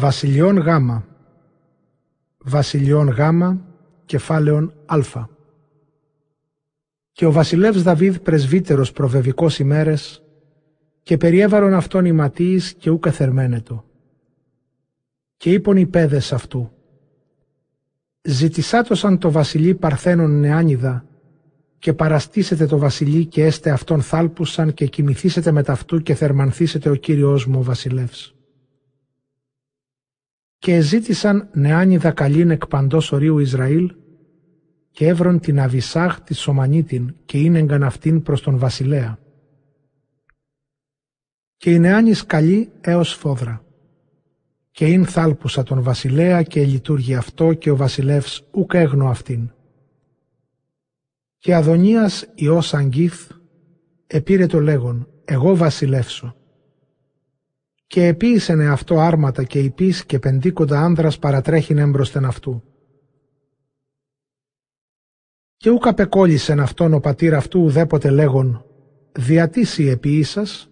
Βασιλειών Γ. Βασιλειών Γ. Κεφάλαιον Α. Και ο βασιλεύς Δαβίδ πρεσβύτερος προβεβικός ημέρες και περιέβαρον αυτόν οι ματίης και ούκα θερμαίνετο. Και είπον οι πέδες αυτού «Ζητησάτωσαν το βασιλεί παρθένων νεάνιδα και παραστήσετε το βασιλεί και έστε αυτόν θάλπουσαν και κοιμηθήσετε με ταυτού και θερμανθήσετε ο Κύριος μου ο βασιλεύς» και ζήτησαν νεάνιδα καλήν εκ παντός ορίου Ισραήλ και έβρον την Αβισάχ τη Σομανίτην και είναι αυτήν προς τον βασιλέα. Και η νεάνης καλή έως φόδρα. Και ειν θάλπουσα τον βασιλέα και λειτουργεί αυτό και ο βασιλεύς ουκ έγνω αυτήν. Και Αδωνίας Υιός Αγγίθ επήρε το λέγον «Εγώ βασιλεύσω» και επίησεν αυτό άρματα και υπείς και πεντήκοντα άνδρας παρατρέχειν έμπροσθεν αυτού. Και ούκα πεκόλυσεν αυτόν ο πατήρ αυτού ουδέποτε λέγον «Διατήσει επίησας»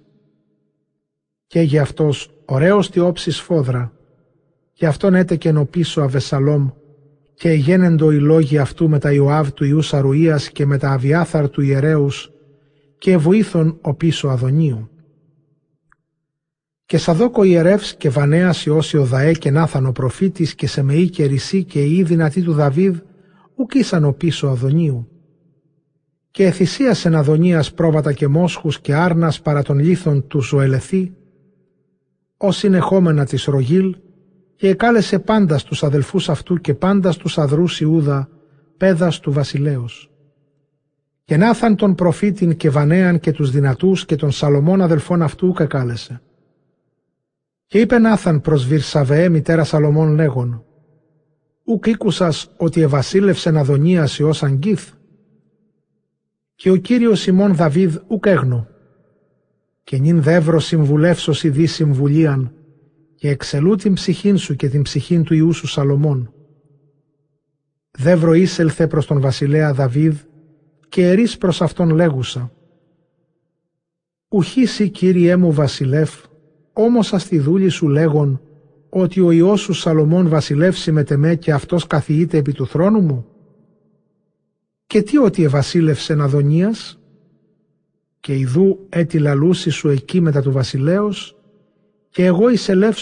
και για αυτός ωραίος τη όψη φόδρα και αυτόν έτεκεν ο πίσω Αβεσαλόμ και γένεντο οι λόγοι αυτού με τα Ιωάβ του Ιού Σαρουίας και με τα Αβιάθαρ του ιερέους και βοήθων ο πίσω Αδωνίου. Και Σαδόκο ιερεύς και Βανέας Ιώσιο Δαέ και Νάθανο προφήτης και Σεμεή και Ρησί και οι δυνατοί του Δαβίδ ουκ ήσαν ο πίσω Αδωνίου. Και εθυσίασεν Αδωνίας πρόβατα και μόσχους και άρνας παρά των λίθων του Ζωελεθή, ως συνεχόμενα της Ρογίλ, και εκάλεσε πάντα τους αδελφούς αυτού και πάντα τους αδρούς Ιούδα, πέδας του βασιλέως. Και Νάθαν τον προφήτην και Βανέαν και τους δυνατούς και τον Σαλομών αδελφών αυτού και κάλεσε. Και είπε Νάθαν προς Βυρσαβεέ μητέρα Σαλομών λέγον «Ουκ ήκουσας ότι ευασίλευσεν Αδωνίας Υιός Αγγίθ» και ο Κύριος Σιμών Δαβίδ ουκ έγνω και νυν δεύρο συμβουλεύσος δι συμβουλίαν και εξελού την ψυχήν σου και την ψυχήν του Ιού σου Σαλομών. Δεύρο ήσελθε προς τον βασιλέα Δαβίδ και ερείς προς αυτόν λέγουσα. «Ουχήσει Κύριέ μου βασιλεύ όμως στη δούλη σου λέγον ότι ο Υιός σου Σαλομών βασιλεύσει με τεμέ και αυτός καθιείται επί του θρόνου μου; Και τι ότι ευασίλευσε Αδωνίας και ιδού έτι λαλούση σου εκεί μετά του βασιλέως και εγώ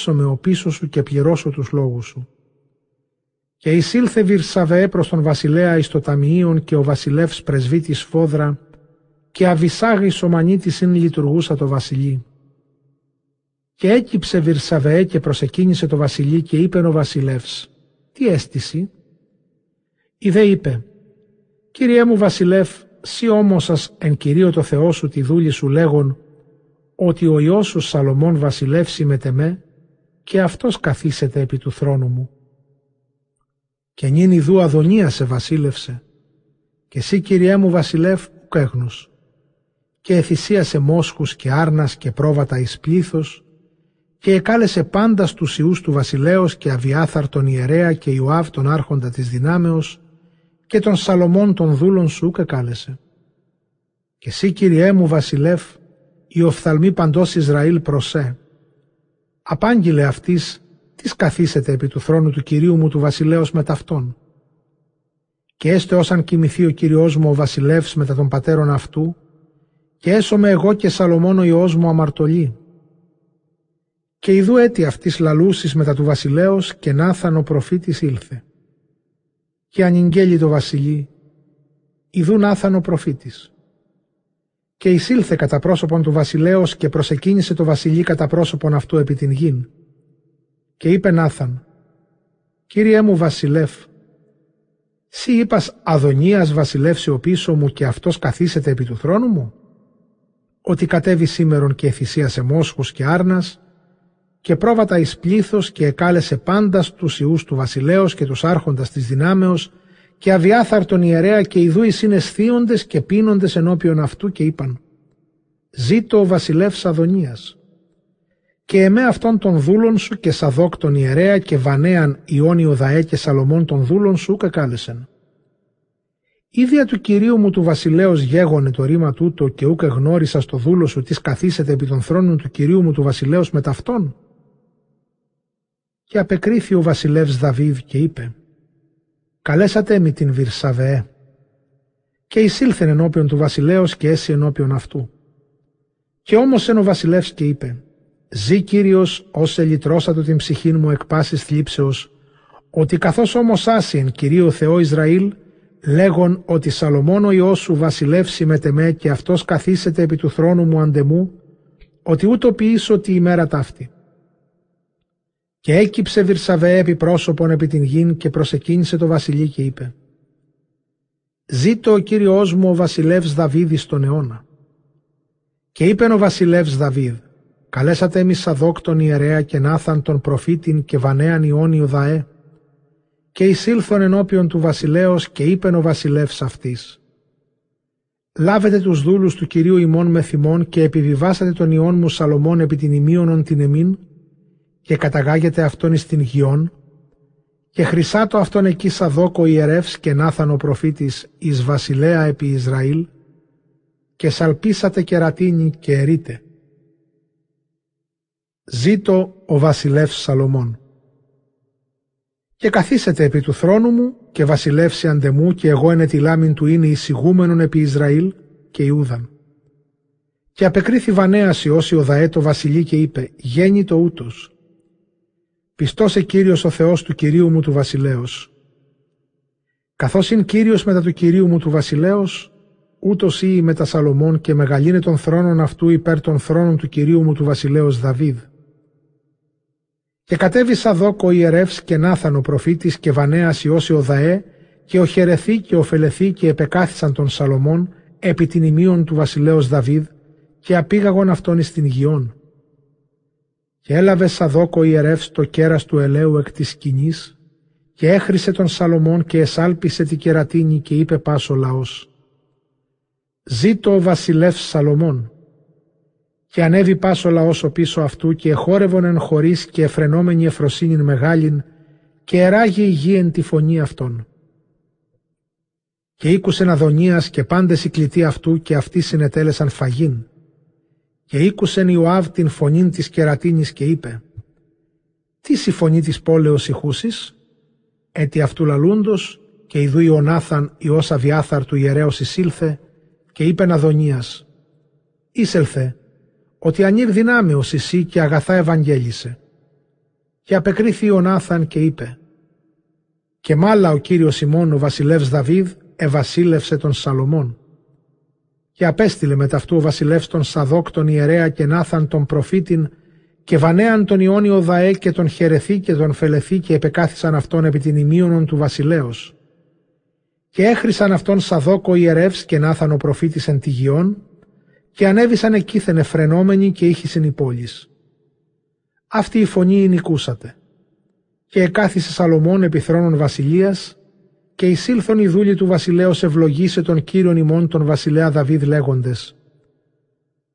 με ο πίσω σου και πληρώσω τους λόγους σου. Και εισήλθε Βυρσαβέ προς τον βασιλέα εις το ταμιείον και ο βασιλεύς πρεσβύτης φόδρα και αβυσάγη ο μανίτης λειτουργούσα το βασιλεί. Και έκυψε Βυρσαβεέ και προσεκίνησε το βασιλεί και είπε ο βασιλεύς «Τι αίσθηση» Η δε είπε «Κύριέ μου βασιλεύ, σύ όμως σας εν κυρίω το Θεό σου τη δούλη σου λέγον ότι ο Υιός σου Σαλομών βασιλεύσει με τεμέ και αυτός καθίσεται επί του θρόνου μου. Και νυν ιδού Αδωνία σε βασίλευσε και εσύ Κυριέ μου βασιλεύ ουκέγνους και εθυσίασε μόσχους και άρνας και πρόβατα εις πλήθος και εκάλεσε πάντα στους ιούς του βασιλέως και Αβιάθαρ τον ιερέα και Ιωάβ τον άρχοντα της δυνάμεως και τον Σαλομών τον δούλων σου και κάλεσε. Και εσύ Κυριέ μου βασιλεύ, η οφθαλμή παντός Ισραήλ προσέ. Απάγγειλε αυτής, τις καθίσετε επί του θρόνου του Κυρίου μου του βασιλέως με ταυτόν. Και έστε όσαν κοιμηθεί ο Κυριός μου ο βασιλεύς μετά των πατέρων αυτού, και έσωμε εγώ και Σαλομών ο Υιός μου αμαρτωλή και ιδού έτη αυτής λαλούσης μετά του βασιλέως και Νάθαν ο προφήτης ήλθε. Και ανηγγέλει το βασιλεί, ιδού Νάθαν ο προφήτης. Και εισήλθε κατά πρόσωπον του βασιλέως και προσεκίνησε το βασιλεί κατά πρόσωπον αυτού επί την γην. Και είπε Νάθαν, «Κύριέ μου βασιλεύ, σύ είπας Αδωνίας βασιλεύσει ο πίσω μου και αυτός καθίσεται επί του θρόνου μου, ότι κατέβει σήμερον και εφησίασε μόσχους και άρνας, και πρόβατα εις πλήθος και εκάλεσε πάντας τους ιούς του βασιλέως και τους άρχοντας της δυνάμεως και αβιάθαρτον ιερέα και ιδού οι συναισθίοντες και πίνοντες ενώπιον αυτού και είπαν «Ζήτω ο βασιλεύς Αδωνίας». Και εμέ αυτών των δούλων σου και Σαδόκ τον ιερέα και Βανέαν Ιόνιο Δαέ και Σαλομών των δούλων σου κακάλεσεν. Ίδια του κυρίου μου του βασιλέως γέγονε το ρήμα τούτο και ούκ γνώρισα στο δούλο σου τι καθίσετε επί των θρόνων του κυρίου μου του βασιλέως με ταυτόν Και απεκρίθη ο βασιλεύς Δαβίδ και είπε «Καλέσατε μη την Βυρσαβεέ» και εισήλθεν ενώπιον του βασιλέως και έσυ ενώπιον αυτού. Και όμως εν ο βασιλεύς και είπε «Ζή Κύριος ως ελυτρώσατο την ψυχή μου εκ πάσης θλίψεως, ότι καθώς όμως άσυεν Κυρίο Θεό Ισραήλ, λέγον ότι Σαλομών ο Υιός σου βασιλεύσει με τεμέ και αυτός καθίσεται επί του θρόνου μου αντεμού, ότι ούτω ποιήσω τη ημέρα ταύτη. Και έκυψε Βυρσαβέ επί πρόσωπον επί την γην και προσεκίνησε το βασιλεί και είπε «Ζήτω ο Κύριος μου ο βασιλεύς Δαβίδ στον αιώνα». Και είπε ο βασιλεύς Δαβίδ «Καλέσατε εμείς Σαδόκ τον ιερέα και Νάθαν τον προφήτην και Βανέαν Ιόνιο Δαέ» και εισήλθον ενώπιον του βασιλέως και είπεν ο βασιλεύς αυτής «Λάβετε τους δούλους του Κυρίου ημών με θυμών και επιβιβάσατε τον ιόν μου Σαλομών επί την ημίωνον την εμήν και καταγάγετε αυτόν εις την γιον και χρυσάτο αυτόν εκεί Σαδόκο ιερεύς και Νάθαν ο προφήτης εις βασιλέα επί Ισραήλ και σαλπίσατε κερατίνη και ερείτε. Ζήτω ο βασιλεύς Σαλομών και καθίσετε επί του θρόνου μου και βασιλεύσει αντεμού και εγώ είναι τη λάμιν του είναι εισηγούμενον επί Ισραήλ και Ιούδαν. Και απεκρίθη Βανέας Ιώση ο Δαέτο βασιλεί και είπε «Γέννη το ούτως». Πιστός Κύριος ο Θεός του Κυρίου μου του βασιλέως. Καθώς είναι Κύριος μετά του Κυρίου μου του βασιλέως, ούτως ή μετά Σαλομών και μεγαλύνε των θρόνων αυτού υπέρ των θρόνων του Κυρίου μου του βασιλέως Δαβίδ και κατέβη Σαδόκ ο ιερεύς και Νάθαν ο προφήτης και Βανέας Ιώση ο Δαέ και ο Χερεθή και ο Φελεθή και επεκάθισαν τον Σαλομών επί την ημίων του βασιλέως Δαβίδ και απήγαγον αυτόν εις την γιών. Και έλαβε Σαδόκ ο ιερεύς το κέρας του ελαίου εκ της σκηνής και έχρισε τον Σαλομών και εσάλπισε τη κερατίνη και είπε πάσο λαός. Ζήτω ο βασιλεύς Σαλομών και ανέβη πάσο λαός ο πίσω αυτού και εχόρευον εν χωρίς και εφρενόμενη εφροσύνην μεγάλην και εράγει η γη εν τη φωνή αυτών. Και ήκουσεν Αδωνίας και πάντες οι κλητοί αυτού και αυτοί συνετέλεσαν φαγήν. Και ήκουσεν Ιωάβ την φωνήν της κερατίνης και είπε «Τι η φωνή της πόλεως ηχούσης» έτι αυτού λαλούντος και ιδού Ιωνάθαν Υιός Αβιάθαρ του ιερέως εισήλθε και είπεν Αδωνίας «Είσελθε ότι ανήρ δυνάμεως εσύ και αγαθά ευαγγέλισε. Και απεκρίθη ο Νάθαν και είπε «Και μάλα ο Κύριος ημών ο βασιλεύς Δαβίδ ευασίλευσε τον Σαλομών». Και απέστειλε μετά αυτού ο βασιλεύς τον Σαδόκ τον ιερέα και Νάθαν τον προφήτην και βανέαν τον Ιόνιο Δαέ και τον Χερεθή και τον Φελεθή και επεκάθισαν αυτόν επί την ημίωνον του βασιλέως. Και έχρισαν αυτόν Σαδόκ ο ιερεύς και Νάθαν ο προφήτης εν τη γιών και ανέβησαν εκείθεν εφρενόμενοι και ήχησεν οι πόλεις. Αυτή η φωνή νικούσατε. Και εκάθισε Σαλομών επί θρόνων βασιλείας και εισήλθον οι δούλοι του βασιλέως ευλογήσε τον Κύριον ημών τον βασιλέα Δαβίδ λέγοντες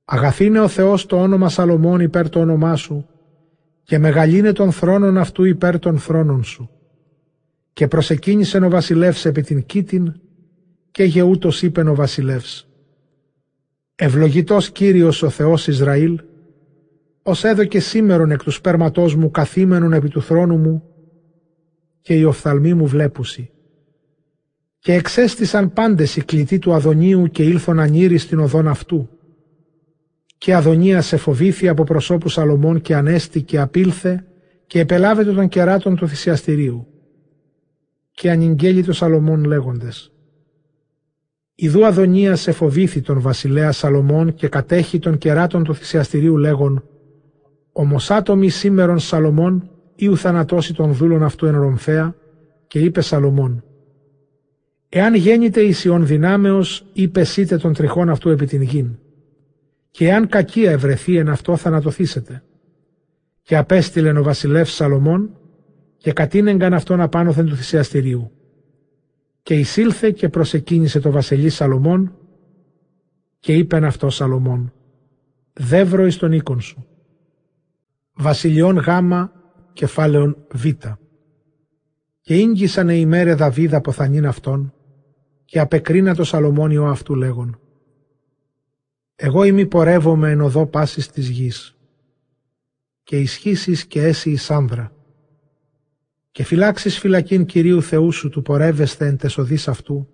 «Αγαθήνε ο Θεός το όνομα Σαλομών υπέρ το όνομά σου και μεγαλύνε τον θρόνων αυτού υπέρ των θρόνων σου». Και προσεκίνησε ο βασιλεύς επί την κήτην και γεούτος είπεν ο βασιλεύς Ευλογητός Κύριος ο Θεός Ισραήλ, ως έδωκε σήμερον εκ του σπέρματός μου καθήμενον επί του θρόνου μου και οι οφθαλμοί μου βλέπουσι. Και εξέστησαν πάντες οι κλητοί του Αδωνίου και ήλθον ανήρι στην οδόν αυτού. Και Αδωνία σε φοβήθη από προσώπους Σαλομών και ανέστη και απήλθε και επελάβεται των κεράτων του θυσιαστηρίου. Και ανηγγέλει το Σαλομών λέγοντες Ιδού Αδωνία σε φοβήθη τον βασιλέα Σαλομών και κατέχει των κεράτων του θυσιαστηρίου λέγον «Ομοσάτομη σήμερον Σαλομών ή ουθανατώσει των δούλων αυτού εν ρομφαία» και είπε Σαλομών «Εάν γέννηται Ισιών δυνάμεως ή πεσείτε των τριχών αυτού επί την γην και εάν κακία ευρεθεί εν αυτό θανατοθήσετε». Και απέστειλεν ο βασιλεύς Σαλομών και κατήνεγκαν αυτόν απάνωθεν του θυσιαστηρίου και εισήλθε και προσεκίνησε το βασιλεί Σαλομών και είπεν αυτό Σαλομών «Δεύρο εις τον οίκον σου». Βασιλιών γάμα κεφάλαιον β. Και ίγγισαν οι μέρε Δαβίδ από θανήν αυτόν και απεκρίνα το Σαλομόνιο αυτού λέγον «Εγώ ημι πορεύομαι εν οδό πάσης της γης και ισχύσεις και έσυ η σάμβρα και φυλάξεις φυλακήν Κυρίου Θεού σου του πορεύεστε εν τεσοδείς αυτού,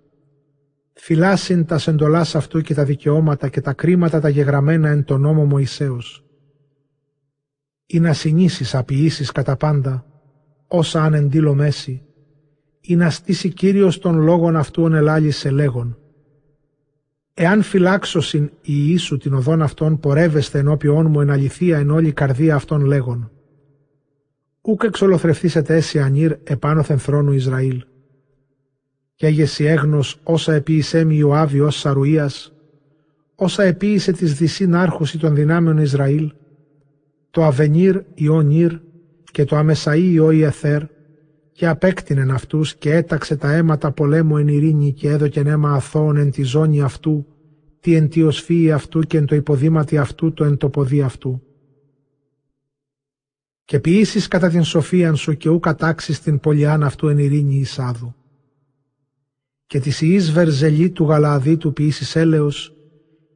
φυλάσιν τας σεντολάς αυτού και τα δικαιώματα και τα κρίματα τα γεγραμμένα εν τον νόμο Μωυσέως. Ή να συνήσεις απειήσεις κατά πάντα, όσα αν εντύλω μέση, ή να στήσει Κύριος των λόγων αυτού ελάλησε λέγον. Εάν φυλάξωσιν η Ιησού την οδόν αυτών πορεύεστε ενώπιόν μου εν αληθεία εν όλη καρδία αυτών λέγον. Ούκ εξολοθρευτήσετε έσυ ανήρ επάνωθεν θρόνου Ισραήλ. Και έγεση έγνος όσα επίησέ μη Ιωάβη ως Σαρουίας, όσα επίησε της δυσήν άρχουση των δυνάμεων Ισραήλ, το Αβενίρ Ιωνίρ και το Αμεσαΐ Ιω Ιεθέρ, και απέκτηνεν αυτούς και έταξε τα αίματα πολέμου εν ειρήνη και έδωκεν αίμα αθώων εν τη ζώνη αυτού, τι εν τη οσφύη αυτού και εν το υποδήματι αυτού το εν το ποδί αυτού. Και ποιήσεις κατά την σοφίαν σου και ου κατάξεις την πολιάν αυτού εν ειρήνη Ισάδου. Και της Ιης Βερζελή του του ποιήσεις έλεος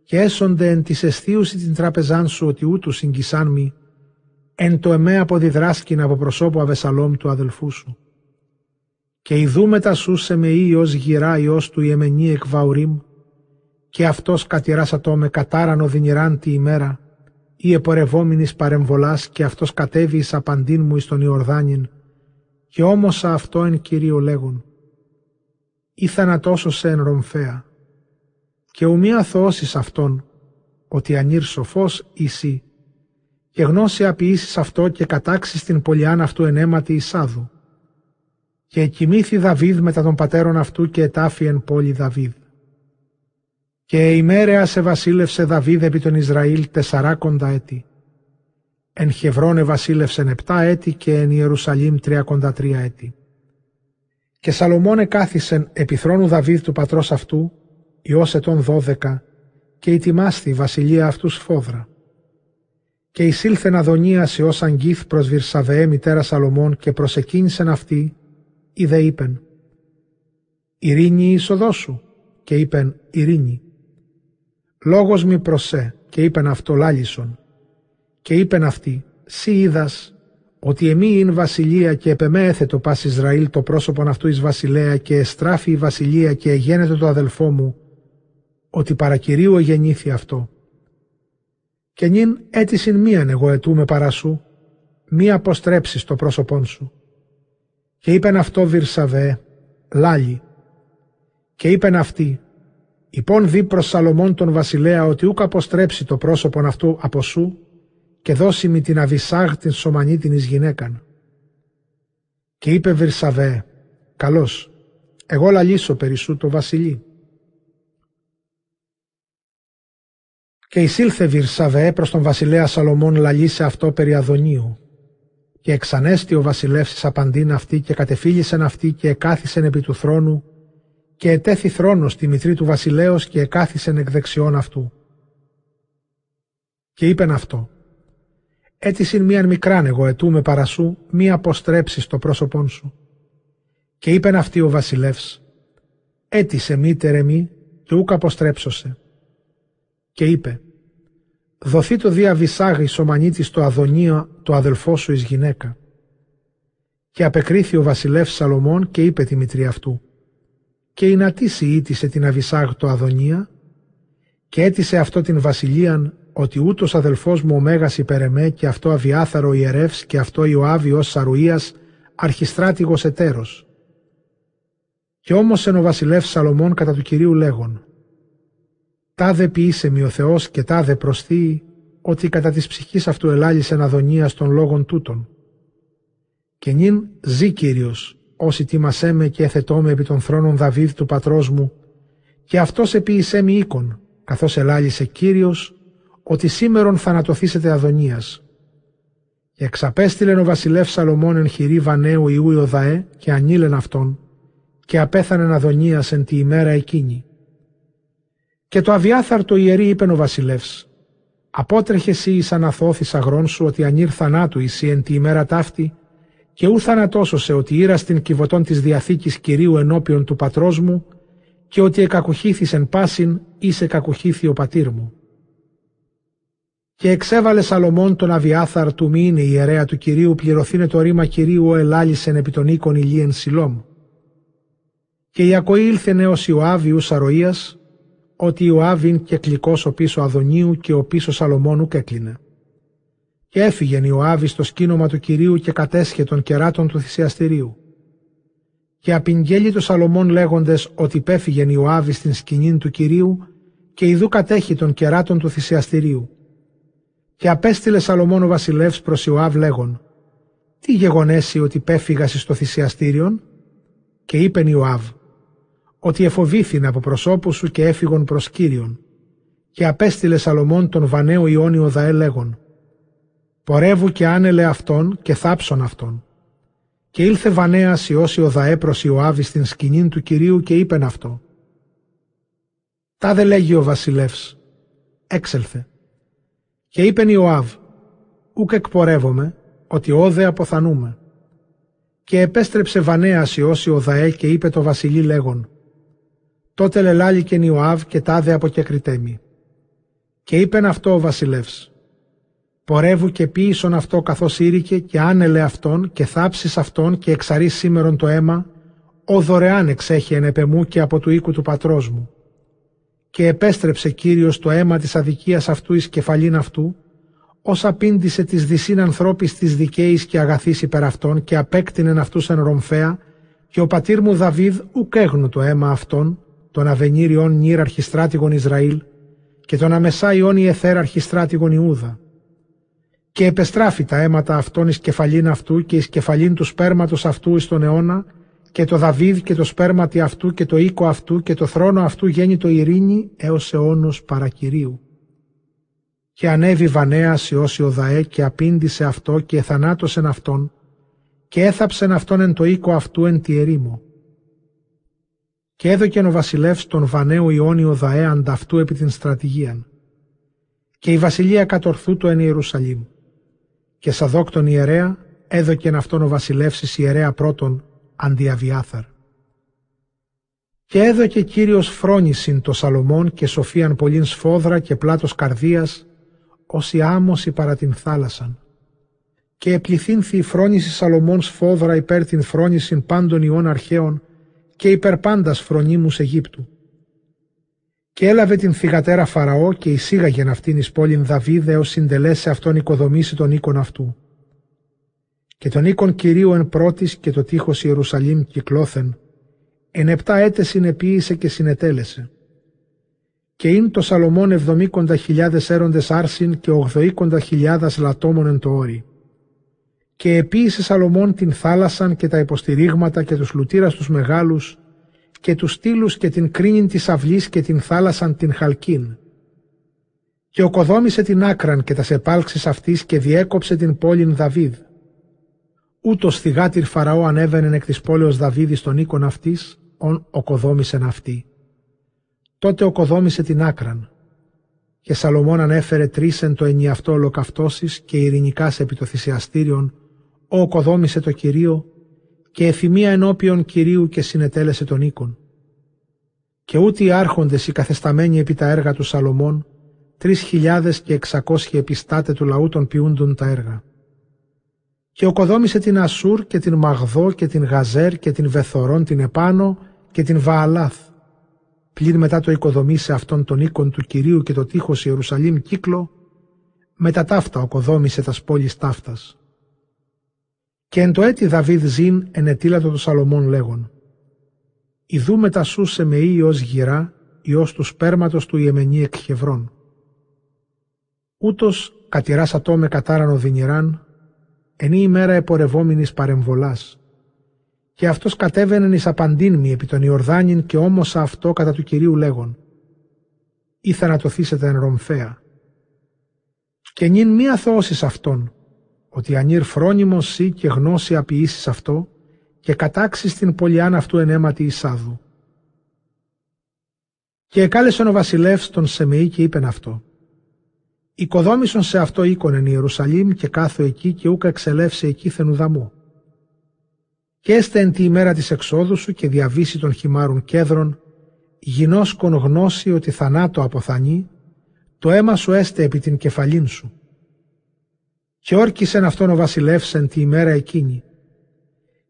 και έσονται εν της αισθίουση την τράπεζάν σου ότι ούτου συγκισάν μη, εν το εμέ αποδιδράσκην από προσώπου Αβεσαλόμ του αδελφού σου και ιδού σε με ίος γυρά ιός του Ιεμενή εκ Βαουρίμ, και αυτός κατηράσατό με κατάρανο δυνηράν τη ημέρα, ή επορευόμενης παρεμβολάς και αυτός κατέβη εις απαντήν μου εις τον Ιορδάνιν, και όμως αυτό εν Κυρίω λέγον. Ή θανατώσω σε εν ρομφέα, και ουμή αθωώσεις αυτόν, ότι ανήρ σοφός εσύ, και γνώση αποιήσεις αυτό και κατάξεις την πολιάν αυτού ενέματι Ισάδου και εκοιμήθη Δαβίδ μετά των πατέρων αυτού και ετάφη εν πόλη Δαβίδ. Και ημέρεα σε βασίλευσε Δαβίδ επί τον Ισραήλ τεσσαράκοντα έτη. Εν Χευρώνε βασίλευσεν επτά έτη και εν Ιερουσαλήμ τριακοντα τρία έτη. Και Σαλομών εκάθισεν επί θρόνου Δαβίδ του πατρός αυτού, Υιός ετών δώδεκα, και ητιμάστη βασιλεία αυτού σφόδρα. Και εισήλθεν Αδωνίας Υιός Αγγίθ προς Βυρσαβεέ μητέρα Σαλομών και προσεκίνησεν αυτή ή δε είπεν «Ειρήνη η είσοδός σου» και είπεν «Ειρήνη». «Λόγος μη προσέ» και είπεν αυτό λάλησον. Και είπεν αυτή «Σύ είδας ότι εμεί ειν βασιλεία και επεμέθε το πας Ισραήλ το πρόσωπον αυτού εις βασιλέα και εστράφει η βασιλεία και εγένεται το αδελφό μου ότι παρακυρίου εγεννήθη αυτό. Και νυν έτησιν μίαν εγώ ετούμε παρά σου, μη αποστρέψεις το πρόσωπόν σου και είπεν αυτό Βυρσαβέ, λάλη. Και είπεν αυτή, υπόν δει προς Σαλομών τον βασιλέα ότι ούκ αποστρέψει το πρόσωπον αυτού από σου και δώσει μη την Αβυσάγ την σωμανή την εις γυναίκαν. Και είπε Βυρσαβέ, καλώς, εγώ λαλήσω περί σου το βασιλεί. Και εισήλθε Βυρσαβέ προς τον βασιλέα Σαλομών λαλήσε αυτό περί Αδωνίου και εξανέστη ο βασιλεύς απαντήν αυτή και κατεφύλισεν αυτή και εκάθισεν επί του θρόνου και ετέθη θρόνο στη μητρή του βασιλέως και εκάθισεν εκ δεξιών αυτού. Και είπεν αυτό, «Έτησιν μίαν μικράν εγώ ετούμε παρασού, μη αποστρέψεις το πρόσωπόν σου». Και είπεν αυτή ο βασιλεύς, «Έτησε μήτερε μη και ούκ αποστρέψωσε». Και είπε, δοθεί το δια Βυσάγ σωμανίτης το Αδωνία το αδελφό σου εις γυναίκα. Και απεκρίθη ο βασιλεύς Σαλομών και είπε τη μητρή αυτού «Και η νατήση ήτησε την Αβυσάγ το Αδωνία και έτησε αυτό την βασιλείαν ότι ούτως αδελφός μου ο Μέγας υπερεμέ και αυτό αβιάθαρο ιερεύς και αυτό Ιωάβη ως Σαρουίας αρχιστράτηγος ετέρος. Και όμως εν ο βασιλεύς Σαλομών κατά του Κυρίου λέγον «Τάδε ποιήσε μη ο Θεός και τάδε προσθεί ότι κατά της ψυχής αυτού ελάλησε αδωνία των λόγων τούτων. Και νυν ζει Κύριος, όσοι τίμασέ με και εθετώ με επί των θρόνων Δαβίδ του πατρός μου, και αυτός επίησέ μη οίκον, καθώς ελάλησε Κύριος, ότι σήμερον θανατοθήσετε αδωνίας. Και εξαπέστειλεν ο βασιλεύς Σαλομών εν χειρή Βανέου Ιού Ιωδαέ και ανήλεν αυτόν, και απέθανεν αδωνίας εν τη ημέρα εκείνη. Και το αβιάθαρτο ιερή είπεν ο βασιλεύς, Απότρεχε εσύ εις αναθώθης αγρόν σου ότι ανήρ θανάτου εσύ εν τη ημέρα ταύτη και ου θανατώσωσε ότι ήρας στην κυβωτών της Διαθήκης Κυρίου ενώπιον του πατρός μου και ότι εκακουχήθης εν πάσιν ή σε κακουχήθη ο πατήρ μου. Και εξέβαλε Σαλομών τον Αβιάθαρ του μήνε ιερέα του Κυρίου πληρωθήνε το ρήμα Κυρίου ο ελάλησεν επί των οίκων ηλίεν Σιλόμ. Και Ιακωή ήλθε νέος Ιωάβιους Σαροίας, ότι Ιωάβιν και κλικός ο πίσω Αδονίου και ο πίσω Σαλομόνου κέκλεινε. Και έφυγεν Ιωάβη στο σκήνομα του Κυρίου και κατέσχε των κεράτων του θυσιαστηρίου. Και απειγγέλει το Σαλομών λέγοντες ότι πέφυγεν Ιωάβη στην σκηνή του Κυρίου και ιδού κατέχει των κεράτων του θυσιαστηρίου. Και απέστειλε Σαλομών ο βασιλεύς προς Ιωάβ λέγον «Τι γεγονέσει ότι πέφυγας στο θυσιαστήριον» και είπεν Ιωάβ «Ότι εφοβήθην από προσώπους σου και έφυγον προς Κύριον» και απέστειλε Σαλομών τον Βανέο Ιόνιο Δαέ λέγον «Πορεύου και άνελε αυτόν και θάψον αυτόν». Και ήλθε Βανέας Ιώση ο Δαέ προς Ιωάβη στην σκηνή του Κυρίου και είπεν αυτό «Τα λέγει ο βασιλεύς, έξελθε». Και είπεν Ιωάβ, «Ούκ εκπορεύομαι, ότι όδε αποθανούμε». Και επέστρεψε Βανέας Ιώση ο Δαέ και είπε το βασιλεί λέγον, «Τότε λελάληκεν Ιωάβ και τάδε αποκεκριτέμι». Και είπεν αυτό ο βασιλεύς, «Πορεύου και ποίησον αυτό καθώς ήρικε και άνελε αυτόν και θάψεις αυτόν και εξαρείς σήμερον το αίμα, ο δωρεάν εξέχει εν επεμού και από του οίκου του πατρός μου και επέστρεψε Κύριος το αίμα της αδικίας αυτού εις κεφαλήν αυτού, ως απήντησε της δυσίν ανθρώπης της δικαίης και αγαθής υπερ αυτών και απέκτηνεν αυτούς εν ρομφέα και ο πατήρ μου Δαβίδ ουκ έγνου το αίμα αυτών, τον αβενήριον νύρ αρχιστράτηγον Ισραήλ και τον αμεσάιον Ιεθέρ αρχιστράτηγον Ιούδα. Και επεστράφει τα αίματα αυτών εις κεφαλήν αυτού και εις κεφαλήν του σπέρματος αυτού εις τον αιώνα και το Δαβίδ και το σπέρματι αυτού και το οίκο αυτού και το θρόνο αυτού γέννη το ειρήνη έως αιώνος παρακυρίου. Και ανέβη Βανέας Ιώς Ιωδαέ και απήντησε αυτό και εθανάτωσεν αυτόν και έθαψεν αυτόν εν το οίκο αυτού εν τη ερήμο. Και έδωκεν ο βασιλεύς τον Βανέο Ιόνιο Δαέ ανταυτού επί την στρατηγίαν. Και η βασιλεία κατορθού του εν Ιερουσαλήμ. Και Σαδόκ τον ιερέα έδωκεν αυτόν ο βασιλεύς ιερέα πρώτον αντιαβιάθαρ. Και έδωκε Κύριος φρόνησιν το Σαλομών και σοφίαν πολλήν σφόδρα και πλάτος καρδίας, ως η άμμωση παρά την θάλασσαν. Και επληθύνθη η φρόνηση Σαλομών σφόδρα υπέρ την φρόνησιν πάντων ιών αρχαίων και υπέρ πάντας φρονίμους Αιγύπτου. Και έλαβε την θυγατέρα Φαραώ και εισήγαγεν αυτήν εις πόλην Δαβίδ έως συντελέσει αυτόν οικοδομήσει τον οίκον αυτού και τον οίκον Κυρίου εν πρώτης και το τείχος Ιερουσαλήμ κυκλώθεν, εν επτά έτες συνεποίησε και συνετέλεσε. Και ειν το Σαλομών εβδομήκοντα χιλιάδες έροντες άρσιν και ογδοήκοντα χιλιάδας λατόμων εν το όρι. Και επίησε Σαλομών την θάλασσαν και τα υποστηρίγματα και τους λουτήρας τους μεγάλους και τους στήλους και την κρίνην της αυλής και την θάλασσαν την χαλκίν. Και οκοδόμησε την άκραν και τα σεπάλξεις αυτής και διέκοψε την πόλην Δαβίδ Ούτως θυγάτηρ Φαραώ ανέβαινε εκ της πόλεως Δαβίδη στον οίκον αυτής, ον οκοδόμησεν αυτή. Τότε οκοδόμησε την άκραν. Και Σαλομών ανέφερε τρίσεν το ενιαυτό ολοκαυτώσεις και ειρηνικά επί το θυσιαστήριον, ο οκοδόμησε το κυρίω, και εφημία ενώπιον κυρίου και συνετέλεσε τον οίκον. Και ούτε οι άρχοντες οι καθεσταμένοι επί τα έργα του Σαλομών, τρεις χιλιάδες και εξακόσιοι επιστάτε του λαού των ποιούντων τα έργα και οκοδόμησε την Ασούρ και την Μαγδό και την Γαζέρ και την Βεθορών την Επάνω και την Βααλάθ. Πλην μετά το οικοδομήσε αυτόν τον οίκον του Κυρίου και το τείχος Ιερουσαλήμ κύκλο, μετά ταύτα οκοδόμησε τας πόλεις ταύτας. Και εν το έτη Δαβίδ ζήν ενετήλατο το Σαλομών λέγον. Ιδού μετασούσε με ίος γυρά, ιός του σπέρματος του Ιεμενή εκ Χευρών. Ούτως κατηράσατό με κατάραν οδυνηράν, ενή ημέρα επορευόμενης παρεμβολάς. Και αυτός κατέβαινε εις απαντήν επί τον Ιορδάνιν και όμως αυτό κατά του Κυρίου λέγον. Ή θανατωθήσετε εν Ρομφέα. Και νυν μη αθώσεις αυτόν, ότι ανήρ φρόνιμος σύ και γνώση αποιήσεις αυτό, και κατάξεις την πολιάν αυτού εν αίματι Ισάδου. Και εκάλεσον ο βασιλεύς τον Σεμεή και είπεν αυτό. Οικοδόμησον σε αυτό οίκον εν Ιερουσαλήμ και κάθο εκεί και ούκα εξελεύσε εκεί θενουδαμού. Και έστε εν τη ημέρα της εξόδου σου και διαβήσει των χυμάρων κέδρων, γινώσκον γνώση ότι θανάτο αποθανεί, το αίμα σου έστε επί την κεφαλήν σου. Και όρκισεν αυτόν ο βασιλεύσεν τη ημέρα εκείνη.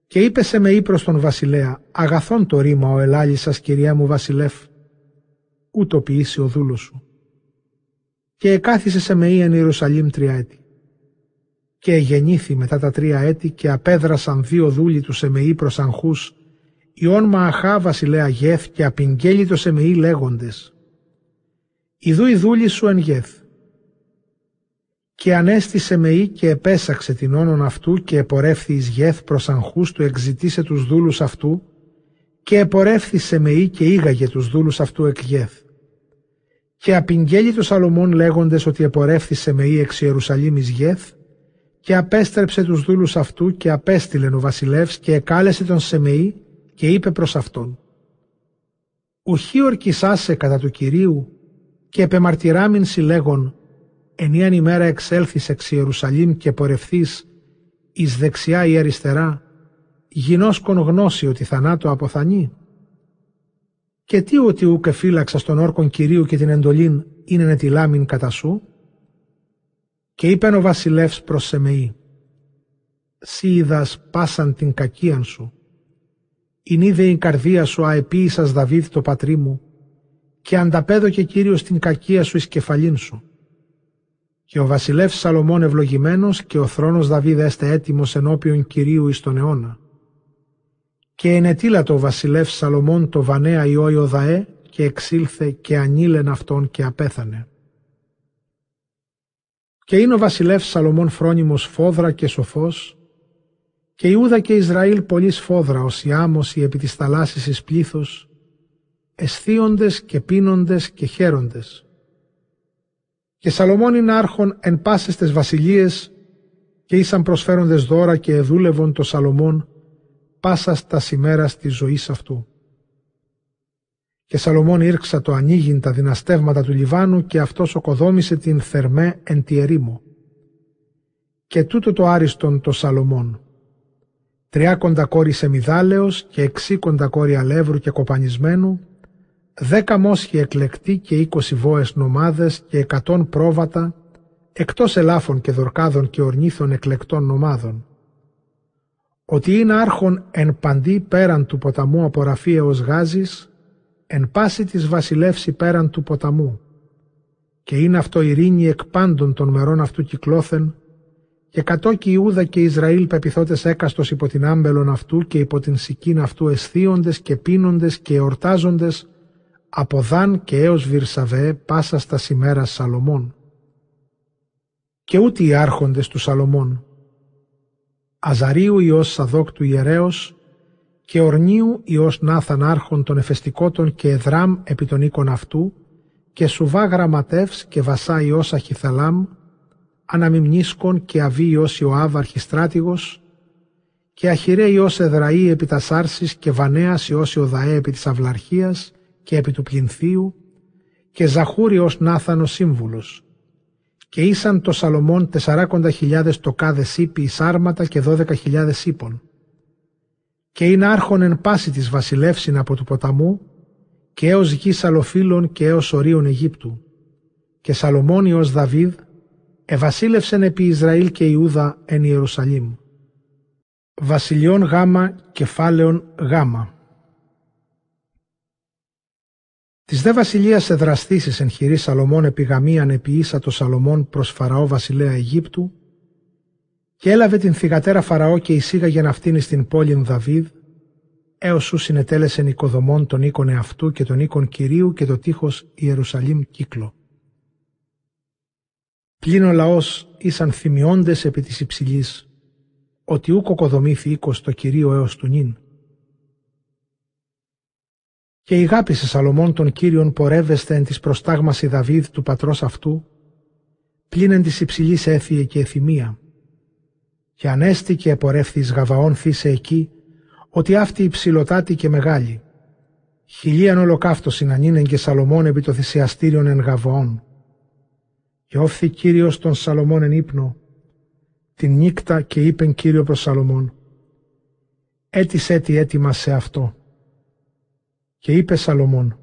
Και είπε σε με προς τον βασιλέα, αγαθόν το ρήμα ο ελάλησας κυρία μου βασιλεύ, ούτω ποιήσει ο δούλος σου. Και εκάθισε σε με εν Ιερουσαλήμ τρία έτη. Και εγεννήθη μετά τα τρία έτη και απέδρασαν δύο δούλοι τους Σεμεή προς αγχούς, Ιών Μααχά βασιλέα Γεθ και απειγγέλει το Σεμεή λέγοντες. Ιδού η δούλη σου εν Γεθ. Και ανέστησε Σεμεή και επέσαξε την όνον αυτού και επορεύθη εις Γεθ προς αγχούς του εξητήσε τους δούλους αυτού και επορεύθη Σεμεή και ήγαγε τους δούλους αυτού εκ Γεθ. Και απειγγέλει το Σαλομών λέγοντες ότι επορεύθη Σεμεή εξ Ιερουσαλήμ εις Γεθ και απέστρεψε τους δούλους αυτού και απέστειλεν ο βασιλεύς και εκάλεσε τον Σεμεή και είπε προς αυτόν «Ουχή ορκισάσε κατά του Κυρίου και επεμαρτυράμιν συλλέγον ενίαν ημέρα εξέλθεις εξ Ιερουσαλήμ και πορευθείς εις δεξιά ή αριστερά γινώσκον γνώση ότι θανάτω αποθανεί. Και τι ότι ούκ φύλαξα στον όρκον Κυρίου και την εντολήν είναι νετιλάμιν κατά σου. Και είπεν ο βασιλεύς προς Σεμεή «Σύ είδας πάσαν την κακίαν σου, ειν είδε η καρδία σου αεποίησας Δαβίδ το πατρί μου, και ανταπέδωκε Κύριος την κακία σου εις κεφαλήν σου. Και ο βασιλεύς Σαλομών ευλογημένος και ο θρόνος Δαβίδ έστε έτοιμος ενώπιον Κυρίου εις τον αιώνα. Και ενετήλατο ο βασιλεύς Σαλομών το Βανέα Ιώη Δαέ και εξήλθε και ανήλεν αυτόν και απέθανε. Και είναι ο βασιλεύς Σαλομών φρόνιμος φόδρα και σοφός, και Ιούδα και Ισραήλ πολύ σφόδρα ως η άμμωση επί της θαλάσσης εις πλήθος, εσθίοντες και πίνοντες και χαίροντες. Και Σαλομών είναι άρχον εν πάσες τες βασιλείες και ήσαν προσφέροντες δώρα και εδούλευον το Σαλομών πάσας στα σημέρα της ζωής αυτού. Και Σαλομών ήρξα το ανοίγειν τα δυναστεύματα του Λιβάνου και αυτός οκοδόμησε την θερμέ εν τη ερήμο. Και τούτο το άριστον το Σαλομών τριάκοντα κόρη σεμιδάλεως και εξήκοντα κόρη αλεύρου και κοπανισμένου, δέκα μόσχοι εκλεκτοί και είκοσι βόες νομάδες και εκατόν πρόβατα, εκτός ελάφων και δορκάδων και ορνήθων εκλεκτών νομάδων. Ότι είναι άρχον εν παντή πέραν του ποταμού από ως γάζης, εν πάση της βασιλεύση πέραν του ποταμού. Και είναι αυτό ειρήνη εκ πάντων των μερών αυτού κυκλώθεν, και κατόκι Ιούδα και Ισραήλ πεπιθώτες έκαστος υπό την άμπελον αυτού και υπό την σικίν αυτού αισθίοντες και πίνοντες και εορτάζοντες από Δάν και έως Βυρσαβέ πάσα στα σημέρα Σαλομών. Και ούτε οι άρχοντες του Σαλομών. Αζαρίου Υιός Σαδόκ του ιερέως και Ορνίου Υιός Νάθαν άρχον των εφεστικότων και Εδράμ επί των οίκων αυτού και Σουβά Γραμματεύς και Βασά Υιός Αχιθαλάμ αναμιμνίσκον και αβίος Ιωάβ αρχιστράτηγος και αχυρέ Υιός Εδραή επί τα Σάρσης και Βανέας Υιός Ιωδαέ επί της Αυλαρχίας και επί του Πλινθίου και Ζαχούριος Νάθανος σύμβουλος και ήσαν το Σαλομών τεσσαράκοντα χιλιάδες τοκάδες ύπη εις άρματα και δώδεκα χιλιάδες ύπων και είναι άρχον εν πάση της βασιλεύσιν από του ποταμού και έως γης Σαλοφίλων και έως ορίων Αιγύπτου και Σαλομών Δαβίδ Εβασίλευσεν επί Ισραήλ και Ιούδα εν Ιερουσαλήμ. Βασιλιών γάμα κεφάλαιον γάμα. Της δε βασιλείας εδραστήσεις εν χειρή Σαλομών επί γαμίαν επί ίσα το Σαλομών προς Φαραώ βασιλέα Αιγύπτου και έλαβε την θυγατέρα Φαραώ και εισήγαγεν αυτήν στην πόλην Δαβίδ έως σου συνετέλεσεν οικοδομών των οίκων εαυτού και των οίκων Κυρίου και το τείχος Ιερουσαλήμ κύκλο. Πλην ο λαός ήσαν θυμιώντες επί της υψηλής, ότι ούκο κοκοδομήθη οίκος το Κυρίο έως του νυν. Και η σε Σαλομών των Κύριων πορεύεστε εν της προστάγμασης Δαβίδ του πατρός αυτού, πλην εν της υψηλής έθιε και εθιμία. Και ανέστη και επορεύθης Γαβαών θύσε εκεί, ότι αυτή υψηλωτάτη και μεγάλη. Χιλίαν ολοκαύτωσιν ανήνεν και Σαλομών επί το θυσιαστήριον εν Γαβαών και όφθη Κύριος τον Σαλομών εν ύπνο, την νύκτα και είπεν Κύριο προς Σαλομών, έτης έτη έτοιμα σε αυτό. Και είπε Σαλομών,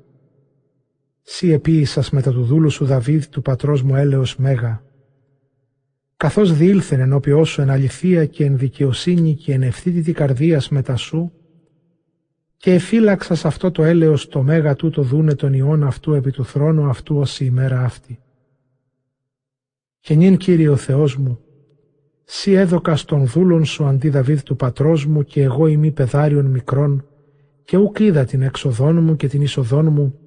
Σύ επίησας μετά του δούλου σου Δαβίδ του πατρός μου έλεος μέγα. Καθώς διήλθεν ενώπιό σου εν αληθεία και εν δικαιοσύνη και εν ευθύτητη καρδίας μετά σου, και εφύλαξας αυτό το έλεος το μέγα το δούνε τον ιών αυτού επί του θρόνου αυτού ως η ημέρα αυτή. Και νυν Κύριε ο Θεός μου, Σύ έδωκας στον δούλον σου αντί Δαβίδ του πατρός μου και εγώ ημί πεδάριον μικρών και ουκ είδα την έξοδόν μου και την είσοδόν μου,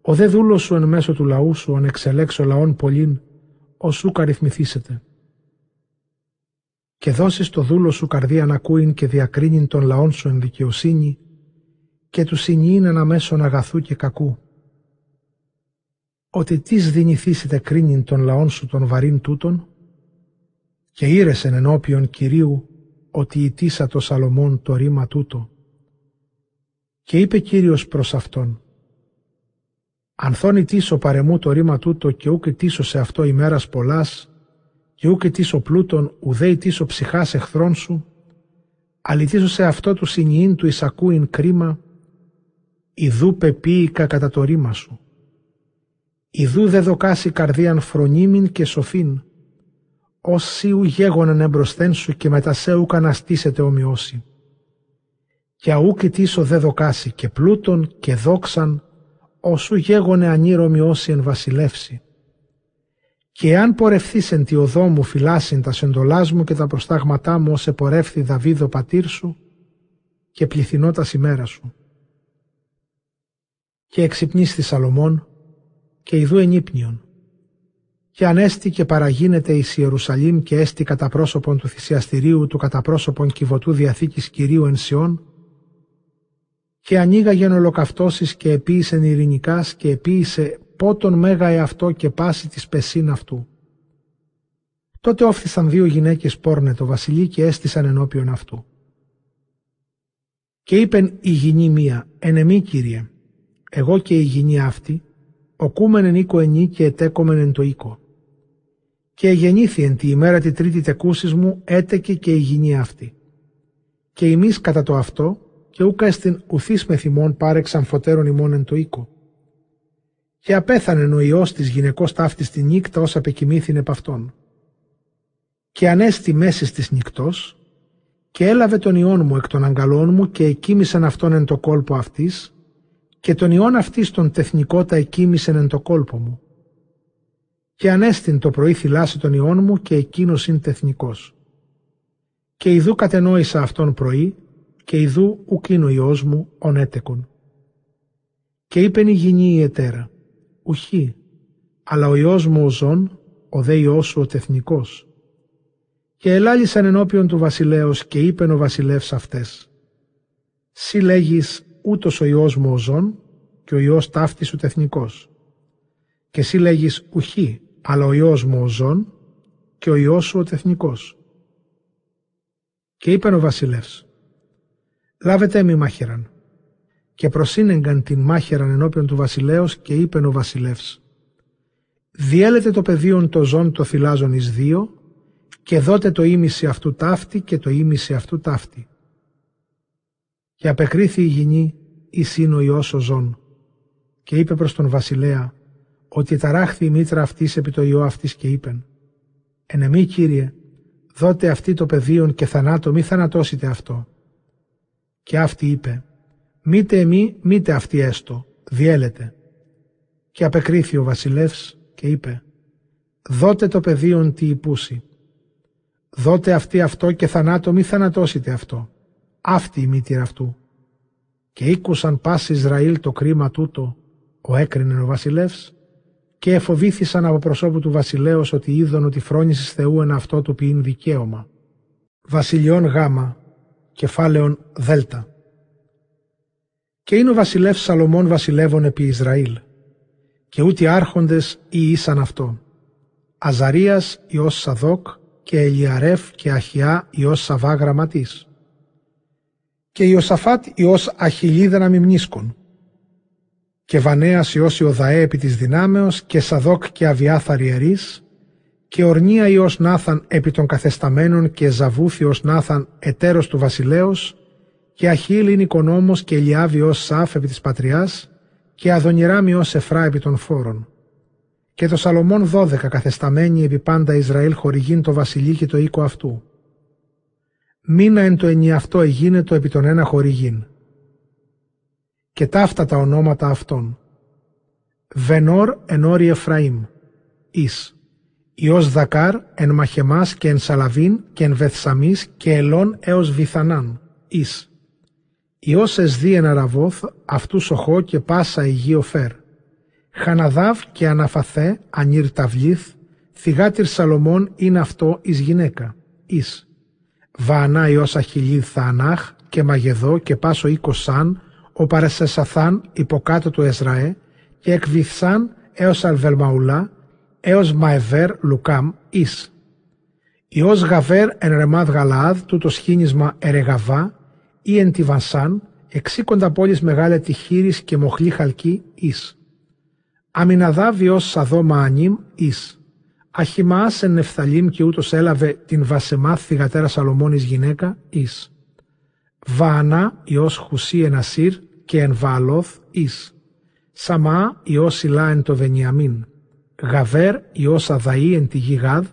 ο δε δούλος σου εν μέσω του λαού σου, ον εξελέξω λαών πολλήν, ως ουκ αριθμηθήσετε. Και δώσεις το δούλο σου καρδία να ακούειν και διακρίνειν των λαών σου εν δικαιοσύνη, και τους συνείν ένα μέσον αγαθού και κακού. Ότι τις δυνηθήσετε κρίνειν των λαών σου των βαρύν τούτων, και ήρεσεν ενώπιον Κυρίου ότι ητήσα το Σαλομών το ρήμα τούτο. Και είπε Κύριος προς Αυτόν, «Ανθόν ητήσω παρεμού το ρήμα τούτο και ούκ ητήσω σε αυτό ημέρας πολλάς, και ούκ ητήσω πλούτον ουδέ ητήσω ψυχάς εχθρών σου, αλητήσω σε αυτό του συνειήν του εισακούειν κρίμα, ιδού πεποίηκα κατά το ρήμα σου. Ιδού δε δοκάσει καρδίαν φρονίμην και σοφήν, ως σίου γέγοναν εμπροσθέν σου και μετά σε ούκα να στήσετε ομοιώσει. Και αού τίσο δε δοκάσει και πλούτον και δόξαν, όσου γέγονε ανήρω ομοιώσει εν βασιλεύσει. Και αν πορευθείς εν τη οδό μου φυλάσιν τα σεντολάς μου και τα προστάγματά μου ως επορεύθη Δαβίδο πατήρ σου και πληθυνό τα σημέρα σου. Και εξυπνίστη Σαλομών και ιδού ενύπνιον και ανέστη και παραγίνεται εις Ιερουσαλήμ και έστη κατά πρόσωπον του θυσιαστηρίου του κατά πρόσωπον κυβωτού διαθήκης Κυρίου εν Σιών, και ανοίγαγεν ολοκαυτώσεις και επίησεν ειρηνικάς και επίησε πότον μέγα εαυτό και πάση της πεσίν αυτού. Τότε όφθησαν δύο γυναίκες πόρνε το βασιλεί και έστησαν ενώπιον αυτού. Και είπεν η γυνή μία, ενεμή Κύριε, εγώ και η γυνή αυτή, οκούμεν εν οίκο ενή και ετέκομεν εν το οίκο και γεννήθη εν τη ημέρα τη τρίτη τεκούσης μου έτεκε και η γυνή αυτή. Και εμείς κατά το αυτό και ούκα εστιν ουθείς με θυμών πάρεξαν φωτέρων ημών εν το οίκο. Και απέθανε ο ιός της γυναικός ταύτης τη νύκτα όσα απεκοιμήθην επ' αυτόν. Και ανέστη μέση της νυκτός και έλαβε τον ιόν μου εκ των αγκαλών μου και εκοίμησαν αυτόν εν το κόλπο αυτής και τον ιόν αυτής τον τεθνικότα εκοίμησεν εν το κόλπο μου και ανέστην το πρωί θυλάσσει τον ιόν μου και εκείνος είναι τεθνικός. Και ιδού κατενόησα αυτόν πρωί και ιδού ουκ είναι ο Υιός μου ονέτεκον. Και είπεν η γυνή η ετέρα, ουχή, αλλά ο Υιός μου ο ζών, ο δε Υιός σου ο τεθνικός. Και ελάλησαν ενώπιον του βασιλέως και είπεν ο βασιλεύς αυτές, «Σύ λέγεις ούτως ο Υιός μου ο ζών και ο Υιός ταύτης σου τεθνικός. Και σύ λέγεις ουχή, αλλά ο Υιός μου ο ζών και ο Υιός σου ο τεθνικός. Και είπεν ο βασιλεύς, λάβετε μη μάχαιραν. Και προσύνεγκαν την μάχαιραν ενώπιον του βασιλέως και είπεν ο βασιλεύς, διέλετε το πεδίον το ζών το θυλάζον εις δύο και δότε το ίμιση αυτού ταύτη και το ίμιση αυτού ταύτη. Και απεκρίθη η γυνή εις είναι ο Υιός ο ζών και είπε προς τον βασιλέα, ότι ταράχθη η μήτρα αυτής επί το ιό αυτής και είπεν «Εν εμή, Κύριε, δότε αυτή το πεδίον και θανάτο μη θανατώσετε αυτό». Και αυτή είπε «Μήτε εμεί, μήτε αυτή έστω, διέλετε». Και απεκρίθη ο βασιλεύς και είπε «Δότε το πεδίον τι υπούσει. Δότε αυτή αυτό και θανάτο μη θανατώσετε αυτό. Αυτή η μήτηρα αυτού». Και ήκουσαν πάση Ισραήλ το κρίμα τούτο, ο έκρινε ο βασιλεύς, και εφοβήθησαν από προσώπου του βασιλέως ότι είδον ότι φρόνησης Θεού εν αυτό του ποιήν δικαίωμα. Βασιλιών Γ, κεφάλαιον Δ. Και είναι ο βασιλεύς Σαλομών βασιλεύων επί Ισραήλ, και ούτε άρχοντες ή ήσαν αυτό. Αζαρίας Υιός Σαδόκ και Ελιαρέφ και Αχιά Υιός Σαβά γραμματής. Και Ιωσαφάτ Υιός Αχιλίδα να μνήσκον και Βανέας Υιός Ιωδαέ επί της δυνάμεως και Σαδόκ και Αβιάθαρ ιερείς και Ορνία Υιός Νάθαν επί των καθεσταμένων και Ζαβούθ Νάθαν ετέρος του βασιλέως και Αχίλ είναι οικονόμος και Ελιάβ Υιός Σάφ επί της πατριάς και Αδονιράμι ως Εφρά επί των φόρων. Και το Σαλομών δώδεκα καθεσταμένοι επί πάντα Ισραήλ χορηγήν το βασιλεί και το οίκο αυτού. Μήνα εν το ενιαυτό εγίνετο επί τον ένα χορηγήν. Και ταύτα τα ονόματα αυτών. Βενόρ εν όρη Εφραήμ, Ις. Υιός Δακάρ εν Μαχεμάς και εν Σαλαβίν και εν Βεθσαμής και Ελών έως Βιθανάν, Ις. Υιός Εσδί εν Αραβόθ, αυτούς σοχό και πάσα υγείο φέρ. Χαναδάβ και Αναφαθέ, Ανήρ Ταυλίθ, θυγάτηρ Σαλομών είναι αυτό εις γυναίκα, εις. Βαανά Υιός Αχιλίδ Θανάχ και Μαγεδό και πάσο οίκος Σαν, ο Παρασεσαθάν υποκάτω του Εσραέ και εκβηθσάν έως Αλβελμαουλά, έως Μαεβέρ Λουκάμ Ις. Υιός Γαβέρ εν Ρεμάδ Γαλαάδ, τούτο σχήνισμα Ερεγαβά, ή εν τη Βανσάν, εξήκοντα πόλεις μεγάλε τη χείρις και μοχλή χαλκή Ις. Αμιναδάβ Υιός Σαδό Μαανίμ Ις. Αχιμάς εν Νεφθαλίμ και ούτως έλαβε την Βασεμάθ θυγατέρα Σαλομώνης γυναίκα Ις. Βαανά Υιός Χουσί εν Ασύρ και εν Βαλόθ Ις. Σαμά Υιός Ιλά εν το Βενιαμίν. Γαβέρ Υιός Αδαή εν τη Γιγάδ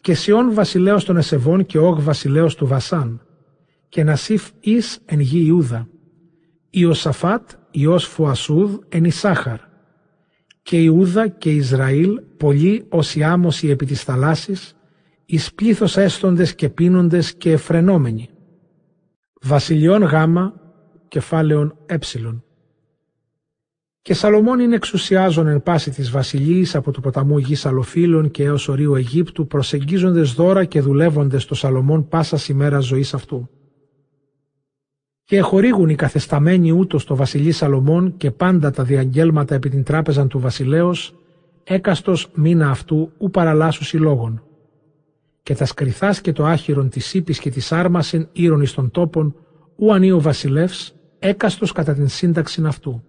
και Σιών βασιλέος των Εσεβών και Όγ βασιλέος του Βασάν και Νασίφ Ις εν γη Ιούδα. Ιωσαφάτ Υιός Φουασούδ εν Ισάχαρ και Ιούδα και Ισραήλ πολλοί όσοι άμμοσοι επί της θαλάσσης εις πλήθος έστοντες και πίνοντες και εφρενόμενοι. Βασιλιών Γάμα κεφάλαιον Έψιλον. Και Σαλομών είναι εξουσιάζον εν πάση της βασιλείας από του ποταμού γης Αλοφύλων και έως ορίου Αιγύπτου προσεγγίζοντες δώρα και δουλεύοντες το Σαλομών πάσα ημέρα ζωής αυτού. Και εχορίγουν οι καθεσταμένοι ούτως το βασιλεί Σαλομών και πάντα τα διαγγέλματα επί την τράπεζαν του βασιλέως, έκαστος μήνα αυτού ου παραλάσους συλλόγων. Και τα σκριθάς και το άχυρον της ύπης και της άρμασιν ήρων εις των τόπων, ου ανή ο βασιλεύς, έκαστος κατά την σύνταξη αυτού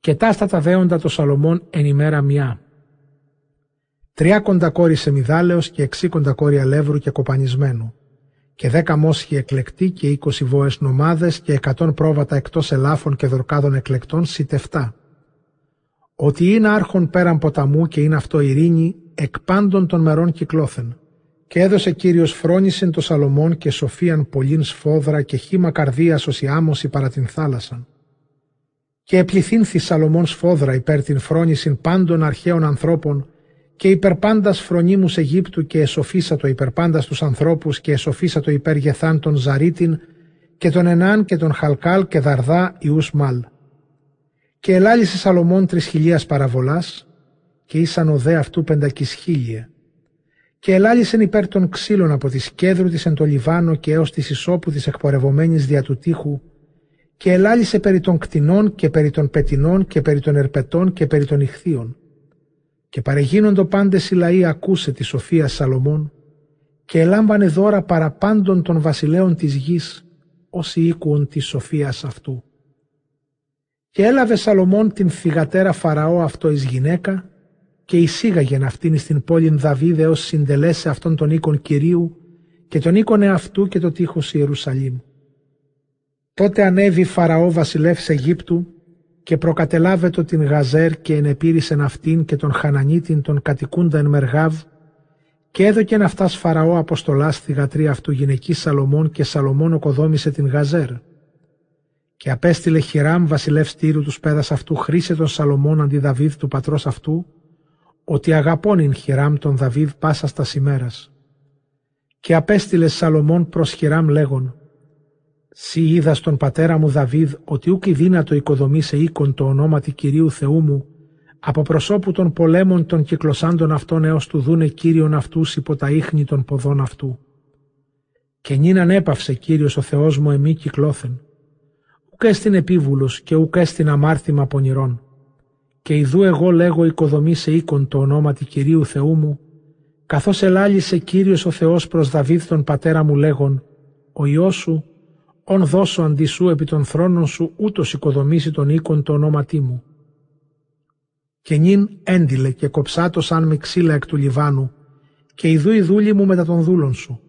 και τάστα τα δέοντα το Σαλομών εν ημέρα μια. Τριάκοντα κόρη σεμιδάλεως και εξήκοντα κόρη αλεύρου και κοπανισμένου και δέκα μόσχοι εκλεκτοί και είκοσι βόες νομάδες και εκατόν πρόβατα εκτός ελάφων και δορκάδων εκλεκτών σιτευτά. Ότι είναι άρχον πέραν ποταμού και είναι αυτό ειρήνη εκ πάντων των μερών κυκλώθεν. Και έδωσε Κύριος φρόνησεν το Σαλομών και σοφίαν πολλήν σφόδρα και χήμα καρδίας ως η άμωση παρά την θάλασσαν και επληθύνθη Σαλομών σφόδρα υπέρ την φρόνησιν πάντων αρχαίων ανθρώπων και υπέρ πάντας φρονίμους Αιγύπτου και εσοφίσατο υπέρ πάντας τους ανθρώπους και εσοφίσατο υπέρ γεθάν τον Ζαρίτιν και τον Ενάν και τον Χαλκάλ και Δαρδά Ιούς Μάλ. Και ελάλησε Σαλομών τρισχιλίας παραβολάς και ήσαν οδέ αυτού πεντακισχίλια. Και ελάλησεν υπέρ των ξύλων από τη σκέδρου της εν το Λιβάνο και έως της ισόπου της εκπορευομένης δια του τείχου και ελάλησε περί των κτηνών και περί των πετινών και περί των ερπετών και περί των ηχθείων. Και παρεγίνοντο πάντες οι λαοί ακούσε τη σοφία Σαλομών και ελάμβανε δώρα παραπάντων των βασιλέων της γης όσοι οίκουον της σοφίας αυτού. Και έλαβε Σαλομών την θυγατέρα Φαραώ αυτό εις γυναίκα και εισήγαγεν αυτήν στην πόλην Δαβίδε ως συντελέσε αυτόν τον οίκον Κυρίου και τον οίκον εαυτού και το τείχος Ιερουσαλήμ. Τότε ανέβη Φαραώ βασιλεύς Αιγύπτου και προκατελάβετο την Γαζέρ και ενεπήρησεν αυτήν και τον Χανανίτην τον κατοικούντα εν Μεργάβ και έδωκεν αυτάς Φαραώ αποστολά στη γατρή αυτού γυναική Σαλομών και Σαλομών οκοδόμησε την Γαζέρ. Και απέστειλε Χιράμ βασιλεύς Τύρου τους πέδας αυτού χρήσε τον Σαλομών αντί Δαβίδ του πατρός αυτού ότι αγαπώνην Χιράμ τον Δαβίδ πάσα στα ημέρας. Και απέστειλε Σαλομών προς Χιράμ λέγον Σι είδα στον πατέρα μου Δαβίδ ότι ούκ δύνατο οικοδομή σε οίκον το ονόματι Κυρίου Θεού μου, από προσώπου των πολέμων των κυκλωσάντων αυτών έως του δούνε Κύριον αυτούς υπό τα ίχνη των ποδών αυτού. Και νυν ανέπαυσε Κύριος ο Θεός μου εμεί κυκλώθεν. Ουκ έστιν επίβουλος και ουκ έστιν αμάρτημα πονηρών. Και ιδού εγώ λέγω οικοδομή σε οίκον το ονόματι Κυρίου Θεού μου, καθώς ελάλησε Κύριος ο Θεός προς Δαβίδ τον πατέρα μου λέγον, ο Υιός σου ον δώσω αντί σου επί των θρόνων σου ούτως οικοδομήσει τον οίκον το ονόματί μου. Και νυν έντιλε και κοψάτο σαν με ξύλα εκ του Λιβάνου και ιδού η δούλη μου μετά των δούλων σου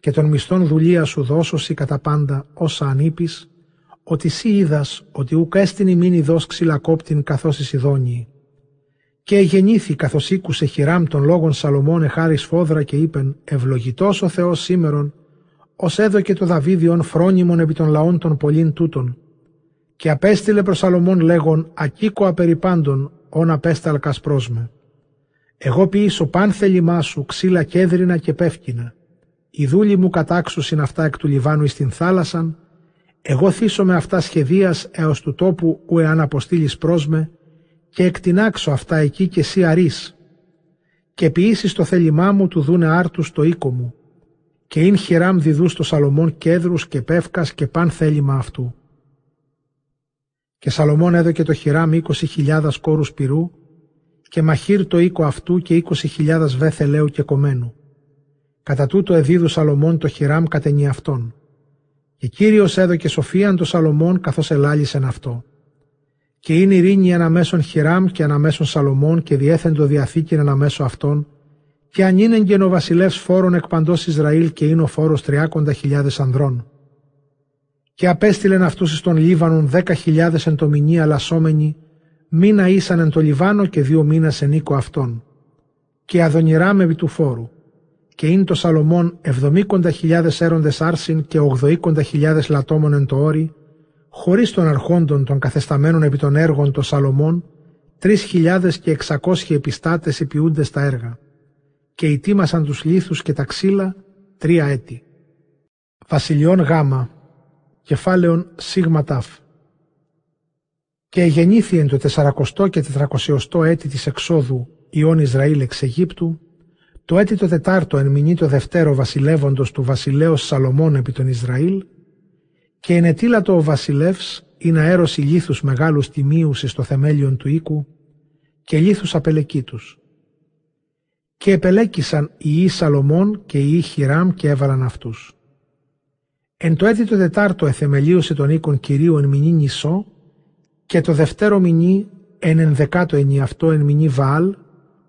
και των μισθών δουλεία σου δώσωση κατά πάντα όσα ανήπεις ότι σύ είδας ότι ουκ έστιν ημίν ειδός ξυλακόπτην καθώς η Σιδόνιοι. Και εγεννήθη καθώς ήκουσε χειράμ των λόγων Σαλομών εχάρης φόδρα και είπεν «Ευλογητός ο Θεός σήμερον, ως έδωκε το Δαβίδιον φρόνιμον επί των λαών των πολλήν τούτων». Και απέστειλε προς Σαλομών λέγον «Ακίκο απεριπάντων, όν απέσταλκας πρόσμε». Εγώ ποιήσω παν θέλημά σου, ξύλα κέδρινα και πεύκινα. Οι δούλοι μου κατάξουσιν αυτά εκ του Λιβάνου εις την θάλασσαν, εγώ θύσω με αυτά σχεδίας έως του τόπου που εάν αποστήλεις πρόσμε και εκτινάξω αυτά εκεί και εσύ αρείς και ποιήσεις το θέλημά μου του δούνε άρτους στο οίκο μου και ειν χειράμ διδούς στο Σαλομών κέδρους και πεύκας και παν θέλημα αυτού. Και Σαλομών έδωκε το χειράμ είκοσι χιλιάδας κόρους πυρού και μαχήρ το οίκο αυτού και είκοσι χιλιάδας βέθελαίου και κομμένου. Κατά τούτο εδίδου Σαλομών το χειράμ κατενή αυτόν. Και Κύριος έδωκε σοφίαν το Σαλομών καθώς ελάλησεν αυτό. Και είναι ειρήνη αναμέσων Χιράμ και αναμέσων Σαλομών και διέθεντο διαθήκη αναμέσω αυτών, και αν είναι γεν ο βασιλεύς φόρων εκ παντός Ισραήλ και είναι ο φόρος τριάκοντα χιλιάδες ανδρών. Και απέστειλεν αυτούς εις τον Λίβανον δέκα χιλιάδες εν το μηνύ αλασσόμενοι, μήνα ήσαν εν το Λιβάνο και δύο μήνας εν οίκο αυτών. Και αδονηράμε επί του φόρου και είναι το Σαλομών εβδομήκοντα χιλιάδες έροντες άρσιν και ογδοήκοντα χιλιάδες λατόμων εν το όρι, χωρίς των αρχόντων των καθεσταμένων επί των έργων των Σαλομών, τρεις χιλιάδες και εξακόσιοι επιστάτες επιούνται στα έργα, και ετοίμασαν τους λίθους και τα ξύλα τρία έτη. Βασιλιών Γάμα, κεφάλαιον Σίγμα Τάφ. Και γεννήθη εν το τεσσαρακοστό και τετρακοσιωστό έτη της εξόδου Ιών Ισραήλ εξ Αιγύπτου, το έτη το τετάρτο εν μηνύ το δευτέρο βασιλεύοντος του βασιλέως Σαλομών επί τον Ισραήλ και ενετήλατο ο βασιλεύς είναι αέρωση λίθους μεγάλους τιμίους στο θεμέλιον του οίκου και λίθους απελεκήτους. Και επελέκησαν οι Ιη Σαλομών και οι Ιη Χιράμ και έβαλαν αυτούς. Εν το έτη το τετάρτο εθεμελίωσε τον οίκον Κυρίου εν μηνύ νησό και το δευτέρο μηνύ εν ενδεκάτο ενιαυτό εν μηνύ Βαάλ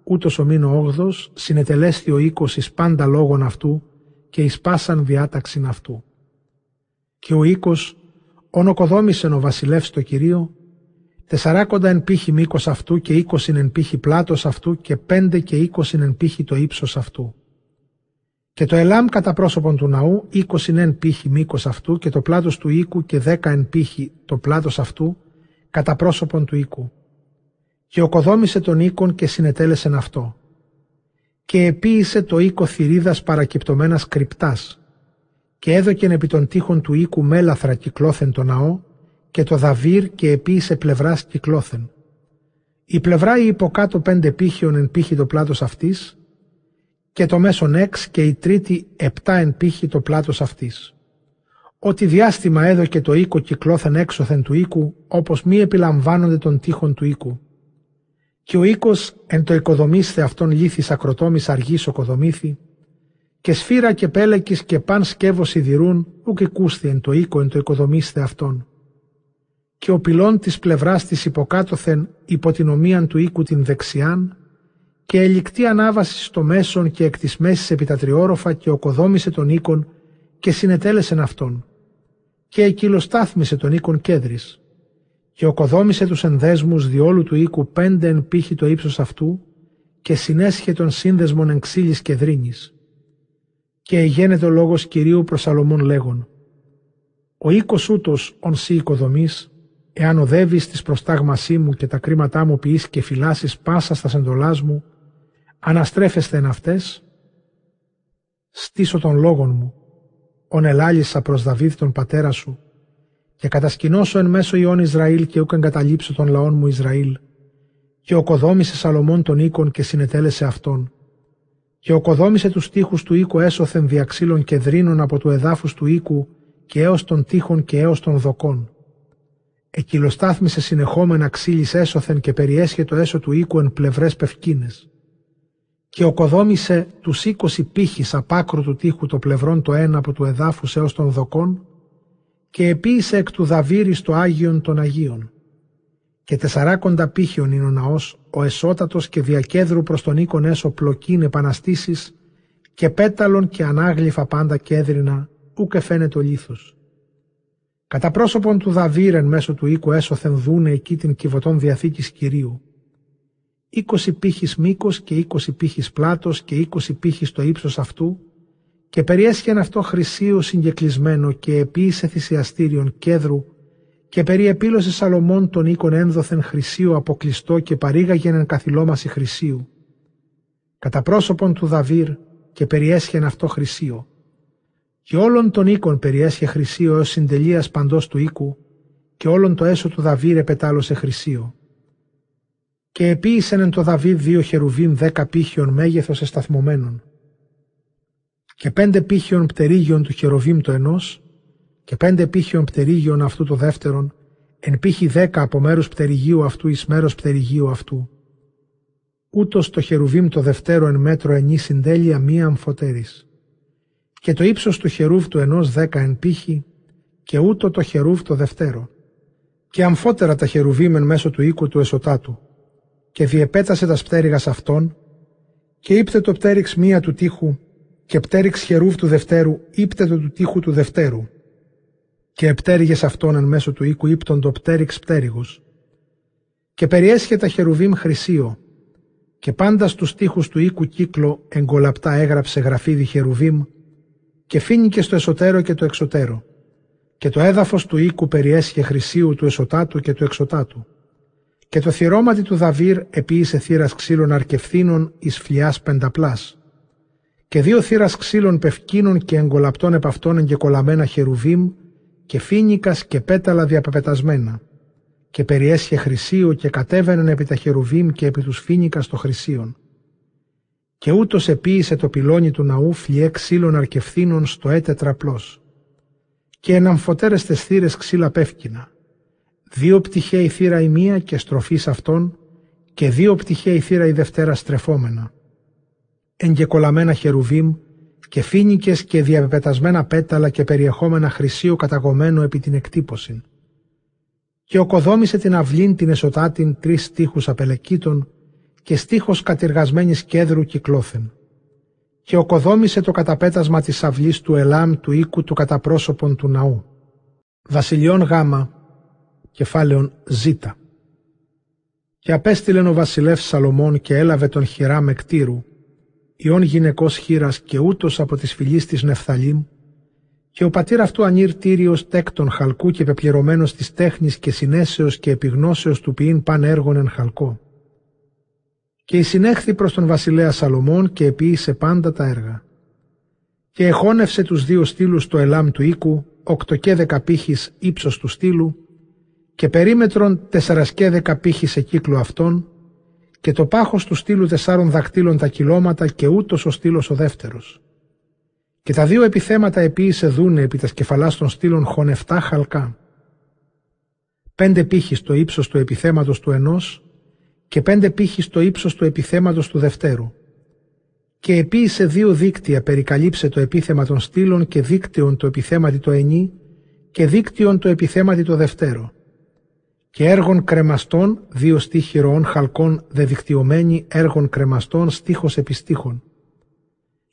ούτως ο μήνο όγδος, συνετελέστη ο οίκος εις πάντα λόγων αυτού και εις πάσαν διάταξην αυτού. Και ο οίκος, ονοκοδόμησεν ο βασιλεύς το κυρίω, τεσσαράκοντα εν πύχη μήκος αυτού και είκοσιν εν πύχη πλάτος αυτού και πέντε και είκοσιν εν πύχη το ύψος αυτού. Και το ελάμ κατά πρόσωπον του ναού, είκοσιν εν πύχη μήκος αυτού και το πλάτος του οίκου και δέκα εν πύχη το πλάτος αυτού, κατά πρόσωπον του οίκου και οκοδόμησε τον οίκον και συνετέλεσεν αυτό. Και επίησε το οίκο θηρίδας παρακυπτωμένας κρυπτάς και έδωκεν επί των τείχων του οίκου μέλαθρα κυκλώθεν το ναό και το δαβύρ και επίησε πλευράς κυκλώθεν. Η πλευρά η υποκάτω πέντε πύχιον εν πύχη το πλάτος αυτής και το μέσον έξ και η τρίτη επτά εν πύχη το πλάτος αυτής. Ότι διάστημα έδωκε το οίκο κυκλώθεν έξωθεν του οίκου όπως μη επιλαμβάνονται των τείχων του οίκου και ο οίκος εν το οικοδομήστε αυτόν λύθη ακροτόμης αργής οκοδομήθη, και σφύρα και πέλεκης και παν σκεύος σιδηρούν, ουκ κούσθη εν το οίκο εν το οικοδομήστε αυτόν. Και ο πυλών της πλευράς της υποκάτωθεν υπό την ομίαν του οίκου την δεξιάν, και ελικτή ανάβαση στο μέσον και εκ της μέσης επί τα τριόροφα και οκοδόμησε τον οίκον και συνετέλεσεν αυτόν. Και εκυλοστάθμισε τον οίκον κέντρης και οκοδόμησε τους ενδέσμους διόλου του οίκου πέντε εν πύχη το ύψος αυτού και συνέσχε τον σύνδεσμον εν ξύλης και δρύνης. Και εγένετο ο λόγος Κυρίου προς Σαλομών λέγον «Ο οίκος ούτος ον σύ οικοδομείς, εάν οδεύεις της προστάγμασή μου και τα κρίματά μου ποιείς και φυλάσεις πάσα στα σεντολάς μου, αναστρέφεστε εν αυτές, στήσω τον λόγον μου, ον ελάλησα προς Δαβίδ τον πατέρα σου, και κατασκηνώσω εν μέσω ιών Ισραήλ και ούκ εγκαταλείψω των λαών μου Ισραήλ. Και οκοδόμησε Σαλομών τον οίκον και συνετέλεσε αυτόν. Και οκοδόμησε τους τείχους του οίκου έσωθεν διαξύλων και δρύνων από του εδάφους του οίκου και έως των τείχων και έως των δοκών. Εκυλοστάθμισε συνεχόμενα ξύλι έσωθεν και περιέσχε το έσω του οίκου εν πλευρές πευκίνες. Και οκοδόμησε τους είκοσι πύχης απάκρου του τείχου το πλευρόν το ένα από του εδάφους έως των δοκών και επίησε εκ του Δαβύρι στο Άγιον των Αγίων. Και τεσσαράκοντα πύχιον είναι ο ναός, ο εσώτατος και διακέδρου προς τον οίκον έσω πλοκήν επαναστήσεις και πέταλον και ανάγλυφα πάντα κέδρινα, ούκε φαίνεται ο λίθος. Κατά πρόσωπον του Δαβύρ εν μέσω του οίκου έσωθεν δούνε εκεί την κυβωτών διαθήκης Κυρίου. Είκοσι πύχης μήκος και είκοσι πύχης πλάτος και είκοσι πύχης το ύψος αυτού και περιέσχεν αυτό χρυσίου συγκεκλισμένο και επίησε θυσιαστήριον κέδρου και περί επίλωση Σαλομών των οίκων ένδοθεν χρυσίου αποκλειστό και παρήγαγεν εν καθυλόμαση χρυσίου. Κατά πρόσωπον του Δαβύρ και περιέσχεν αυτό χρυσίο. Και όλων των οίκων περιέσχε χρυσίο έως συντελείας παντός του οίκου και όλων το έσω του Δαβύρ επετάλωσε χρυσίο. Και επίησεν εν το Δαβίδ δύο χερουβίμ δέκα πύχιον μέγεθος εσταθμωμένων. Και πέντε πύχιον πτερίγιον του χερουβίμ το ενός και πέντε πύχιον πτερίγιον αυτού το δεύτερον, εν πύχη δέκα από μέρους πτερυγίου αυτού εις μέρος πτερυγίου αυτού. Ούτως το χερουβίμ το δευτέρο εν μέτρο ενή συντέλεια μία αμφωτέρης. Και το ύψος του χερούβ του ενός δέκα εν πύχη, και ούτω το χερούβ το δευτέρο. Και αμφότερα τα χερουβίμ εν μέσω του οίκου του εσωτάτου. Και διεπέτασε τα πτέρυγας αυτών, και ύπτε το πτέριξ μία του τείχου, και πτέριξ χερούβ του δευτέρου ύπτε το του τείχου του δευτέρου και επτέριγε αυτόν εν μέσω του οίκου ύπτον το πτέριξ πτέρυγος. Και περιέσχε τα χερουβίμ χρυσίο, και πάντα στους τείχους του οίκου κύκλο εγκολαπτά έγραψε γραφίδι χερουβίμ, και φύνηκε στο εσωτέρο και το εξωτέρο. Και το έδαφος του οίκου περιέσχε χρυσίου του εσωτάτου και του εξωτάτου. Και το θυρώματι του Δαβύρ επίησε θύρας ξύλων αρκευθύνων εις φλιά πενταπλάς. Και δύο θύρας ξύλων πευκίνων και εγκολαπτών επ' αυτών εγκεκολαμένα χερουβίμ και φίνικας και πέταλα διαπεπετασμένα και περιέσχε χρυσίου και κατέβαιναν επί τα χερουβίμ και επί τους φίνικας το χρυσίον. Και ούτως επίησε το πυλόνι του ναού φλιέ ξύλων αρκευθύνων στο έτετρα πλός. Και εναμφωτέρες τες θύρες ξύλα πεύκινα. Δύο πτυχέ η θύρα η μία και στροφή αυτών και δύο πτυχέ η θύρα η δευτέρα στρεφόμενα. Εγκεκολαμένα χερουβίμ και φίνικες και διαπεπετασμένα πέταλα και περιεχόμενα χρυσίου καταγωμένο επί την εκτύπωση. Και οκοδόμησε την αυλήν την εσωτάτην τρεις στίχους απελεκήτων και στίχος κατηργασμένης κέδρου κυκλώθεν. Και οκοδόμησε το καταπέτασμα της αυλής του Ελάμ του οίκου του καταπρόσωπον του ναού. Βασιλιών Γάμα, κεφάλαιον Ζ. Και απέστειλεν ο βασιλεύς Σαλομών και έλαβε τον χειρά με κτήρου ιών γυναικός χείρας και ούτως από τις φυλής της Νεφθαλήμ, και ο πατήρ αυτού ανήρ τύριος τέκτον χαλκού και πεπληρωμένος της τέχνης και συνέσεως και επιγνώσεως του ποιήν παν έργων εν χαλκό. Και η συνέχθη προς τον βασιλέα Σαλομών και επίησε πάντα τα έργα. Και εχώνευσε τους δύο στήλους στο ελάμ του οίκου, οκτώ και δεκα πύχης ύψος του στήλου, και περίμετρον τεσσαρασκέ δεκα πύχης σε κύκλο αυτών, και το πάχος του στήλου τεσσάρων δακτύλων τα κυλώματα και ούτως ο στήλος ο δεύτερος. Και τα δύο επιθέματα επίησε δούνε επί τα σκεφαλάς των στήλων χωνευτά χαλκά. Πέντε πύχης στο ύψος του επιθέματος του ενός και πέντε πύχη στο ύψος του επιθέματος του δευτέρου. Και επίησε δύο δίκτυα περικαλύψε το επίθεμα των στήλων και δίκτυον το επιθέματι το ενή και δίκτυον το επιθέματι το δευτέρο και έργων κρεμαστών, δύο στίχοι ροών χαλκών δεδικτυωμένοι έργων κρεμαστών στίχος επιστίχων.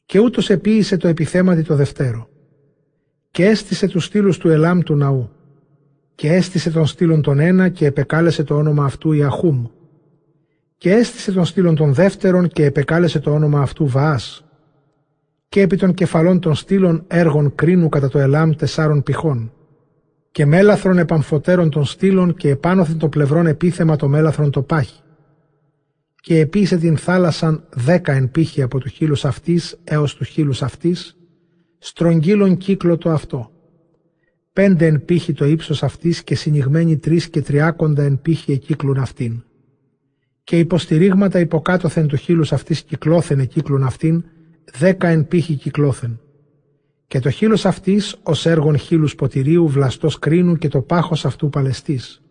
Και ούτως επίησε το επιθέματι το δευτέρο. Και έστησε τους στήλους του Ελάμ του ναού. Και έστησε τον στήλων τον ένα και επεκάλεσε το όνομα αυτού Ιαχούμ. Και έστησε τον στήλων των δεύτερων και επεκάλεσε το όνομα αυτού Βαάς. Και επί των κεφαλών των στήλων έργων κρίνου κατά το Ελάμ τεσσάρων πηχών και μέλαθρον επαμφωτέρων των στήλων και επάνωθεν το πλευρόν επίθεμα το μέλαθρον το πάχη. Και επίησε την θάλασσαν δέκα εν πύχη από τους χείλους αυτής έως τους χείλους αυτής, στρογγύλων κύκλο το αυτό. Πέντε εν πύχη το ύψος αυτής και συνηγμένοι τρεις και τριάκοντα εν πύχη εκύκλουν αυτήν. Και υποστηρίγματα υποκάτωθεν του χείλους αυτής κυκλώθεν εκύκλουν αυτήν, δέκα εν πύχη κυκλώθεν και το χείλος αυτής ως έργον χείλους ποτηρίου βλαστός κρίνου και το πάχος αυτού παλαιστής.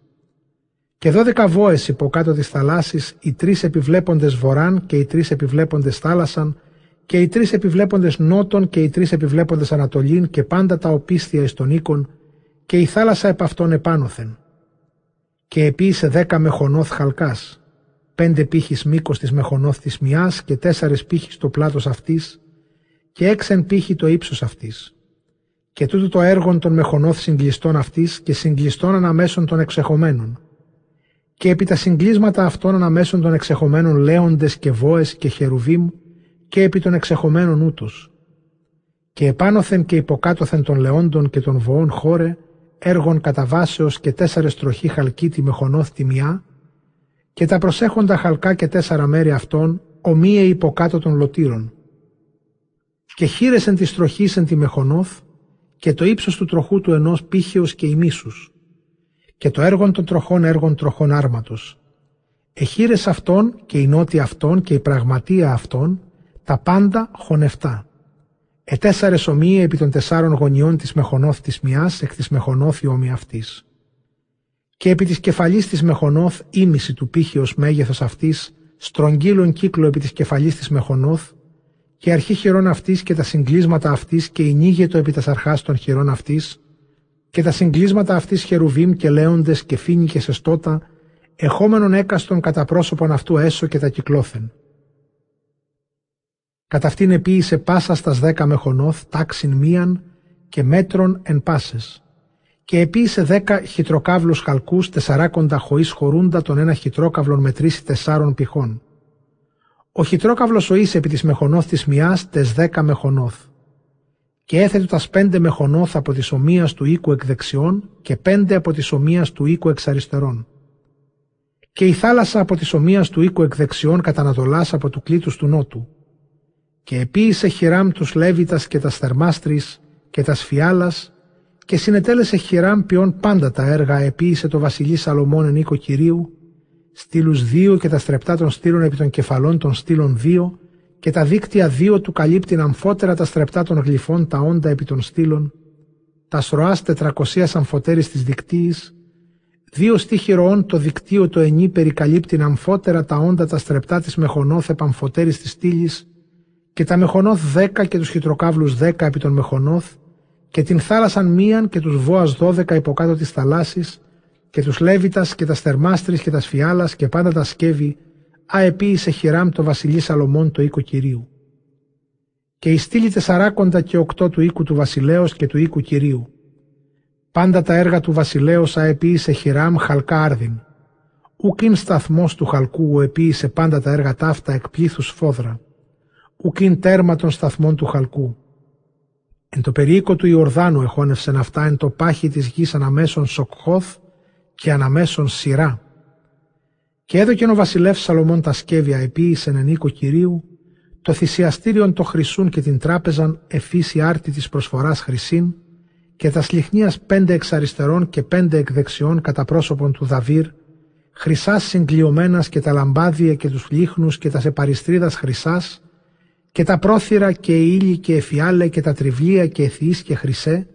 Και δώδεκα βόες υποκάτω της θαλάσσης, οι τρεις επιβλέποντες βοράν και οι τρεις επιβλέποντες θάλασσαν και οι τρεις επιβλέποντες νότων και οι τρεις επιβλέποντες ανατολήν και πάντα τα οπίστια εις τον οίκον και η θάλασσα επ' αυτών επάνωθεν. Και επίησε δέκα μεχονόθ χαλκάς, πέντε πύχης μήκος της μεχονόθ της μιάς και τέσσερις πύχης το πλάτος αυτής και έξεν πύχη το ύψος αυτής. και τούτο το έργο των μεχονόθ συγκλιστών αυτής και συγκλιστών αναμέσων των εξεχομένων. Και επί τα συγκλίσματα αυτών αναμέσων των εξεχομένων λέοντες και βόες και χερουβίμ και επί των εξεχομένων ούτως. Και επάνωθεν και υποκάτωθεν των λεόντων και των βοών χώρε, έργων καταβάσεως και τέσσερες τροχή χαλκίτη με χωνόθ μια, και τα προσέχοντα χαλκά και τέσσερα μέρη αυτών, ομοίε υποκάτω των λωτήρων. Και χείρεσεν τη τροχή εν τη μεχονόθ, και το ύψος του τροχού του ενός πύχεως και ημίσους, και το έργον των τροχών έργων τροχών άρματος. Εχείρες αυτών και η νότια αυτών και η πραγματεία αυτών, τα πάντα χωνευτά. Ετέσσαρες ομοίε επί των τεσσάρων γωνιών της μεχονόθ της μιας, εκ της μεχονόθ η όμοια αυτής. Και επί της κεφαλής της μεχονόθ ήμιση του πύχεως μέγεθος αυτής, στρογγύλων κύκλο επί της κεφαλής της μεχονόθ, και αρχή χειρών αυτής και τα συγκλίσματα αυτής και ηνίγετο επί τας αρχάς των χειρών αυτής, και τα συγκλίσματα αυτής χερουβίμ και λέοντες και φίνι και σεστότα, εχόμενον έκαστον κατά πρόσωπον αυτού έσω και τα κυκλώθεν. Κατά αυτήν επίησε πάσας στα δέκα μεχονόθ, τάξιν μίαν και μέτρων εν πάσες. Και επίησε δέκα χιτροκάβλου χαλκούς, τεσσαράκοντα χωρί χωρούντα τον ένα χιτρόκαυλον μετρήσει τεσσάρων πηχών ο χιτρόκαυλος ο εις επί της μεχονόθ της μιάς τες δέκα μεχονόθ. Και έθετο τας πέντε μεχονόθ από της ομοίας του οίκου εκ δεξιών και πέντε από της ομοίας του οίκου εξ αριστερών. Και η θάλασσα από της ομοίας του οίκου εκ δεξιών κατανατολάς από του κλήτους του νότου. Και επίησε χειράμ τους Λέβητας και τας θερμάστρης και τας σφιάλας και συνετέλεσε χειράμ ποιόν πάντα τα έργα επίησε το βασιλεί Σαλομών εν οίκο Κυρίου στήλους δύο και τα στρεπτά των στήλων επί των κεφαλών των στήλων δύο και τα δίκτυα δύο του καλύπτην αμφότερα τα στρεπτά των γλυφών τα όντα επί των στήλων, τα σροάς τετρακοσίας αμφωτέρης της δικτύης, δύο στίχοι ροών το δικτύο το ενή περικαλύπτην αμφότερα τα όντα τα στρεπτά της μεχονόθ επαμφωτέρης της στήλης και τα μεχονόθ δέκα και τους χιτροκάβλους δέκα επί των μεχονόθ και την θάλασσαν μίαν και τους βόας δώδεκα υποκάτω της θαλάσσης και τους Λέβητας και τα Στερμάστρης και τα Σφιάλας και πάντα τα σκεύη, αεποίησε χειράμ το βασιλεί Σαλομών το οίκο Κυρίου. Και η στήλη τεσσαράκοντα και οκτώ του οίκου του βασιλέως και του οίκου Κυρίου. Πάντα τα έργα του βασιλέως αεποίησε χειράμ χαλκά άρδιν. Ουκίν σταθμός του χαλκού επίησε πάντα τα έργα ταύτα εκ πλήθους φόδρα. Ουκίν τέρμα των σταθμών του χαλκού. Εν το περίοικο του Ιορδάνου εχώνευσεν αυτά εν το πάχη της γης αναμέσων Σοκχώθ και αναμέσων σειρά. Και έδωκε ο βασιλεύς Σαλομών τα σκεύια επίησεν εν οίκο Κυρίου, το θυσιαστήριον το χρυσούν και την τράπεζαν εφύση άρτη της προσφοράς χρυσήν, και τας σλιχνίας πέντε εξ αριστερών και πέντε εκ δεξιών κατά πρόσωπον του Δαβύρ, χρυσάς συγκλειωμένας και τα λαμπάδια και τους λίχνους και τας σεπαριστρίδας χρυσάς, και τα πρόθυρα και η ύλη και εφιάλε και τα τριβλία και εθιείς και χρυσέ,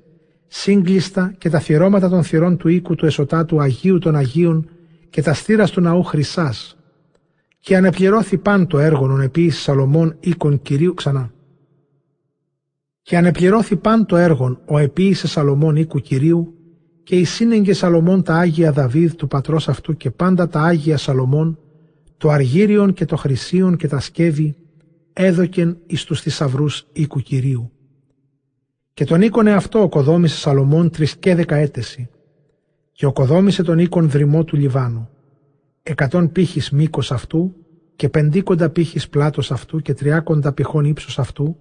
σύγκλιστα και τα θυρώματα των θυρών του οίκου του εσωτάτου Αγίου των Αγίων και τα στήρας του ναού χρυσάς. Και ανεπληρώθη παν το έργο επίσης Σαλομών οίκων Κυρίου ξανά. Και ανεπληρώθη παν το έργο ο επίησε Σαλομών οίκου Κυρίου και η σύνεγγες Σαλομών τα Άγια Δαβίδ του πατρός αυτού και πάντα τα Άγια Σαλομών, το αργύριον και το χρυσίον και τα σκεύη, έδωκεν εις τους θησαυρούς οίκου Κυρίου. Και τον οίκον αυτό οκοδόμησε Σαλομών και δεκαέτεση. Και οκοδόμησε τον οίκον δρυμό του Λιβάνου. Εκατόν πύχης μήκος αυτού και πεντίκοντα πύχης πλάτος αυτού και τριάκοντα πυχών ύψος αυτού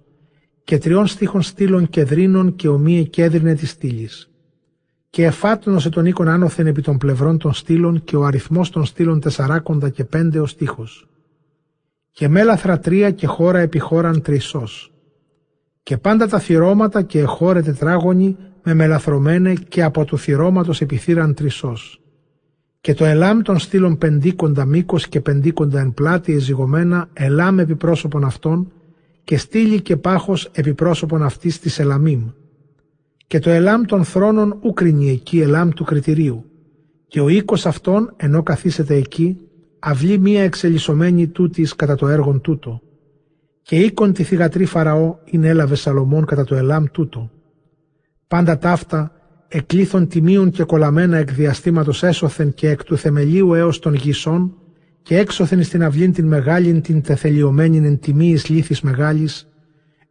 και τριών στίχων στήλων κεδρίνων και ομοίε κέδρινε της στήλης. Και εφάτνωσε τον οίκον άνωθεν επί των πλευρών των στήλων και ο αριθμός των στήλων τεσσαράκοντα και πέντε ο στίχος. Και μέλαθρα τρία και χώρα επί χώραν τρισός και πάντα τα θυρώματα και εχώρε τετράγωνοι με μελαθρωμένε και από του θυρώματος επιθύραν τρισός. Και το ελάμ των στήλων πεντίκοντα μήκος και πεντίκοντα εν πλάτη εζυγωμένα ελάμ επί πρόσωπον αυτών και στήλη και πάχος επί πρόσωπον αυτής της ελαμίμ. Και το ελάμ των θρόνων ούκρινη εκεί ελάμ του κριτηρίου. Και ο οίκος αυτών ενώ καθίσεται εκεί αυλή μία εξελισσομένη τούτης κατά το έργον τούτο και οίκον τη θυγατρή Φαραώ είναι έλαβε Σαλομών κατά το ελάμ τούτο. Πάντα ταύτα εκλήθων τιμίων και κολαμένα εκ διαστήματος έσωθεν και εκ του θεμελίου έως των γησών και έξωθεν στην αυλήν την μεγάλην την τεθελειωμένην εν τιμίης λύθης μεγάλης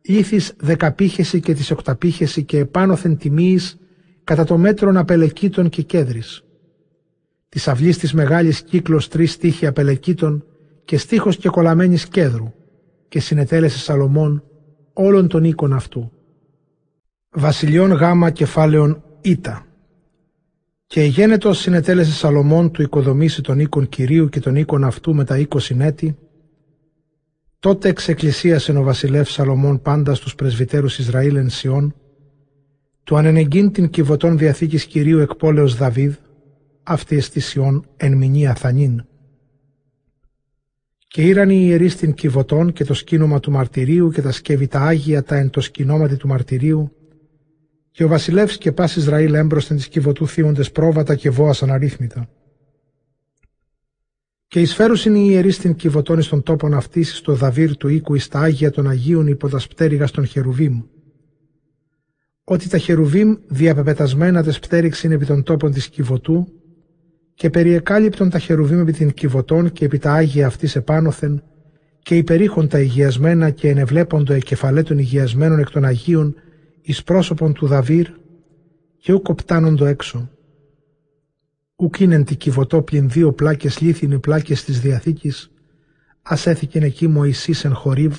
ήθης δεκαπήχεση και της οκταπήχεση και επάνωθεν τιμίης κατά το μέτρον απελεκήτων και κέδρης. Της αυλής της μεγάλης κύκλος τρεις στίχοι απελεκήτων και στίχος και κολαμένης κέδρου και συνετέλεσε Σαλομών όλων των οίκων αυτού. Βασιλιών γάμα κεφάλαιων Ήτα. Και γένετος συνετέλεσε Σαλομών του οικοδομήσει των οίκων Κυρίου και των οίκων αυτού με τα είκοσι έτη. Τότε εξεκκλησίασε ο βασιλεύς Σαλομών πάντα στους πρεσβυτέρους Ισραήλ εν Σιών, του ανενεγκίν την κυβωτών διαθήκης Κυρίου εκπόλεως Δαβίδ, αυτή εστισιών εν μηνύ Αθανίν. Και ήραν οι ιερείς την κυβωτών και το σκήνομα του μαρτυρίου και τα σκεύη τα Άγια τα εν το σκηνόματι του μαρτυρίου και ο βασιλεύς και πας Ισραήλ έμπροσθεν της κυβωτού θύοντες πρόβατα και βόας αναρρύθμιτα. Και εισφέρουσιν οι ιερείς την κυβωτών εις των τόπων αυτής στο δαβύρ του οίκου εις τα Άγια των Αγίων υπό τα σπτέρυγα των Χερουβίμ. Ότι τα Χερουβίμ διαπεπετασμένα τες πτέριξιν επί των τόπων της κυβωτού και περιεκάλυπτον τα χερουβίμ επί την κυβωτών και επί τα Άγια αυτής επάνωθεν και υπερήχον τα υγιασμένα και ενεβλέπον το εκεφαλέ των υγιασμένων εκ των Αγίων εις πρόσωπον του Δαβύρ και ουκ το έξω. Ουκ είναι τη κυβωτό πλην δύο πλάκες λίθινοι πλάκες της Διαθήκης, ας έθηκεν εκεί Μωυσής εν χορίβ,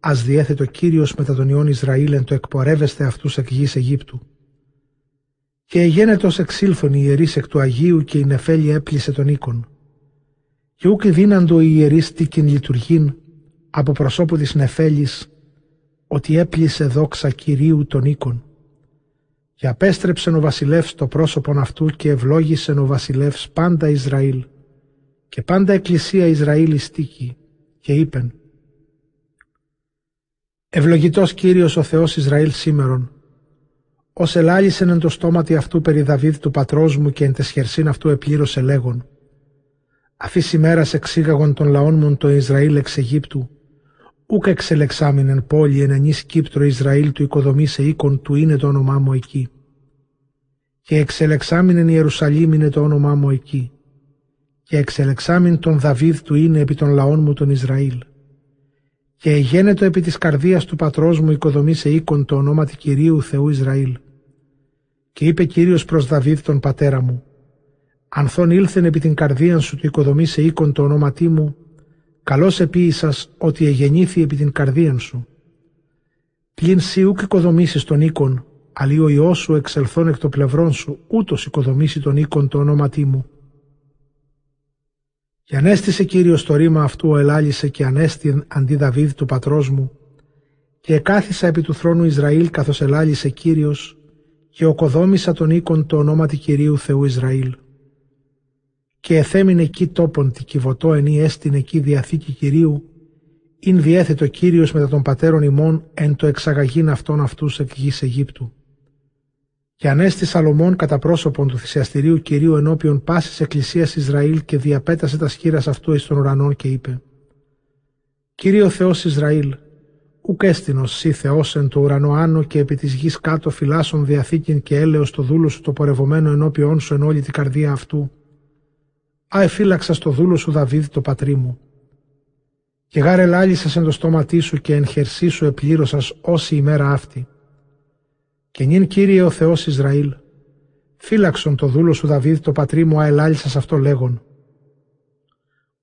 ας διέθετο Κύριος μετά τον Ιών Ισραήλ εν το εκπορεύεστε αυτούς εκ γης Αιγύπτου. Και εγένετος εξήλθον οι ιερείς εκ του Αγίου και η νεφέλη έπλησε τον οίκον. Και ούκ δίναντο οι ιερείς τίκην λειτουργήν από προσώπου της νεφέλης ότι έπλησε δόξα Κυρίου των οίκων. Και απέστρεψε ο βασιλεύς το πρόσωπον αυτού και ευλόγησε ο βασιλεύς πάντα Ισραήλ και πάντα εκκλησία Ισραήλ ιστίκη και είπεν Ευλογητός Κύριος ο Θεός Ισραήλ σήμερον ως ελάλησεν εν το στόματι αυτού περί Δαβίδ του πατρός μου και εν τεσχερσίν αυτού επλήρωσε λέγον. Αφής ημέρας εξήγαγον των λαών μου το Ισραήλ εξ Αιγύπτου, ούκ εξελεξάμινεν πόλη εν ενής Κύπτρο Ισραήλ του οικοδομή σε οίκον του είναι το όνομά μου εκεί. Και εξελεξάμινεν Ιερουσαλήμ είναι το όνομά μου εκεί. Και εξελεξάμιν τον Δαβίδ του είναι επί των λαών μου τον Ισραήλ. Και εγένετο επί της καρδίας του πατρός μου οικοδομή σε οίκον το ονόματι Κυρίου Θεού Ισραήλ και είπε Κύριος προς Δαβίδ τον πατέρα μου, «Ανθόν ήλθεν επί την καρδίαν σου του οικοδομή σε οίκον το ονόματί μου, καλώς επίησας ότι εγεννήθη επί την καρδίαν σου. Πλην σύ ούκ οικοδομήσεις τον οίκον, αλλή ο Υιός σου εξελθών εκ των πλευρών σου, ούτως οικοδομήσει τον οίκον το ονόματί μου. Και ανέστησε Κύριος το ρήμα αυτού ο ελάλησε και ανέστη αντί Δαβίδ του πατρός μου, και εκάθισα επί του θρόνου Ισραήλ καθώς ελάλησε Κύριος, και οκοδόμησα τον οίκον το ονόματι Κυρίου Θεού Ισραήλ. Και εθέμην εκεί τόπον τη κυβωτό ενή έστιν εκεί διαθήκη Κυρίου, ειν διέθετο Κύριος μετά των πατέρων ημών εν το εξαγαγήν αυτών αυτούς εκ γης Αιγύπτου. Και ανέστη Σαλομών κατά πρόσωπον του θυσιαστηρίου Κυρίου ενώπιον πάσης εκκλησίας Ισραήλ και διαπέτασε τα σχήρας αυτού εις των ουρανών και είπε «Κύριο Θεός Ισραήλ, Ουκ έστεινος σύ Θεός εν το ουρανό άνω και επί της γης κάτω φυλάσσον διαθήκην και έλεος το δούλο σου το πορευωμένο ενώπιόν σου εν όλη την καρδία αυτού. Α εφύλαξα στο δούλο σου Δαβίδ το πατρί μου. Και γάρε λάλησας εν το στόματί σου και εν χερσί σου επλήρωσας όση ημέρα αυτή. Και νυν Κύριε ο Θεός Ισραήλ, φύλαξον το δούλο σου Δαβίδ το πατρί μου αελάλησας αυτό λέγον.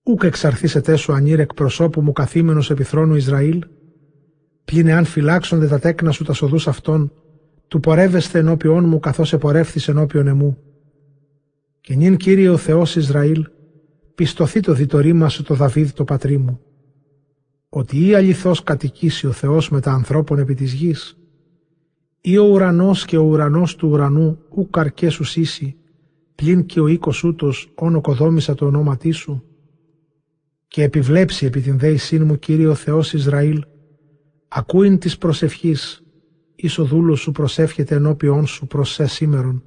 Ούκ εξαρθήσετε σου ανήρεκ προσώπου μου καθήμενος επιθρόνου Ισραήλ, Πλην εάν φυλάξονται τα τέκνα σου τα σοδούς αυτών, του πορεύεστε ενώπιόν μου καθώς επορεύθης ενώπιον εμού. Και νυν Κύριε ο Θεός Ισραήλ, πιστοθεί το διτορήμα σου το Δαβίδ το πατρί μου, ότι ή αληθώς κατοικήσει ο Θεός με τα ανθρώπων επί της γης, ή ο ουρανός και ο ουρανός του ουρανού ου καρκές σου σύσει, πλην και ο οίκος ούτος όν οκοδόμησα το ονόματί σου, και επιβλέψει επί την δέησήν μου Κύριε ο Θεός Ισραήλ, Ακούειν της προσευχής, εις ο δούλος σου προσεύχεται ενώπιόν σου προς σε σήμερον.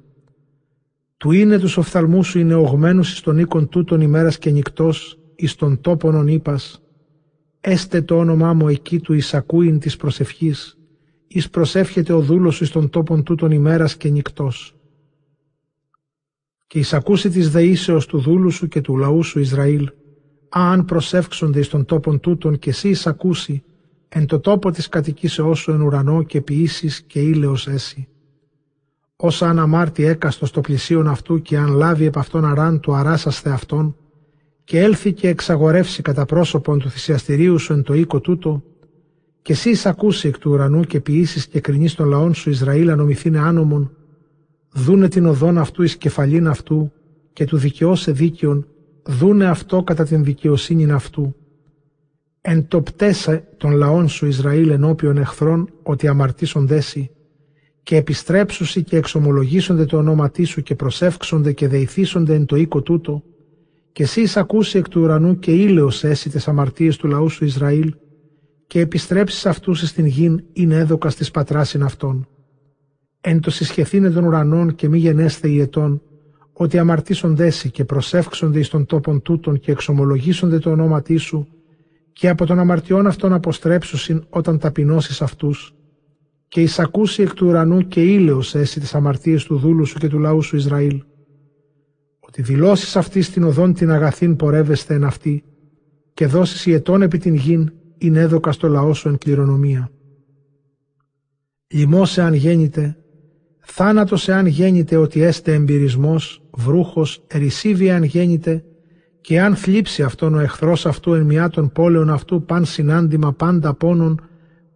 Του είναι τους οφθαλμούς σου είναι ογμένους εις τον οίκον τούτον ημέρας και νυχτός, εις τον τόπον ον είπας, έστε το όνομά μου εκεί του εις ακούειν της προσευχής, εις προσεύχεται ο δούλος σου εις τον τόπον τούτον ημέρας και νυχτός. Και εις ακούσει της δεήσεως του δούλου σου και του λαού σου Ισραήλ, αν προσεύξονται εις τον τόπον τούτον και εσύ εις ακούσει, εν το τόπο της κατοικήσεώς σου εν ουρανό και ποιήσεις και ήλαιος έσυ. Όσα αν αμάρτη έκαστο στο πλησίον αυτού και αν λάβει επ' αυτόν αράν του αράσαστε αυτόν. Και έλθει και εξαγορεύσει κατά πρόσωπον του θυσιαστηρίου σου εν το οίκο τούτο. Και εσύ εισακούσει εκ του ουρανού και ποιήσεις και κρινείς των λαών σου Ισραήλ ανομηθήνε άνομον δούνε την οδόν αυτού εις κεφαλήν αυτού και του δικαιώσε δίκαιον. Δούνε αυτό κατά την δικαιοσύνη αυτού εν το πτέσε των λαών σου Ισραήλ ενώπιον εχθρών ότι αμαρτήσον δέσει και επιστρέψουσι και εξομολογήσονται το ονόματί σου και προσεύξονται και δεηθήσονται εν το οίκο τούτο και εσύ ακούσει εκ του ουρανού και ήλαιος έσυ τες αμαρτίες του λαού σου Ισραήλ και επιστρέψεις αυτούς στην γην είναι έδωκας στις πατράσιν αυτών. Εν το συσχεθήνε των ουρανών και μη γενέστε οι ετών, ότι αμαρτήσονται έσυ και προσεύξονται εις των τόπων τούτων και εξομολογήσονται το ονόματί σου και από τον αμαρτιών αυτών αποστρέψουσιν όταν ταπεινώσεις αυτούς και εισακούσει εκ του ουρανού και ήλαιος έσυ τις αμαρτίες του δούλου σου και του λαού σου Ισραήλ. Ότι δηλώσεις αυτή στην οδόν την αγαθήν πορεύεστε εν αυτή και δώσεις ιετών επί την γην είναι έδωκα στο λαό σου εν κληρονομία. Λοιμός εάν γέννητε, θάνατος εάν γέννητε ότι έστε εμπειρισμός, βρούχος, ερησίβη εάν γέννητε και αν θλίψει αυτόν ο εχθρός αυτού εν μια των πόλεων αυτού παν συνάντημα πάντα πόνων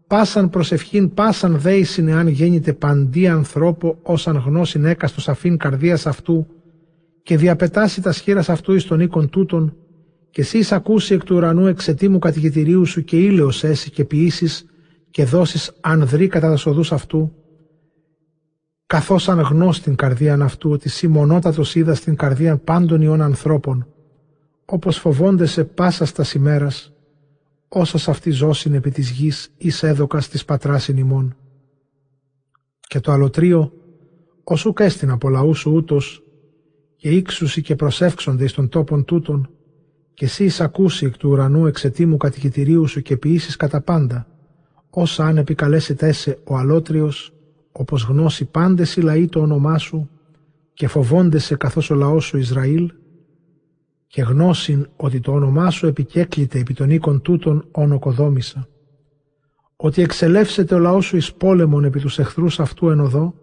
πάσαν προσευχήν, πάσαν δέησιν εάν γέννηται παντί ανθρώπο, όσαν γνώσιν έκαστος αφήν καρδίας αυτού, και διαπετάσει τα σχήρας αυτού εις των οίκων τούτων, και εσύ ακούσει εκ του ουρανού εξαιτήμου κατηγητηρίου σου και ήλαιος έσυ και ποιήσεις και δώσεις ανδρή κατά τα σοδούς αυτού, καθώς αν γνώστην καρδίαν αυτού ότι σύ μονότατος είδας στην καρδίαν πάντων ιών ανθρώπων, όπως φοβόνται σε πάσα στα ημέρας, όσος αυτή ζώσιν επί της γης εις έδωκας της πατράσιν ημών. Και το αλωτρίο, όσου κέστην από λαούς σου ούτως, και ήξουσι και προσεύξονται εις των τόπων τούτων, και εσύ εισακούσει εκ του ουρανού εξαιτήμου κατοικητηρίου σου και ποιήσεις κατά πάντα, όσα αν επικαλέσετε έσε ο αλότριος, όπως γνώσει πάντες οι λαοί το όνομά σου, και φοβόντεσαι καθώς ο λαός σου Ισραήλ, και γνώσιν ότι το όνομά σου επικέκλειται επί των οίκων τούτων ονοκοδόμησα. Ότι εξελεύσεται ο λαός σου εις πόλεμον επί τους εχθρούς αυτού εν οδό,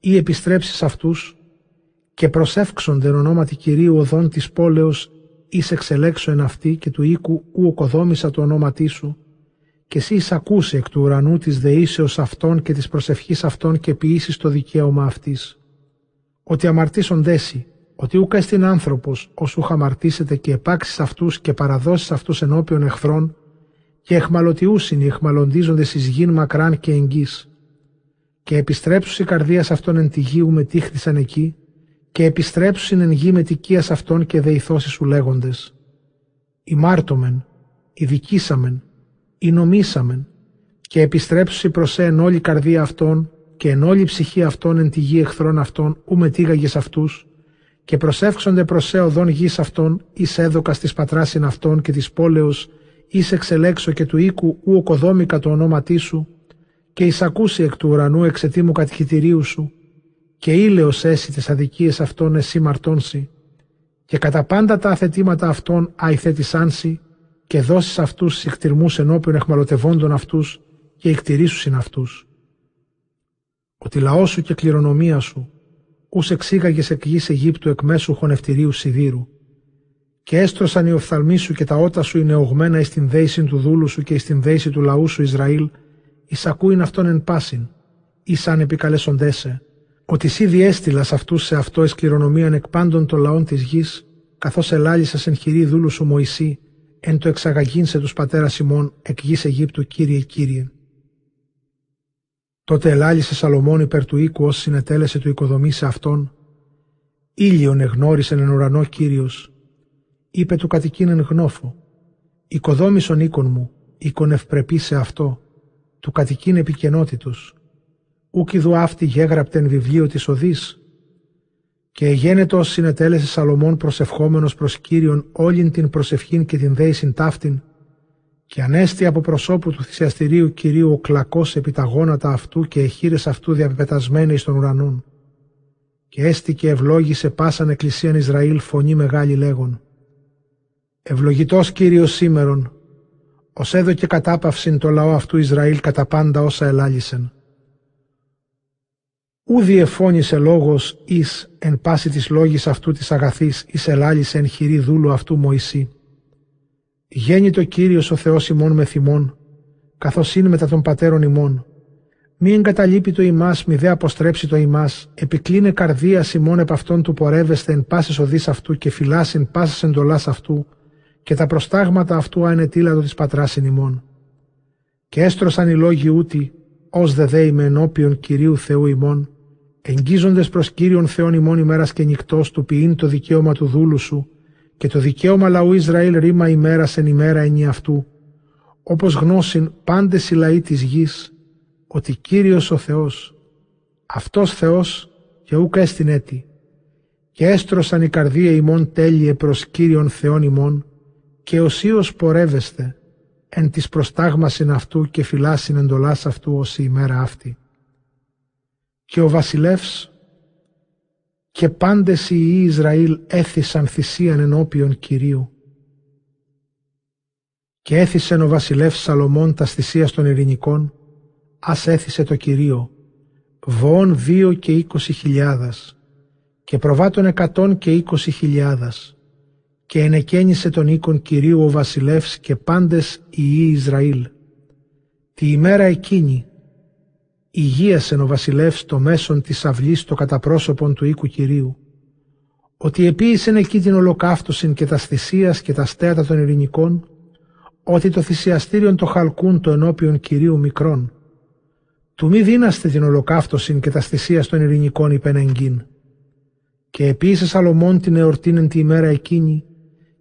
ή επιστρέψεις αυτούς και προσεύξονται εν ονόματι Κυρίου οδών της πόλεως εις εξελέξω εν αυτή και του οίκου ου οκοδόμησα το ονόματί σου και εσύ εισακούσε εκ του ουρανού της δεήσεως αυτών και της προσευχής αυτών και ποιήσεις το δικαίωμα αυτής. Ότι αμαρτήσον δέσει ότι ούκα εστιν άνθρωπος όσου χαμαρτήσετε και επάξεις αυτούς και παραδώσεις αυτούς ενώπιον εχθρών και εχμαλωτιούσιν οι εχμαλωτίζονται εις γην μακράν και εγγύς. Και επιστρέψουν η καρδίας αυτών εν τη γη με τίχτησαν εκεί και επιστρέψουν εν γη με τικίας αυτών και δεηθώσει σου λέγοντες. «Ημάρτωμεν, ειδικήσαμεν, νομίσαμεν και επιστρέψουσι προς εν όλη καρδία αυτών και εν όλη ψυχή αυτών εν τη γη εχθρών αυτών ου με τίγαγες αυτούς και προσεύξονται προς οδόν γης αυτών, εις έδωκας της πατράσιν αυτών και της πόλεως, εις εξελέξω και του οίκου ου οκοδόμηκα το ονόματί σου, και εις ακούσει εκ του ουρανού εξαιτήμου κατηχητηρίου σου, και ήλαιος έσυ τις αδικίες αυτών εσύ μαρτώνσι, και κατά πάντα τα αθετήματα αυτών αϊθέτησάνσι, και δώσεις αυτούς συχτηρμούς ενώπιον εχμαλωτευόντων αυτούς, και εκτηρήσουσιν αυτούς. Ότι λαό σου και κληρονομία σου, ους εξήγαγες εκ γης Αιγύπτου εκ μέσου χωνευτηρίου σιδήρου. Και έστρωσαν οι οφθαλμοί σου και τα ότα σου είναι ογμένα εις την δέηση του δούλου σου και εις την δέηση του λαού σου Ισραήλ, εις ακούειν αυτόν εν πάσιν, εις αν επικαλέσοντέσαι, ότι εσύ διέστηλας αυτούς σε αυτό εις κληρονομίαν εκ πάντων των λαών της γης, καθώς ελάλησας εν χειρή δούλου σου Μωυσή, εν το εξαγαγήν σε τους πατέρας ημών εκ γης Αιγύπτου Κύριε Κύριε. Τότε ελάλησε Σαλομών υπέρ του οίκου ως συνετέλεσε του οικοδομή σε αυτόν. Ήλιον εγνώρισεν εν ουρανό Κύριος. Είπε του κατοικίνεν γνώφο. Οικοδόμησον οίκον μου, οίκον ευπρεπή σε αυτό. Του κατοικίν επικενότητος. Ούκ ιδου αυτή γέγραπτεν βιβλίο της οδής. Και εγένετο ως συνετέλεσε Σαλομών προσευχόμενος προς Κύριον όλην την προσευχήν και την δέησιν ταύτην και ανέστη από προσώπου του θυσιαστηρίου Κυρίου ο κλακός επί τα γόνατα αυτού και εχείρες αυτού διαπεπετασμένοι στον ουρανόν. Και έστηκε ευλόγησε πάσαν εκκλησίαν Ισραήλ φωνή μεγάλη λέγον. Ευλογητός Κύριος σήμερον, ως έδωκε κατάπαυσιν το λαό αυτού Ισραήλ κατά πάντα όσα ελάλησεν. Ούδι εφώνησε λόγος εις εν πάση της λόγης αυτού της αγαθής εις ελάλησε εν χειρή δούλου αυτού Μωυσή. Γέννητο Κύριος ο Θεός ημών με θυμών, καθώς είναι μετά των πατέρων ημών. Μη εγκαταλείπει το ημάς, μη δε αποστρέψει το ημάς, επικλίνε καρδίας ημών επ' αυτόν του πορεύεστε εν πάσης οδής αυτού και φυλάσιν πάσης εντολάς αυτού, και τα προστάγματα αυτού ανετήλατο της πατράσιν ημών. Και έστρωσαν οι λόγοι ούτι, ως δε δέει με ενώπιον Κυρίου Θεού ημών, εγγίζοντες προς Κύριον Θεόν ημών ημέρας και νυχτός του ποιήν το δικαίωμα του δούλου σου, και το δικαίωμα λαού Ισραήλ ρήμα ημέρας εν ημέρα ενή αυτού, όπως γνώσιν πάντες οι λαοί της γης, ότι Κύριος ο Θεός, αυτός Θεός και ούκα έστιν έτη, και έστρωσαν η καρδία ημών τέλειε προς Κύριον Θεόν ημών, και οσίως πορεύεστε εν της προστάγμασιν αυτού και φυλάσιν εντολάς αυτού ως η ημέρα αυτή. Και ο βασιλεύς και πάντες οι Ιη Ισραήλ έθισαν θυσίαν ενώπιον Κυρίου. Και έθισε ο βασιλεύς Σαλομών τα θυσία των ειρηνικών, ας έθισε το Κυρίο, βοών δύο και είκοσι χιλιάδας και προβάτων εκατόν και είκοσι χιλιάδας και ενεκένισε τον οίκον Κυρίου ο βασιλεύς και πάντες οι Ιη Ισραήλ. Τη ημέρα εκείνη υγίασεν ο βασιλεύς το μέσον της αυλής το καταπρόσωπον του οίκου Κυρίου, ότι επίησεν εκεί την ολοκαύτωσιν και τα θυσίας και τα στέατα των ειρηνικών, ότι το θυσιαστήριον το χαλκούν το ενώπιον Κυρίου μικρών. Του μη δίναστε την ολοκαύτωσιν και τα θυσίας των ειρηνικών υπενεγγύν. Και επίησε Σαλομών την εορτήν τη ημέρα εκείνη,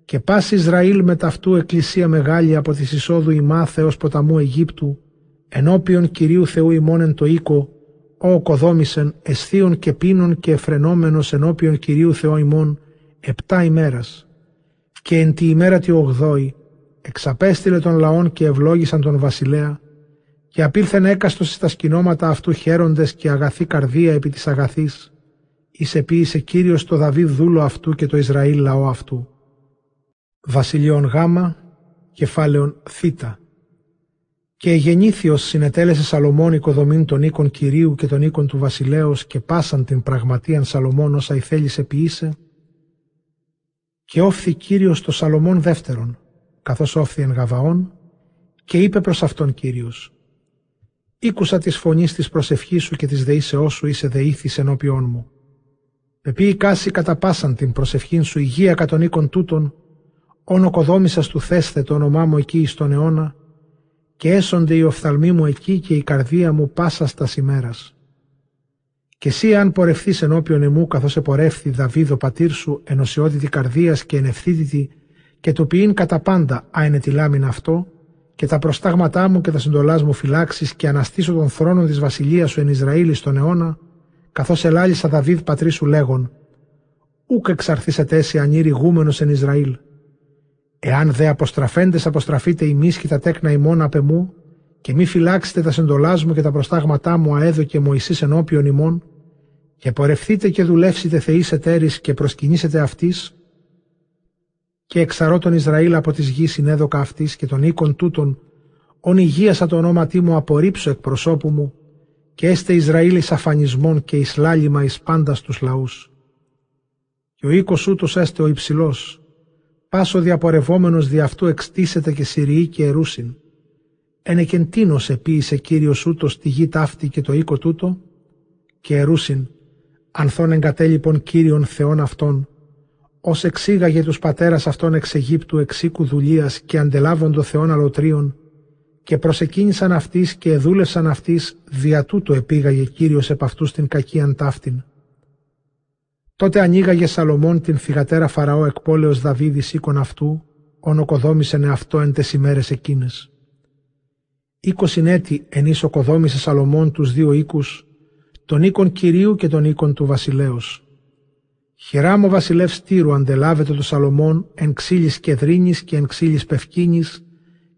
και πας Ισραήλ με ταυτού εκκλησία μεγάλη από τη εισόδου ημά Θεός ποταμού Αιγύπτου, ενώπιον Κυρίου Θεού ημών εν το οίκο, ο κοδόμησεν αισθίων και πίνων και εφρενόμενος ενώπιον Κυρίου Θεού ημών επτά ημέρας. Και εν τη ημέρα τη ογδόη εξαπέστειλε των λαών και ευλόγησαν τον βασιλέα και απήλθεν έκαστος στα σκηνώματα αυτού χαίροντες και αγαθή καρδία επί της αγαθής, εις επίησε Κύριος το Δαβίδ δούλο αυτού και το Ισραήλ λαό αυτού. Βασιλειών Γ, κεφάλαιον Θ. Και γεννήθιος συνετέλεσε Σαλομών οικοδομήν των οίκων Κυρίου και των οίκων του βασιλέως και πάσαν την πραγματείαν Σαλομών όσα η θέλησε ποιήσε. Και όφθη Κύριος το Σαλομών δεύτερον, καθώς όφθη εν Γαβαών, και είπε προς αυτόν Κύριος, «Ήκουσα της φωνής της προσευχής σου και της δεήσεώς σου είσαι δεήθης ενώπιόν μου. Πεπεί κάση κατά πάσαν την προσευχήν σου υγεία κατ' των οίκων τούτων, όν οκοδόμησας του θέστε το όνομά μου εκεί στον αιώνα και έσονται οι οφθαλμοί μου εκεί και η καρδία μου πάσα στα ημέρας. Και εσύ αν πορευθείς ενώπιον εμού καθώς επορεύθη Δαβίδ ο πατήρ σου ενωσιότητη καρδίας και ενευθύτητη και το ποιήν κατά πάντα άινε τη λάμινα αυτό και τα προστάγματά μου και τα συντολάς μου φυλάξεις και αναστήσω τον θρόνο της βασιλείας σου εν Ισραήλ στον αιώνα καθώς ελάλησα Δαβίδ πατρί σου λέγον «Ούκ εξαρθήσετε εσύ ανήριγούμενος εν Ισραήλ» Εάν δε αποστραφέντες αποστραφείτε ημείς και τα τέκνα ημών απ' εμού, και μη φυλάξετε τα συντολάς μου και τα προστάγματά μου αέδω και Μωυσής ενώπιον ημών, και πορευθείτε και δουλεύσετε θεείς εταίρης και προσκυνήσετε αυτής, και εξαρώ τον Ισραήλ από της γης συνέδοκα αυτής και των οίκων τούτων, ον υγείασα το ονόματί μου απορρίψω εκ προσώπου μου, και έστε Ισραήλ εις αφανισμών και εις λάλημα εις πάντας τους λαούς. Και ο οίκος ούτως έστε ο υψηλός, πάσο διαπορευόμενος δι' αυτού εξτίσεται και συριεί και ερούσιν. Ενεκεντίνος επίησε Κύριος ούτως τη γη ταύτη και το οίκο τούτο, και ερούσιν, ανθών εγκατέλειπων Κύριον Θεών αυτών, ως εξήγαγε τους πατέρας αυτών εξ Αιγύπτου εξήκου δουλείας και αντελάβοντο Θεών αλωτρίων, και προσεκίνησαν αυτής και εδούλευσαν αυτής, δια τούτο επήγαγε Κύριος επ' αυτούς την κακίαν ταύτην. Τότε ανοίγαγε Σαλομών την θυγατέρα Φαραώ εκ πόλεως Δαβίδης οίκον αυτού, ονοκοδόμησεν αυτό εν τες ημέρες εκείνες. Είκοσιν έτη ενής οκοδόμησε Σαλομών τους δύο οίκους, τον οίκον Κυρίου και τον οίκον του βασιλέως. Χεράμ ο βασιλεύς Τύρου αντελάβεται το Σαλομών εν ξύλης κεδρίνης και εν ξύλης πευκίνης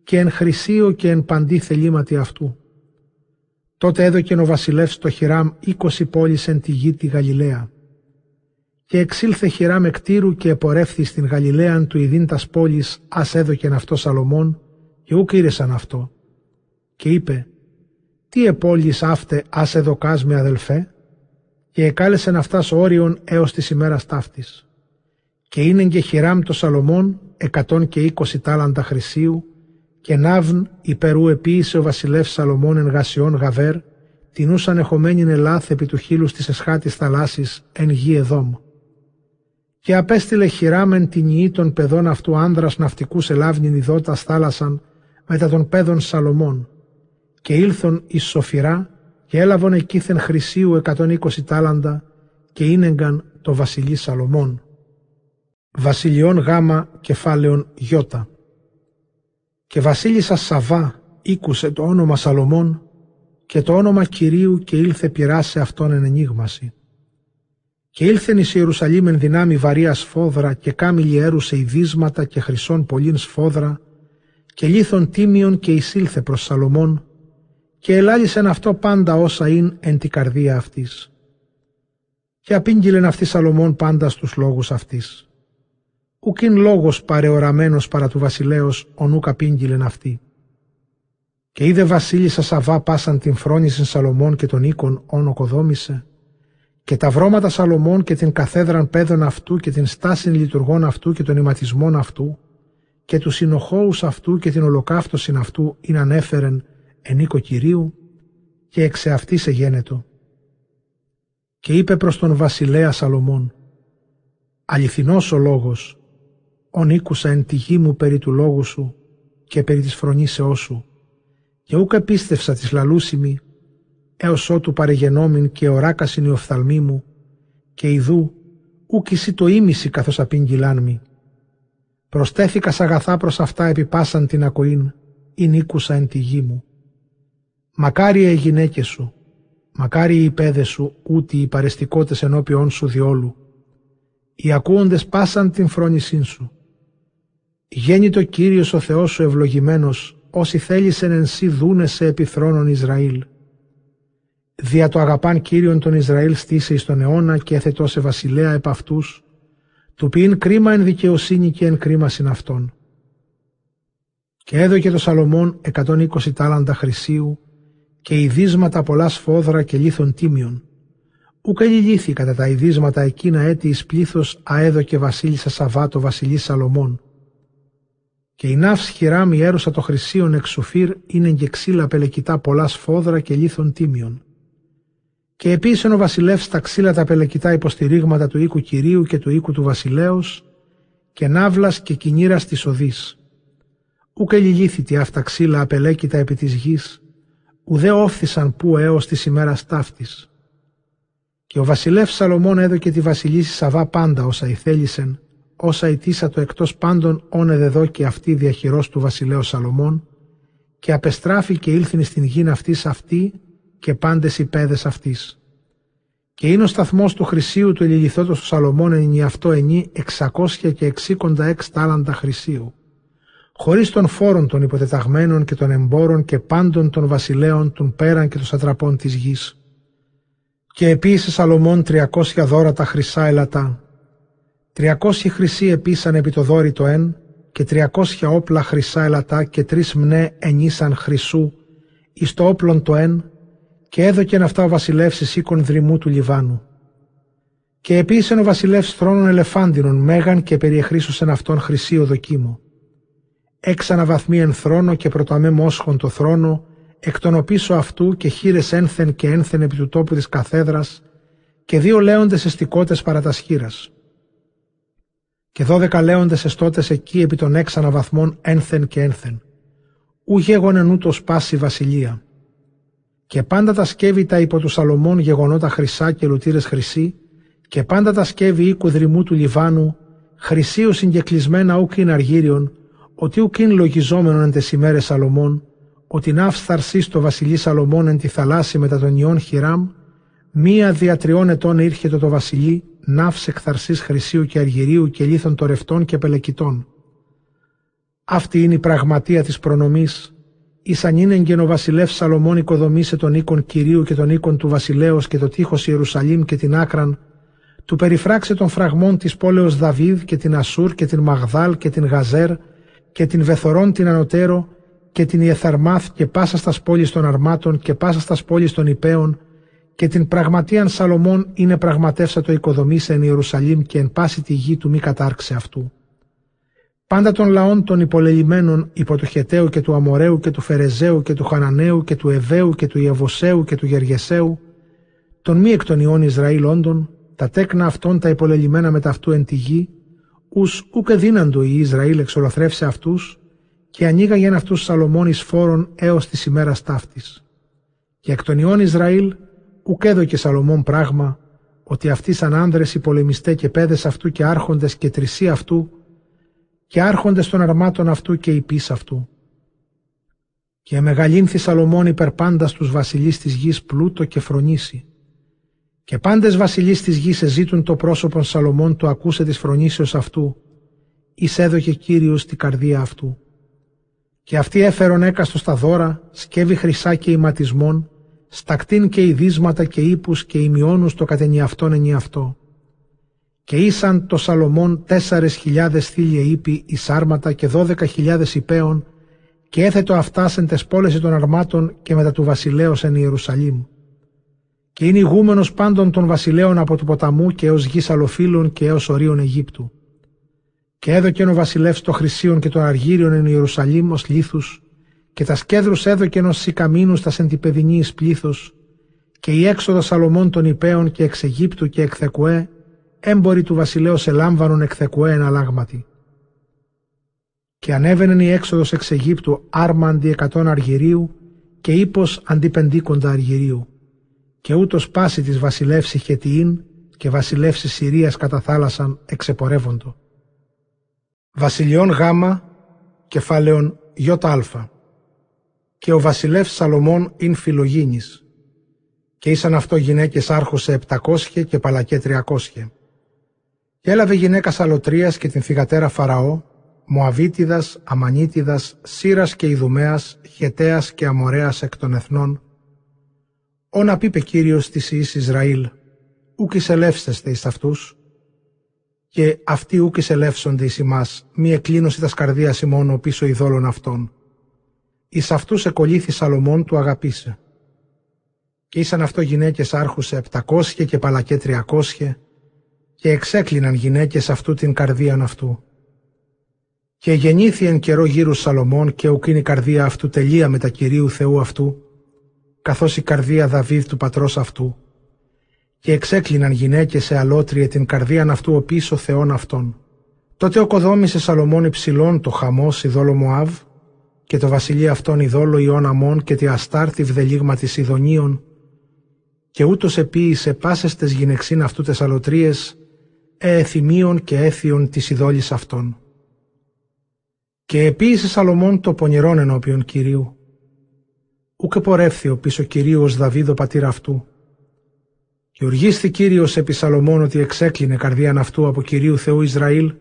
και εν χρυσίο και εν παντή θελήματι αυτού. Τότε έδωκε ο βασιλεύς το Χειράμ είκοσι πόλεις εν τη γη τη Γαλιλαία και εξήλθε χειρά με κτήρου και επορεύθη στην Γαλιλαίαν του ιδίν τας πόλης ας έδωκεν αυτό Σαλομών και ούκ ήρεσαν αυτό. Και είπε, τι επόλυς αύτε άσε δοκάς με αδελφέ, και εκάλεσεν αυτάς όριον έως της ημέρας ταύτης. Και είναι και χειράμ το Σαλομών εκατόν και είκοσι τάλαντα χρυσίου, και ναύν υπερού επίησε ο βασιλεύς Σαλομών εν γασιών γαβέρ, την ούσαν εχομένην ελάθ επί του χείλους της εσχάτης θαλάσσης εν γη εδόμ. Και απέστειλε χειράμεν την ιή των παιδών αυτού άνδρας ναυτικούς ελάβνην ειδότας θάλασσαν μετά των παιδών Σαλομών. Και ήλθον εις σοφυρά και έλαβον εκείθεν χρυσίου 120 τάλαντα και ίνεγκαν το βασιλεί Σαλομών. Βασιλιών γάμα κεφάλαιον γιώτα. Και βασίλισσα Σαβά ήκουσε το όνομα Σαλομών και το όνομα Κυρίου και ήλθε πειράσε αυτόν εν ενίγμαση. Και ήλθεν εις Ιερουσαλήμ εν δυνάμει βαρίας σφόδρα και κάμιλι έρουσε ειδίσματα και χρυσών πολλήν σφόδρα και λίθον τίμιον και εισήλθε προς Σαλομών και ελάλησεν αυτό πάντα όσα είναι εν τη καρδία αυτής. Και απήγγειλεν αυτή Σαλομών πάντα στους λόγους αυτής. Ουκίν λόγος παρεοραμένος παρά του βασιλέως ονούκ απήγγειλεν αυτή. Και είδε βασίλισσα Σαβά πάσαν την φρόνηση Σαλομών και τον οίκον όν οκοδόμησε, και τα βρώματα Σαλομών και την καθέδραν παιδων αυτού και την στάση λειτουργών αυτού και των ηματισμών αυτού, και τους συνοχώους αυτού και την ολοκαύτωσιν αυτού ειν ανέφερεν εν οίκο Κυρίου, και εξ σε γένετο. Και είπε προς τον βασιλέα Σαλομών, αληθινός ο λόγος, ον ήκουσα εν τη γη μου περί του λόγου σου και περί της φρονήσεώς σου, και ούκ επίστευσα της λαλούσιμη, έως ότου παρεγενόμην και οράκασιν η οφθαλμή μου, και ιδού ούκ εσύ το ίμιση καθώς απήγγυλάν μη. Προστέθηκα σ' αγαθά προς αυτά επιπάσαν την ακοήν, ή νίκουσα εν τη γη μου. Μακάρι οι γυναίκες σου, μακάρι οι παιδες σου, ούτε οι παρεστικότες ενώπιόν σου διόλου. Οι ακούοντες πάσαν την φρόνησήν σου. Γέννητο Κύριος ο Θεός σου ευλογημένος, όσοι θέλησεν εν σύ δούνε σε επιθρόνων Ισραήλ. Δια το αγαπάν Κύριον τον Ισραήλ στήσε εις τον αιώνα και έθετό σε βασιλέα επ' αυτούς, του ποιήν κρίμα εν δικαιοσύνη και εν κρίμα συν αυτών. Και έδωκε το Σαλομών 120 τάλαντα χρυσίου και ειδίσματα πολλά σφόδρα και λίθων τίμιων. Ουκ ελιλήθη κατά τα ειδίσματα εκείνα έτη εις πλήθος αέδωκε βασίλισσα Σαββάτο βασιλή Σαλομών και η ναύς χειράμ η έρωσα το χρυσίον εξουφύρ είναι και ξύλα πελεκητά πολλά σφόδρα και λίθων τίμιων. Και επίσης ο βασιλεύς τα ξύλα τα πελεκητά υποστηρίγματα του οίκου κυρίου και του οίκου του βασιλέως και ναύλας και κινήρας της οδής. Ούκ ελιλήθητη αυτά ξύλα απελέκητα επί της γης, ουδέ όφθησαν που έως της ημέρας ταύτης. Και ο βασιλεύς Σαλομών έδωκε τη βασιλίση Σαβά πάντα όσα ηθέλησεν όσα ητήσα το εκτός πάντων όνε δεδό και αυτή διαχειρός του βασιλέως Σαλομών και απεστράφη και ήλθιν στην γην αυτής αυτή και πάντες οι πέδες αυτής. Και είναι ο σταθμός του χρυσίου του ελιληθότος του Σαλομών εν αυτό ενή εξακόσια και εξήκοντα εξ τάλαντα χρυσίου. Χωρίς των φόρων των υποτεταγμένων και των εμπόρων και πάντων των βασιλέων των πέραν και των σατραπών της γης. Και επίσης Σαλομών τριακόσια δώρα τα χρυσά ελατά, Τριακόσιοι χρυσοί επίσαν επί το δόρι το εν και τριακόσια όπλα χρυσά ελατά και τρεις μνέ ενίσαν χρυσού εις το όπλον το εν και έδωκεν αυτά ο βασιλεύς εις οίκον δρυμού του Λιβάνου. Και επίσης ο βασιλεύς θρόνων ελεφάντινων μέγαν και περιεχρήσωσεν αυτόν χρυσίο δοκίμο. Έξανα βαθμί εν θρόνο και πρωτοαμέ μόσχον το θρόνο, εκ των οπίσω αυτού και χείρες ένθεν και ένθεν επί του τόπου της καθέδρας και δύο λέοντες εστικότες παρά τας και δώδεκα λέοντες εστώτες εκεί επί των έξανα βαθμών ένθεν και ένθεν. Ου γέγονεν ούτως πάση βασιλεία. Και πάντα τα σκεύη τα υπό του Σαλομών γεγονότα χρυσά και λουτήρες χρυσή, και πάντα τα σκεύη οίκου δρυμού του Λιβάνου, χρυσίου συγκεκλεισμένα ούκιν αργύριον, ότι ούκιν λογιζόμενον εν τες ημέρες Σαλομών, ότι ναύσταρσή το βασιλεί Σαλομών εν τη θαλάσση μετά τον ιών Χιράμ, μία δια τριών ετών ήρχεται το βασιλεί, ναύς εκθαρσής χρυσίου και αργυρίου και λίθων τορευτών και πελεκητών. Αυτή είναι η πραγματεία της προνομής, ήσαν είναι ο βασιλεύς Σαλομών οικοδομήσε τον οίκον Κυρίου και τον οίκον του βασιλέως και το τείχος Ιερουσαλήμ και την άκραν, του περιφράξε των φραγμών της πόλεως Δαβίδ και την Ασούρ και την Μαγδάλ και την Γαζέρ και την Βεθορών την Ανωτέρο και την Ιεθαρμάθ και πάσα στας πόλεις των αρμάτων και πάσα στας πόλεις των υπέων και την πραγματείαν Σαλομών είναι πραγματεύσα το οικοδομήσε εν Ιερουσαλήμ και εν πάση τη γη του μη κατάρξε αυτού. Πάντα των λαών των υπολελειμμένων υπό του Χεταίου και του Αμοραίου και του Φερεζαίου και του Χαναναίου και του Εβαίου και του Ιεβοσαίου και του Γεργεσαίου, των μη εκ των ιών Ισραήλ όντων, τα τέκνα αυτών τα υπολελειμμένα με ταυτού εν τη γη, ους ούκε δύναντο η Ισραήλ εξολοθρεύσε αυτούς και ανοίγαγεν αυτούς Σαλομών εις φόρων έως της ημέρας ταύτης. Και εκ των ιών Ισραήλ ουκ έδωκε Σαλομών πράγμα, ότι αυτοί σαν άνδρες οι πολεμιστέ και πέδες αυτού και άρχοντες και τρισί αυτού και άρχοντες των αρμάτων αυτού και υπείς αυτού. Και μεγαλύνθη Σαλομών υπερ πάντα στους βασιλείς της γης πλούτο και φρονήσει. Και πάντες βασιλείς της γης εζήτουν το πρόσωπον Σαλομών το ακούσε της φρονήσεως αυτού, εις έδωκε Κύριος την καρδία αυτού. Και αυτοί έφερον έκαστο στα δώρα, σκεύη χρυσά και ηματισμών, στακτήν και ειδίσματα και ύπους και ημιώνους το κατενιαυτόν ενιαυτό. Και ήσαν το Σαλομών τέσσερες χιλιάδες θήλια ύπη εις άρματα και δώδεκα χιλιάδες υπέων και έθετο αυτάσεν τες πόλες των αρμάτων και μετά του βασιλέως εν Ιερουσαλήμ. Και είναι ηγούμενος πάντων των βασιλέων από του ποταμού και έως γης αλοφύλων και έως ορίων Αιγύπτου. Και έδωκεν ο βασιλεύς το χρυσίον και το αργύριον εν Ιερουσαλήμ ως λίθους και τας σκέδρους έδωκεν ως σικαμίνους τας σεντιπεδινή εις πλήθος και η έξοδος Σαλομών των υπέων και εξ Αιγύπτου και εκθεκουέ έμποροι του βασιλέως ελάμβανον εκθεκουέ εν αλάγματι. Και ανέβαινεν η έξοδος εξ Αιγύπτου άρμα αντί εκατόν αργυρίου και ύπος αντί πεντήκοντα αργυρίου. Και ούτως πάση της βασιλεύση Χετιήν και βασιλεύση Συρίας κατά θάλασσαν εξεπορεύοντο. Βασιλιών Γάμα, κεφάλαιον Ι και ο βασιλεύς Σαλομών ειν φιλογίνης και ήσαν αυτό γυναίκες άρχουσε 700 και παλακέ 300. Και έλαβε γυναίκα Σαλοτρίας και την θυγατέρα Φαραώ, Μωαβίτιδας, Αμανίτιδας, Σύρας και Ιδουμέας, Χετέας και Αμορέας εκ των εθνών. Όνα πείπε Κύριος της Ιης Ισραήλ, ούκ εισελεύστεστε εις αυτούς, και αυτοί ούκ εισελεύσονται εις ημάς, μη εκλίνωση τας σκαρδίας ημών πίσω ειδόλων αυτών. Εις αυτούς εκολύθη Σαλομών του αγαπήσε. Και ήσαν αυτό γυναίκες άρχουσε 700 και παλακέ 300 και εξέκλειναν γυναίκες αυτού την καρδίαν αυτού. Και γεννήθη εν καιρό γύρους Σαλομών και ουκ η καρδία αυτού τελεία με τα Κυρίου Θεού αυτού, καθώς η καρδία Δαβίδ του πατρός αυτού. Και εξέκλειναν γυναίκες σε αλότριε την καρδίαν αυτού ο πίσω Θεών αυτών. Τότε οκοδόμησε Σαλομών υψηλών το χαμός ειδόλο Μωάβ και το βασιλείο αυτών ειδόλο Ιών Αμών και τη αστάρτη βδελίγμα της Ιδονίων και ούτως επίησε πάσες τες γυναιξίν αυτού τες αλωτρίες εεθυμίων και έθιων της ειδόλης αυτών. Και επίησε Σαλομών το πονηρόν ενώπιον Κυρίου. Ούκε πορεύθη ο πίσω Κυρίου ως Δαβίδο πατήρ αυτού. Και οργίσθη Κύριος επί Σαλομών ότι εξέκλεινε καρδίαν αυτού από Κυρίου Θεού Ισραήλ,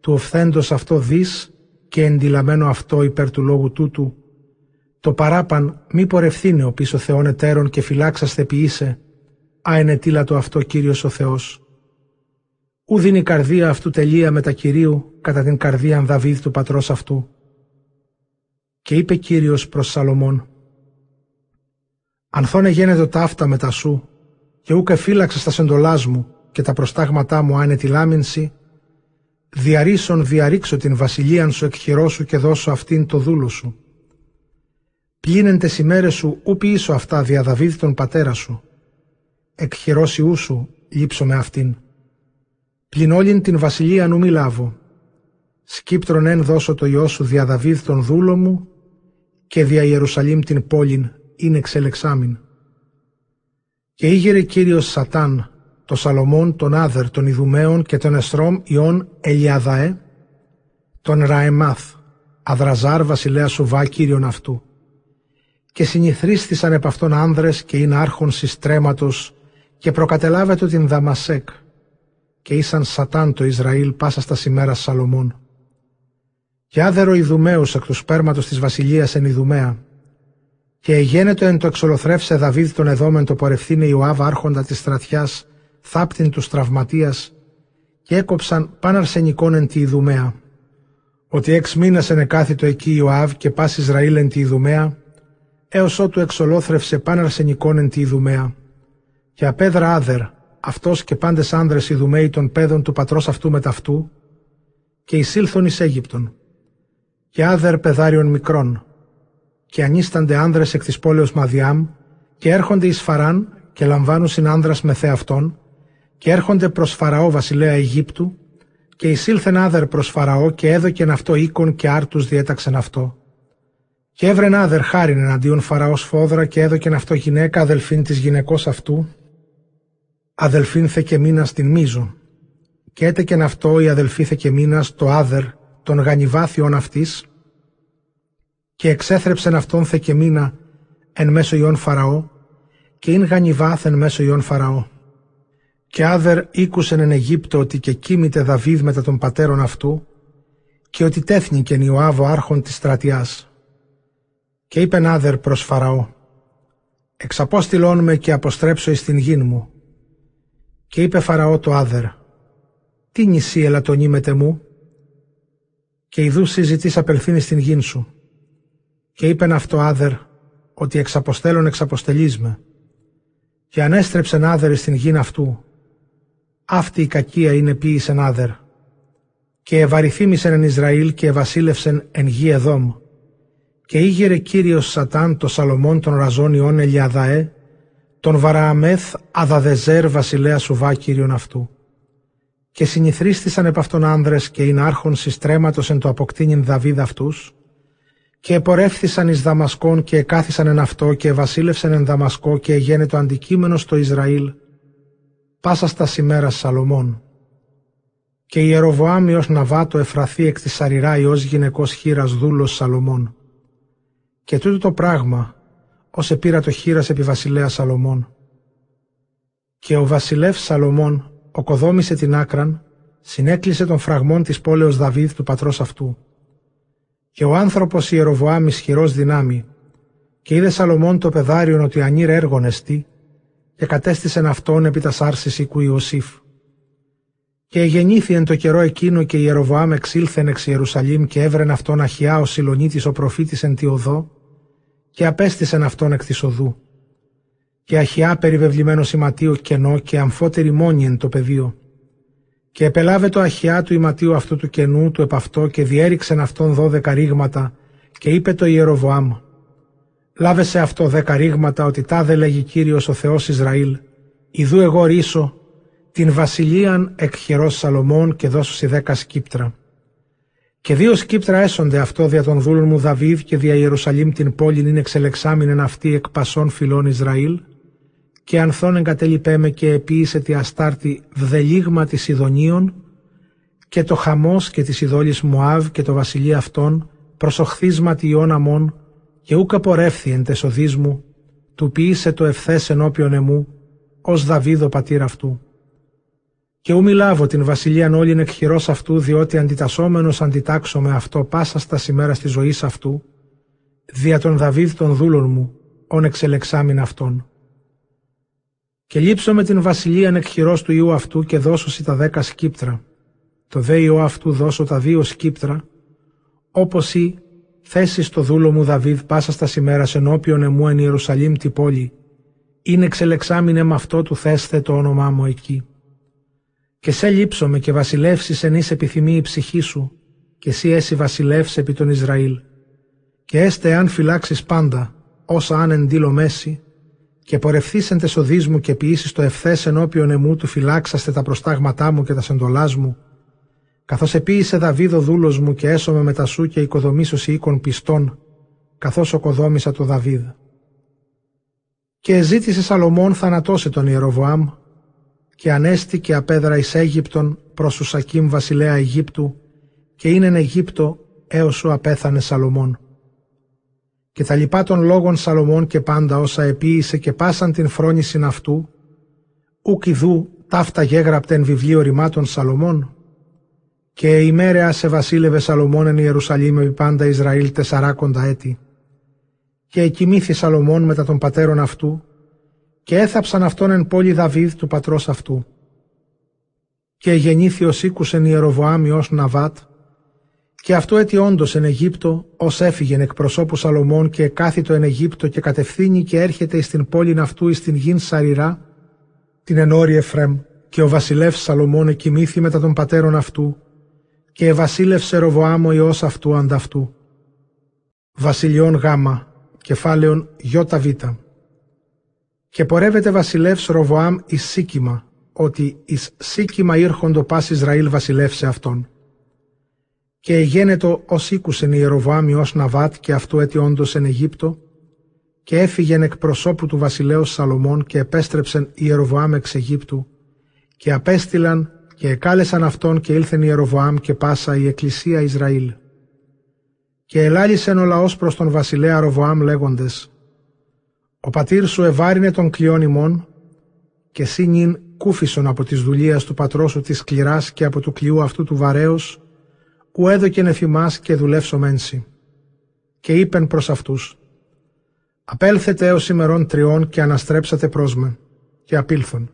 του οφθέντος αυτό δις και εντυλαμένο αυτό υπέρ του λόγου τούτου, το παράπαν μη πορευθύνε ο πίσω Θεόν εταίρων και φυλάξαστε ποιήσε, α το αυτό Κύριος ο Θεός. Ού δίνει η καρδία αυτού τελεία με τα Κυρίου κατά την καρδία Δαβίδ του πατρός αυτού. Και είπε Κύριος προς Σαλομών, «Ανθώνε γένετο ταύτα μετά σου, και ούκε φύλαξες στα σεντολάς μου και τα προστάγματά μου άνετη λάμινση, διαρρήσον διαρρήξω την βασιλείαν σου εκχειρό σου και δώσω αυτήν το δούλο σου. Πλύνεν τες ημέρες σου ου ποιήσω αυτά δια Δαβίδ τον πατέρα σου. Εκχειρώσει ού σου λείψω με αυτήν. Πλην όλην την βασιλεία νου μη λάβω. Σκύπτρον εν δώσω το ιό σου δια Δαβίδ τον δούλο μου και δια Ιερουσαλήμ την πόλην είναι εξελεξάμιν. Και ήγερε Κύριος Σατάν το Σαλομών, τον Άδερ, τον Ιδουμαίων και τον Εστρόμ Ιών Ελιαδαέ, τον Ραεμάθ, Αδραζάρ βασιλέα Σουβά κύριον αυτού. Και συνηθρίστησαν επ' αυτόν άνδρες και είναι άρχον συστρέματος και προκατελάβετο την Δαμασέκ και ήσαν Σατάν το Ισραήλ πάσα στα σημέρα Σαλομών. Και άδερο Ιδουμαίους εκ του σπέρματος της βασιλείας εν Ιδουμαία και εγένετο εν το εξολοθρεύσε Δαβίδ τον εδόμεν το πορευθύνε Ιωάβ άρχοντα της στρατιάς θάπτην τους τραυματίας και έκοψαν παν αρσενικών εν τη Ιδουμαία. ότι έξ μήνας ενεκάθητο εκεί Ιωάβ και πας Ισραήλ εν τη Ιδουμαία, έως ότου εξολόθρευσε πάν αρσενικών εν τη Ιδουμαία. Και απέδρα άδερ, αυτός και πάντες άνδρες Ιδουμαίοι των παιδών του πατρός αυτού μεταυτού, και εισήλθον εις Αίγυπτον. Και άδερ παιδάριον μικρών, και ανίστανται άνδρες εκ της πόλεως Μαδιάμ, και έρχονται εις Φαράν, και λαμβάνουν συνάνδρας με αυτών, και έρχονται προς Φαραώ βασιλέα Αιγύπτου, και εισήλθεν άδερ προς Φαραώ και έδωκεν αυτό οίκον και άρτους διέταξεν αυτό. Και έβρεν άδερ χάριν εναντίον Φαραώς σφόδρα και έδωκεν αυτό γυναίκα αδελφήν της γυναικός αυτού, αδελφήν Θεκεμίνας την Μίζο. Και έτεκεν αυτό η αδελφή Θεκεμίνας το άδερ των γανιβάθιων αυτής και εξέθρεψεν αυτόν Θεκεμίνα εν μέσω ιών Φαραώ και ειν γανιβάθ εν μέσω ιών Φαραώ. Και άδερ ήκουσεν εν Αιγύπτο ότι και κοίμητε Δαβίδ μετά των πατέρων αυτού και ότι τέθνικεν Ιωάβο άρχον της στρατιάς. Και είπεν άδερ προς Φαραώ «Εξαπόστηλόν με και αποστρέψω εις την γην μου». Και είπε Φαραώ το άδερ «Τι νησί ελατονίμεται μου» και ιδού συζητής απελθύνει στην γην σου. Και είπεν αυτό άδερ ότι εξαποστέλων εξαποστελείς με. Και ανέστρεψεν άδερ στην γην αυτού αυτή η κακία είναι ποιησεν άδερ. Και ευαριθύμησεν εν Ισραήλ και ευασίλευσεν εν γη Εδόμ. Και ήγερε Κύριος Σατάν το Σαλομών των Ραζών Ελιαδαέ, τον Βαρααμέθ Αδαδεζέρ βασιλέα Σουβά Κύριον αυτού. Και συνηθρίστησαν επ' αυτόν άνδρες και ειν άρχον συστρέματος εν το αποκτήνιν Δαβίδ αυτούς, και επορεύθησαν εις Δαμασκόν και εκάθισαν εν αυτό και βασίλευσαν εν Δαμασκό και εγένε το αντικείμενο στο Ισραήλ, πάσα στα σημέρα Σαλομών. Και η Ιεροβοάμι ως Ναβάτο εφραθεί εκ της Σαριρά ως γυναικός χείρας δούλος Σαλομών. Και τούτο το πράγμα, ως επήρα το χείρας επί βασιλέας Σαλομών. Και ο βασιλεύς Σαλομών οκοδόμησε την άκραν, συνέκλεισε τον φραγμόν της πόλεως Δαβίδ του πατρός αυτού. Και ο άνθρωπος Ιεροβοάμ ισχυρός δυνάμει, και είδε Σαλομών το πεδάριον ότι ανήρ έργον εστί, και κατέστησεν αυτόν επί τας σάρσης οίκου Ιωσήφ. Και γεννήθη εν το καιρό εκείνο και Ιεροβοάμ εξήλθεν εξ Ιερουσαλήμ και έβρεν αυτόν Αχιά ο Σιλονίτης ο προφήτης εν τη οδό και απέστησεν αυτόν εκ της οδού. Και Αχιά περιβεβλημένο σηματίο κενό και αμφότερη μόνη εν το πεδίο. Και επελάβε το Αχιά του ηματίου αυτού του κενού του επαυτό και διέριξεν αυτόν δώδεκα ρήγματα και είπε το Ιεροβοάμ Λάβε σε αυτό δέκα ρήγματα ότι τάδε λέγει Κύριος ο Θεός Ισραήλ, Ιδού εγώ ρίσω την βασιλείαν εκ χειρός Σαλομών και δώσω σε δέκα σκύπτρα. Και δύο σκύπτρα έσονται αυτό δια των δούλων μου Δαβίδ και δια Ιερουσαλήμ την πόλη είναι εξελεξάμινεν αυτή εκ πασών φυλών Ισραήλ και ανθών εγκατέλειπέ με και επίησε τη αστάρτη βδελίγμα της Ιδονίων και το χαμός και της Ιδόλης Μουάβ και το βασιλείο αυτών προσοχθίσματι ιών αμών και ούκ απορρεύθη εν τεσοδείς μου, του ποιήσε το ευθές ενώπιον εμού, ως Δαβίδο πατήρ αυτού. Και ου μιλάβω την βασιλείαν όλην εκχειρός αυτού, διότι αντιτασσόμενος αντιτάξω με αυτό πάσα στα σημέρα της ζωής αυτού, δια τον Δαβίδ των δούλων μου, ον εξελεξάμιν αυτόν. Και λείψω με την βασιλείαν εκχειρός του Ιού αυτού και δώσω τα δέκα σκύπτρα. Το δε Ιώ αυτού δώσω τα δύο σκύπτρα, όπως ή Θέσει το δούλο μου Δαβίδ πάσα στα σημέρα ενώπιον εμού εν Ιερουσαλήμ τη πόλη, είναι εξελεξάμινε με αυτό του θέστε το όνομά μου εκεί. Και σε λείψομαι και βασιλεύσεις εν εις επιθυμεί η ψυχή σου, και εσύ έσυ βασιλεύς επί τον Ισραήλ. Και έστε αν φυλάξεις πάντα, όσα αν εντύλω μέση, και πορευθείς εν τεσοδείς μου και ποιήσεις το ευθές ενώπιον εμού του φυλάξαστε τα προστάγματά μου και τα σεντολάς μου, καθώς επίησε Δαβίδο δούλος μου και έσωμε μετά σου και οικοδομήσω οίκων πιστών, καθώς οκοδόμησα το Δαβίδ. Και ζήτησε Σαλομών θανατώσει τον Ιεροβοάμ και ανέστη και απέδρα εις Αίγυπτον προς Ουσακίμ βασιλέα Αιγύπτου και είναι εν Αιγύπτο έως σου απέθανε Σαλομών. Και τα λοιπά των λόγων Σαλομών και πάντα όσα επίησε και πάσαν την φρόνησιν αυτού, ουκ ιδού ταύτα γέγραπτεν βιβλίο ρημάτων Σαλομών, και ημέρεα σε βασίλευε Σαλομών εν Ιερουσαλήμ επί πάντα Ισραήλ τεσσαράκοντα έτη. Και εκοιμήθη Σαλομών μετά των πατέρων αυτού και έθαψαν αυτόν εν πόλη Δαβίδ του πατρός αυτού. Και γεννήθη ο Σίκους εν Ιεροβοάμι ως Ναβάτ Και αυτό έτι όντως εν Αιγύπτο, ως έφυγεν εκ προσώπου Σαλομών και κάθιτο εν Αιγύπτο και κατευθύνει και έρχεται στην πόλη αυτού εις την γην Σαριρά, την ενόρη Εφρέμ, και ο βασιλεύς Σαλομών εκοιμήθη μετά των πατέρων αυτού, και ευασίλευσε Ροβοάμ ο ιός αυτού ανταυτού. Βασιλιών Γάμα, κεφάλαιον Ιώτα Β. Και πορεύεται βασιλεύς Ροβοάμ εις Σίκημα, ότι εις Σίκημα ήρχοντο πας Ισραήλ βασιλεύσε αυτόν. Και εγένετο ως ήκουσεν η Ροβοάμ ως Ναβάτ και αυτού έτι όντως εν Αιγύπτο, και έφυγεν εκ προσώπου του βασιλέως Σαλομών και επέστρεψεν η Ροβοάμ εξ Αιγύπτου, και απέστειλαν και εκάλεσαν αυτόν και ήλθεν η Ροβοάμ και πάσα η εκκλησία Ισραήλ. Και ελάλησεν ο λαός προς τον βασιλέα Ροβοάμ λέγοντες «Ο πατήρ σου ευάρινε τον κλειόν ημών και σύνην κούφισον από της δουλείας του πατρός σου της σκληράς και από του κλειού αυτού του βαρέως ου έδωκεν εφημάς και δουλεύσω μένσι». Και είπεν προς αυτούς «Απέλθετε έως ημερών τριών και αναστρέψατε προς με» και απήλθον.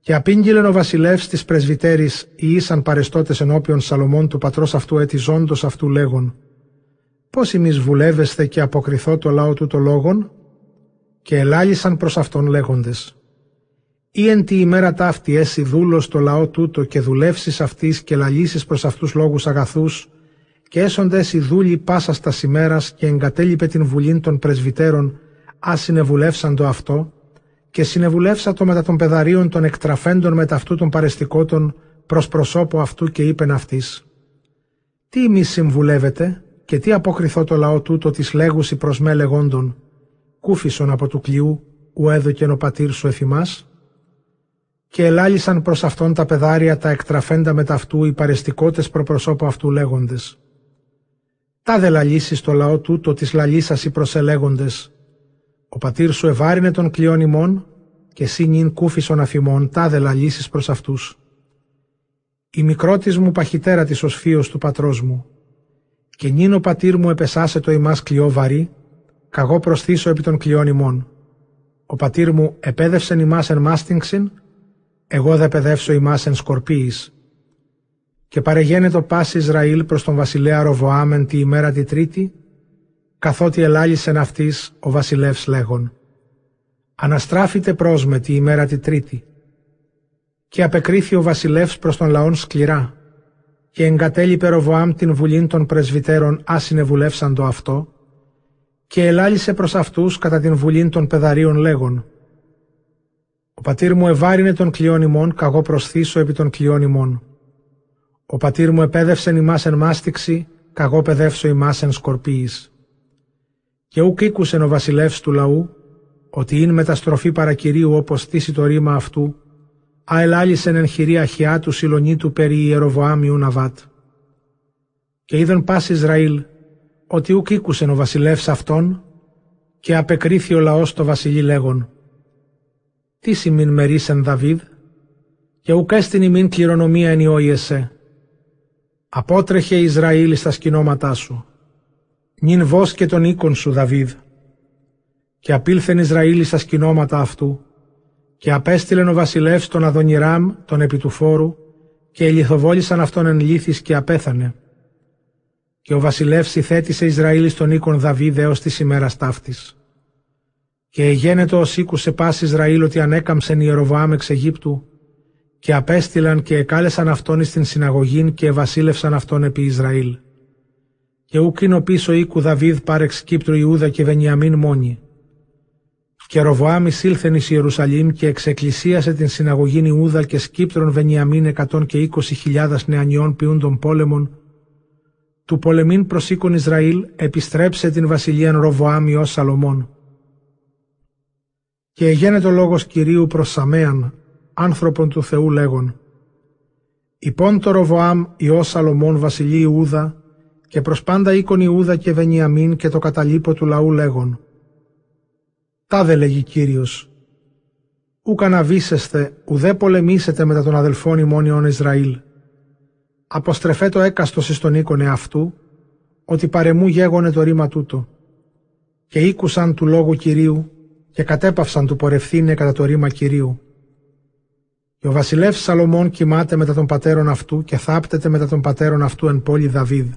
Και απήγγειλεν ο βασιλεύς της πρεσβυτέρης οι ήσαν παρεστώτες ενώπιον Σαλομών του πατρός αυτού έτη ζώντος αυτού λέγον πώς ημείς βουλεύεστε και αποκριθώ το λαό του το λόγον, και ελάλησαν προς αυτόν λέγοντες. Ή εν τη ημέρα ταύτη έσυ δούλος το λαό τούτο και δουλεύσεις αυτής και λαλήσεις προς αυτούς λόγους αγαθούς, και έσοντες οι δούλοι πάσα στα ημέρας και εγκατέλειπε την βουλήν των πρεσβυτέρων, ας συνεβουλεύσαν το αυτό, και συνεβουλεύσα το μετά των πεδαρίων των εκτραφέντων μετά αυτού των παρεστικότων προς προσώπου αυτού και είπεν αυτής. Τι εμεί συμβουλεύετε, και τι αποκριθώ το λαό τούτο της λέγουση προς με λεγόντων, κούφισον από του κλειού, ου έδωκεν ο πατήρ σου εφημάς. Και ελάλησαν προς αυτόν τα πεδάρια τα εκτραφέντα με ταυτού οι παρεστικότες προπροσώπου αυτού λέγοντες. Τα δε λαλήσεις το λαό τούτο της λαλήσασι προσελέγοντες. Ο πατήρ σου ευάρινε τον κλειόν ημών και σύνην κούφισον αφημών τα δε λαλήσεις προς αυτούς. Η μικρότης μου παχυτέρα της ως του πατρός μου, και νυν ο πατήρ μου επεσάσε το ημάς κλειό βαρύ, καγώ προσθήσω επί των κλειών ημών. Ο πατήρ μου επέδευσεν ημάς εν μάστιγξιν, εγώ δε παιδεύσω ημάς εν σκορπίης. Και παρεγένετο πάση Ισραήλ προς τον βασιλέα Ροβοάμεν τη ημέρα τη τρίτη, καθότι ελάλησεν αυτής ο βασιλεύς λέγον. Αναστράφητε προς με τη ημέρα τη τρίτη. Και απεκρίθη ο βασιλεύς προς τον λαόν σκληρά, και εγκατέλειπε Ροβοάμ την βουλήν των πρεσβυτέρων άσυνε το αυτό και ελάλησε προς αυτούς κατά την βουλήν των πεδαρίων λέγον «Ο πατήρ μου ευάρινε τον κλειόν ημών, καγώ προσθήσω επί των κλειών ημών. Ο πατήρ μου επέδευσεν ημάς εν μάστιξη, καγώ παιδεύσω ημάς εν σκορπίης. Και ουκ ήκουσεν ο βασιλεύς του λαού, ότι είναι μεταστροφή παρακυρίου όπως στήσει το ρήμα αυτού, αελάλησεν εν χειρία χιά του Σιλονίτου περί Ιεροβοάμιου Ναβάτ. Και είδαν πας Ισραήλ, ότι ουκ ήκουσεν ο βασιλεύς αυτόν, και απεκρίθη ο λαός το βασιλεί λέγον. Τι σημειν μερίσεν Δαβίδ, και ουκ έστειν ημίν κληρονομία εν Ιωιεσέ. Απότρεχε Ισραήλ στα σκηνώματά σου. Νιν βόσκε τον οίκον σου Δαβίδ. Και απήλθεν Ισραήλ στα σκηνώματα αυτού, και απέστειλεν ο βασιλεύς τον Αδονιράμ, τον επί του φόρου, και ελιθοβόλησαν αυτόν εν λύθης και απέθανε. Και ο βασιλεύς ηθέτησε Ισραήλ στον οίκον Δαβίδ έως της ημέρας ταύτης. Και εγένετο ως οίκουσε πας Ισραήλ ότι ανέκαμψεν Ιεροβοάμ εξ Αιγύπτου, και απέστειλαν και εκάλεσαν αυτόν εις την συναγωγήν και βασίλευσαν αυτόν επί Ισραήλ. Και ούκ πίσω οίκου Δαβίδ πάρεξ Κύπτρου Ιούδα και Βενιαμίν μόνοι και Ροβοάμ εισήλθεν εις Ιερουσαλήμ και εξεκκλησίασε την συναγωγήν Ιούδα και σκύπτρων Βενιαμίν εκατόν και είκοσι χιλιάδας νεανιών ποιούντων πόλεμων, του πολεμήν προς οίκον Ισραήλ επιστρέψε την βασιλείαν Ροβοάμ ως Σαλομών. Και εγένετο λόγος Κυρίου προς Σαμέαν, άνθρωπον του Θεού λέγον, «Υπόν το Ροβοάμ Υιός Σαλομών βασιλεί Ιούδα και προς πάντα οίκον Ιούδα και Βενιαμίν και το καταλείπω του λαού λέγον, Τάδε λέγει Κύριος, ούκα να βίσεστε, ουδέ πολεμήσετε μετά τον αδελφόν ημών Ισραήλ. Αποστρεφέ το έκαστος εις τον οίκον εαυτού, ότι παρεμού γέγονε το ρήμα τούτο. Και ήκουσαν του λόγου Κυρίου και κατέπαυσαν του πορευθύνε κατά το ρήμα Κυρίου. Και ο βασιλεύς Σαλομών κοιμάται μετά τον πατέρων αυτού και θάπτεται μετά τον πατέρων αυτού εν πόλη Δαβίδ.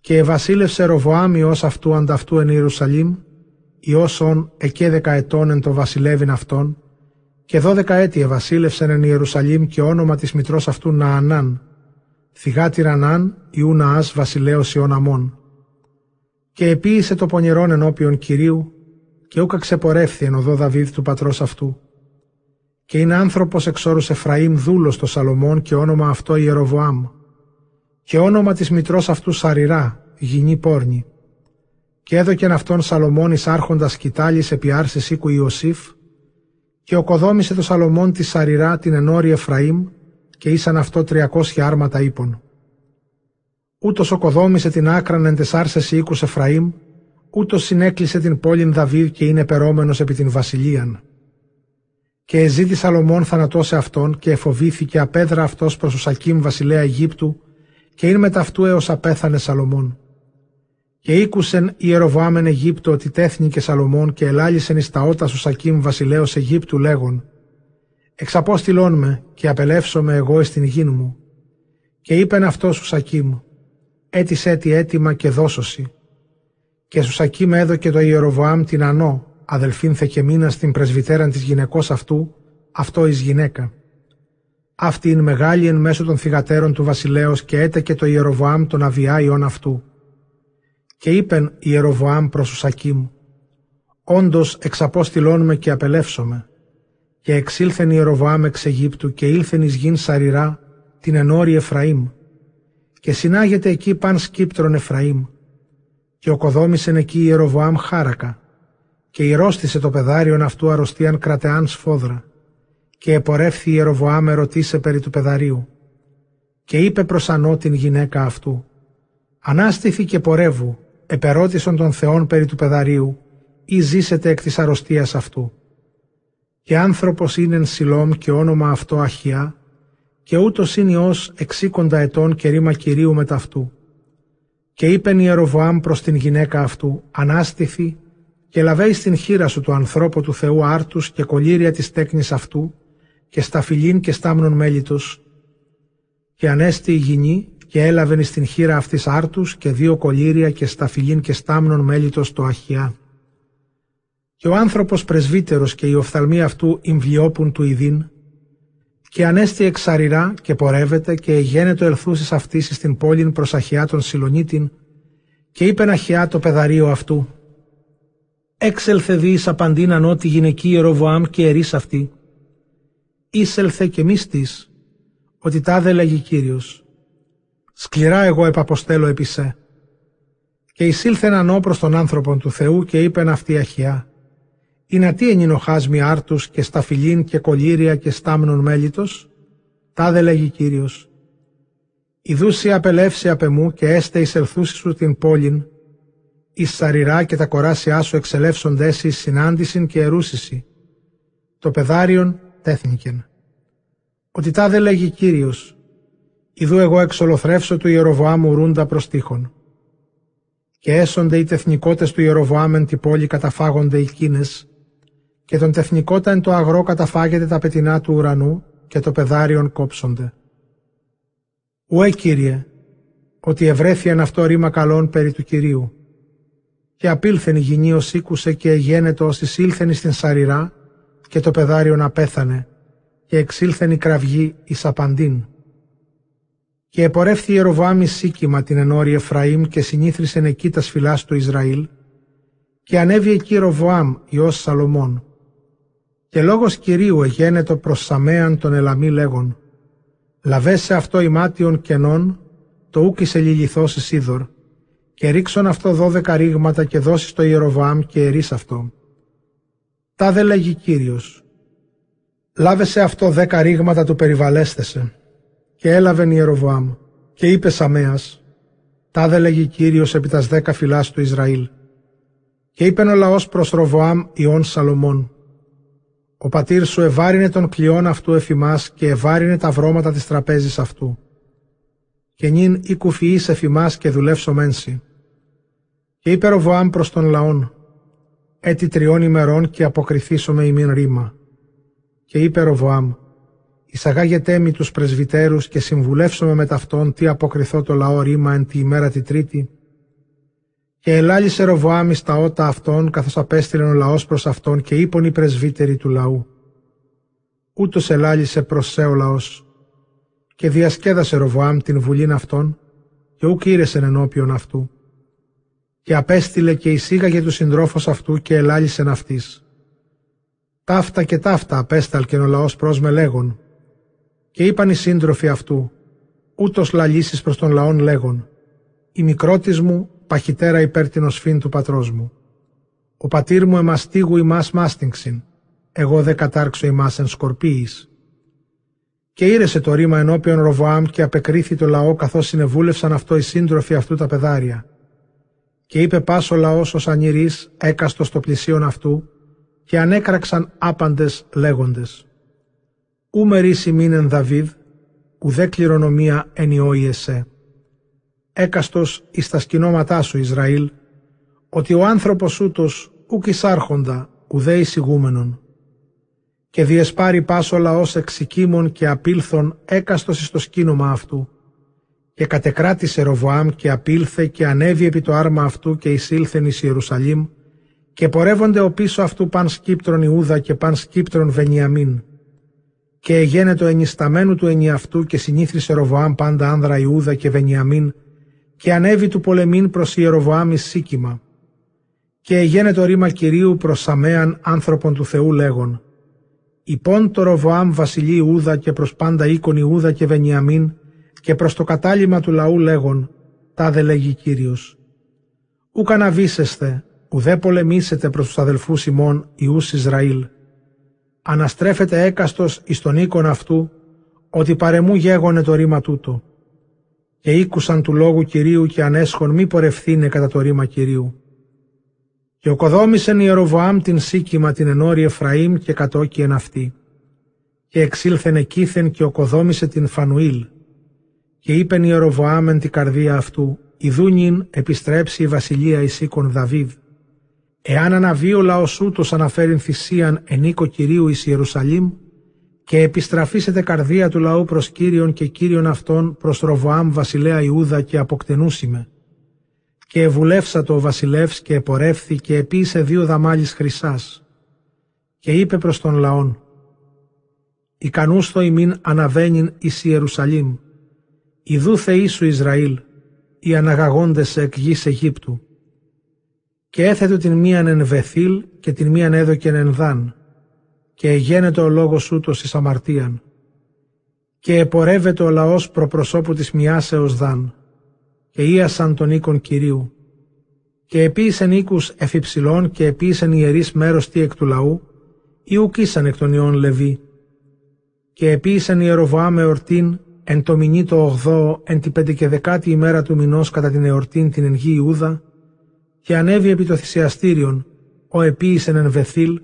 Και ευασίλευσε Ροβοάμ Υιός αυτού ανταυτού εν Ιερουσαλήμ, Υιός ον εκέ δεκαετών εν το βασιλεύειν αυτόν, και δώδεκα έτη ευασίλευσεν εν Ιερουσαλήμ και όνομα της μητρός αυτού Ναανάν, θυγάτη Ρανάν Ιού Ναάς βασιλέως Ιών Αμών. Και επίησε το πονηρόν ενώπιον Κυρίου, και ούκα ξεπορεύθη εν οδό Δαβίδ του πατρός αυτού. Και είναι άνθρωπος εξ όρους Εφραήμ δούλος το Σαλομών και όνομα αυτό Ιεροβοάμ. Και όνομα της μητρός αυτού Σαριρά, γυνή πόρνη. Και έδωκεν αυτόν Σαλομών εις άρχοντας κοιτάλης επί άρσης οίκου Ιωσήφ, και οκοδόμησε το Σαλομών τη Σαριρά την ενόρη Εφραήμ, και ήσαν αυτό τριακόσια άρματα ύπων. Ούτως οκοδόμησε την άκραν εν τεσάρσες οίκους Εφραήμ, ούτως συνέκλεισε την πόλην Δαβίδ και είναι περόμενος επί την βασιλείαν. Και εζήτη Σαλομών θανατώσε αυτόν και εφοβήθηκε απέδρα αυτός προς ο Σακίμ βασιλέα Αιγύπτου και είναι μετά αυτού έως απέθανε Σαλομών. Και ήκουσεν Ιεροβάμεν Αιγύπτου ότι τέθνηκε Σαλομών και ελάλησεν εις τα ότα σου Σακίμ βασιλέως Αιγύπτου λέγον «Εξαπόστηλόν με και απελεύσομαι εγώ εις την γη μου». Και είπεν αυτός σου Σακίμ «Έτης έτη έτοιμα και δώσωση». Και σου Σακίμ έδωκε το Ιεροβοάμ την Ανώ, αδελφήν Θεκεμίνα στην πρεσβυτέραν της γυναικός αυτού, αυτό εις γυναίκα. Αυτή είναι μεγάλη εν μέσω των θυγατέρων του βασιλέως και έτεκε το Ιεροβοάμ τον Αβιά αυτού και είπεν Ιεροβοάμ προς Σακίμ, «Όντως εξαπόστηλών με και απελεύσομαι». Και εξήλθεν Ιεροβοάμ εξ Αιγύπτου και ήλθεν εις γην Σαριρά, την ενόρη Εφραήμ. Και συνάγεται εκεί παν σκύπτρον Εφραήμ. Και οκοδόμησεν εκεί Ιεροβοάμ χάρακα. Και ηρώστησε το πεδάριον αυτού αρρωστίαν κρατεάν σφόδρα. Και επορεύθη Ιεροβοάμ ερωτήσε περί του πεδαρίου. Και είπε προς ανώ την γυναίκα αυτού, «Ανάστηθη και πορεύου, επερώτησον των Θεών περί του πεδαρίου ή ζήσετε εκ της αρρωστίας αυτού. Και άνθρωπος είναι εν Σιλόμ και όνομα αυτό Αχιά και ούτως είναι ως εξήκοντα ετών και ρήμα Κυρίου μετ' αυτού. Και είπεν Ιεροβοάμ προς την γυναίκα αυτού «Ανάστηθη και λαβέει στην χείρα σου του ανθρώπου του Θεού άρτους και κολύρια της τέκνης αυτού και σταφυλίν και στάμνων μέλιτος και ανέστη η γυνή και έλαβεν στην χείρα αυτής άρτους και δύο κολύρια και σταφυλίν και στάμνων μέλιτος το αχιά. Και ο άνθρωπος πρεσβύτερος και η οφθαλμή αυτού ημβλιόπουν του ειδήν και ανέστη εξαρυρά και πορεύεται και εγένετο ελθούσης αυτής στην πόλην προς αχιά των Σιλονίτην και είπεν αχιά το πεδαρίο αυτού «Έξελθε δεις απαντήν ανώτη γυναική Ιεροβοάμ και ερείς αυτή. Ήσελθε και μίστης, ότι τάδε λέγει Κύριος. Σκληρά εγώ επαποστέλω επί σε. Και εισήλθεν ανώ προς τον άνθρωπον του Θεού και είπεν αυτή αχιά. Είναι τι ενινοχάσμι άρτους και σταφυλίν και κολύρια και στάμνων μέλιτος. Τάδε λέγει Κύριος. Ιδούσι απελεύσει απ' εμού και έστε εισελθούσι σου την πόλην, εις σαριρά και τα κοράσια σου εξελεύσοντες εις συνάντησιν και ερούσισι. Το πεδάριον τέθνικεν. Ότι τάδε λέγει Κύριος, Ιδού εγώ εξολοθρεύσω του Ιεροβοάμου ρούντα προς τείχον. Και έσονται οι τεθνικότες του Ιεροβοάμ εν την πόλη καταφάγονται οι κίνες, και τον τεθνικότα εν το αγρό καταφάγεται τα πετεινά του ουρανού, και το πεδάριον κόψονται. Ουέ Κύριε, ότι ευρέθιαν αυτό ρήμα καλών περί του Κυρίου. Και απήλθεν η γυνή ως ήκουσε και εγένετο ως εισήλθεν στην Σαριρά, και το πεδάριον απέθανε, και εξήλθεν η κραυγή εις απαντήν. Και επορεύθη Ιεροβάμι Σίκημα την ενόρη Εφραήμ και συνήθρισεν εκεί τας σφυλά του Ισραήλ και ανέβη εκεί Ροβοάμ Υιός Σαλομών. Και λόγος Κυρίου εγένετο προς Σαμέαν τον Ελαμή λέγον «Λαβέσαι αυτό ημάτιον κενών, το ούκι σε λιλιθώσεις είδωρ, και ρίξον αυτό δώδεκα ρήγματα και δώσεις το Ιεροβάμ και ερείς αυτό». Τα δε λέγει Κύριος «Λάβεσαι αυτό δέκα ρήγματα του περιβαλέστεσαι, και έλαβεν Ιεροβοάμ και είπε Σαμέας «Τα δε λέγει Κύριος επί τας δέκα φυλάς του Ισραήλ». Και είπεν ο λαός προς Ροβοάμ Ιών Σαλομών «Ο πατήρ σου ευάρινε τον κλειόν αυτού εφημάς και ευάρινε τα βρώματα της τραπέζης αυτού. Και νυν ή κουφιείς εφημάς και δουλεύσω μένσι». Και είπε Ροβοάμ προς τον λαόν «Έτι τριών ημερών και αποκριθήσω με ημίν ρήμα». Και είπε Ροβοάμ εισαγάγετέ μη τους πρεσβυτέρους και συμβουλεύσομαι με ταυτόν τι αποκριθώ το λαό ρήμα εν τη ημέρα τη τρίτη Και ελάλησε Ροβοάμι στα ότα αυτών, καθώς απέστειλε ο λαός προς αυτόν και είπον οι πρεσβύτεροι του λαού. Ούτως ελάλησε προς σε ο λαός. Και διασκέδασε Ροβοάμ την βουλήν αυτών, και ούκ ήρεσεν ενώπιον αυτού. Και απέστειλε και εισήγαγε τους συντρόφος αυτού και ελάλησεν αυτής. Ταύτα και ταύτα απέσταλκεν ο λαός προς με λέγον. Και είπαν οι σύντροφοι αυτού, ούτως λαλήσεις προς τον λαόν λέγον. Η μικρότης μου παχυτέρα υπέρ την οσφήν του πατρός μου. Ο πατήρ μου εμαστίγου ημάς μάστιγξιν, εγώ δε κατάρξω ημάς εν σκορπίης. Και ήρεσε το ρήμα ενώπιον Ροβοάμ και απεκρίθη το λαό καθώς συνεβούλευσαν αυτό οι σύντροφοι αυτού τα πεδάρια. Και είπε πάσο λαός ως ανηρής έκαστο στο πλησίον αυτού και ανέκραξαν άπαντες λέγοντες. Ού μερίσι μήνεν Δαβίδ, ουδέ κληρονομία ενιόη εσέ έκαστος εις τα σκηνώματά σου Ισραήλ, ότι ο άνθρωπος ούτως ουκ εισάρχοντα ουδέ εισηγούμενον. Και διεσπάρει πάσο λαός εξοικίμων και απήλθον έκαστος εις το σκήνομα αυτού. Και κατεκράτησε Ροβοάμ και απήλθε και ανέβη επί το άρμα αυτού και εισήλθεν εις Ιερουσαλήμ και πορεύονται ο πίσω αυτού παν σκύπτρον Ιούδα και παν σκύπτρον Βενιαμίν. Και εγένετο ενισταμένου του ενιαυτού και συνήθρισε Ροβοάμ πάντα άνδρα Ιούδα και Βενιαμίν και ανέβη του πολεμήν προς Ιεροβοάμι Σίκημα. Και εγένε το ρήμα Κυρίου προς Σαμέαν άνθρωπον του Θεού λέγον «Υπόν το Ροβοάμ βασιλεί Ιούδα και προς πάντα οίκον Ιούδα και Βενιαμίν και προς το κατάλημα του λαού λέγον «Τάδε λέγει Κύριος». Ούκα να βίσεστε, ουδέ πολεμήσετε προς τους αδελφούς ημών Ιούς Ισραήλ. Αναστρέφεται έκαστος εις τον οίκον αυτού, ότι παρεμού γέγονε το ρήμα τούτο και ήκουσαν του λόγου Κυρίου και ανέσχον μη πορευθύνε κατά το ρήμα Κυρίου. Και οκοδόμησεν Ιεροβοάμ την Σίκημα την ενόρη Εφραήμ και κατόκιεν αυτή. Και εξήλθεν εκείθεν και οκοδόμησε την Φανουήλ. Και είπεν Ιεροβοάμ εν την καρδία αυτού, Ιδούνιν επιστρέψει η βασιλεία εις οίκον Δαβίδ. Εάν αναβεί ο λαός ούτως αναφέρειν θυσίαν εν οίκο Κυρίου εις Ιερουσαλήμ, και επιστραφήσετε καρδία του λαού προς Κύριον και Κύριον αυτόν προς Ροβοάμ βασιλέα Ιούδα και αποκτενούσιμε. Και ευουλεύσα το ο βασιλεύς και επορεύθη και επίησε δύο δαμάλις χρυσάς. Και είπε προς τον λαόν, «Ικανούστο ημίν αναβαίνειν εις Ιερουσαλήμ, Ιδού Θεή σου Ισραήλ, οι αναγαγόντες εκ γης Αιγύπτου. Και έθετο την μίαν εν Βεθήλ και την μίαν έδωκεν εν Δάν και εγένετο ο λόγος ούτως εις αμαρτίαν. Και επορεύεται ο λαός προπροσώπου της μοιάσεως δάν, και ίασαν τον οίκον Κυρίου. Και επίησεν οίκους εφυψηλών και επίησεν ιερείς μέρος τι εκ του λαού, ή ουκίσαν εκ των ιών Λεβί. Και επίησεν ιεροβοά με ορτήν, εν το μηνύ το ογδόο, εν την πεντηκεδεκάτη ημέρα του μηνός κατά την εορτήν την εν γη Ιούδα, και ανέβη επί το θυσιαστήριον, ο επίησεν εν Βεθήλ,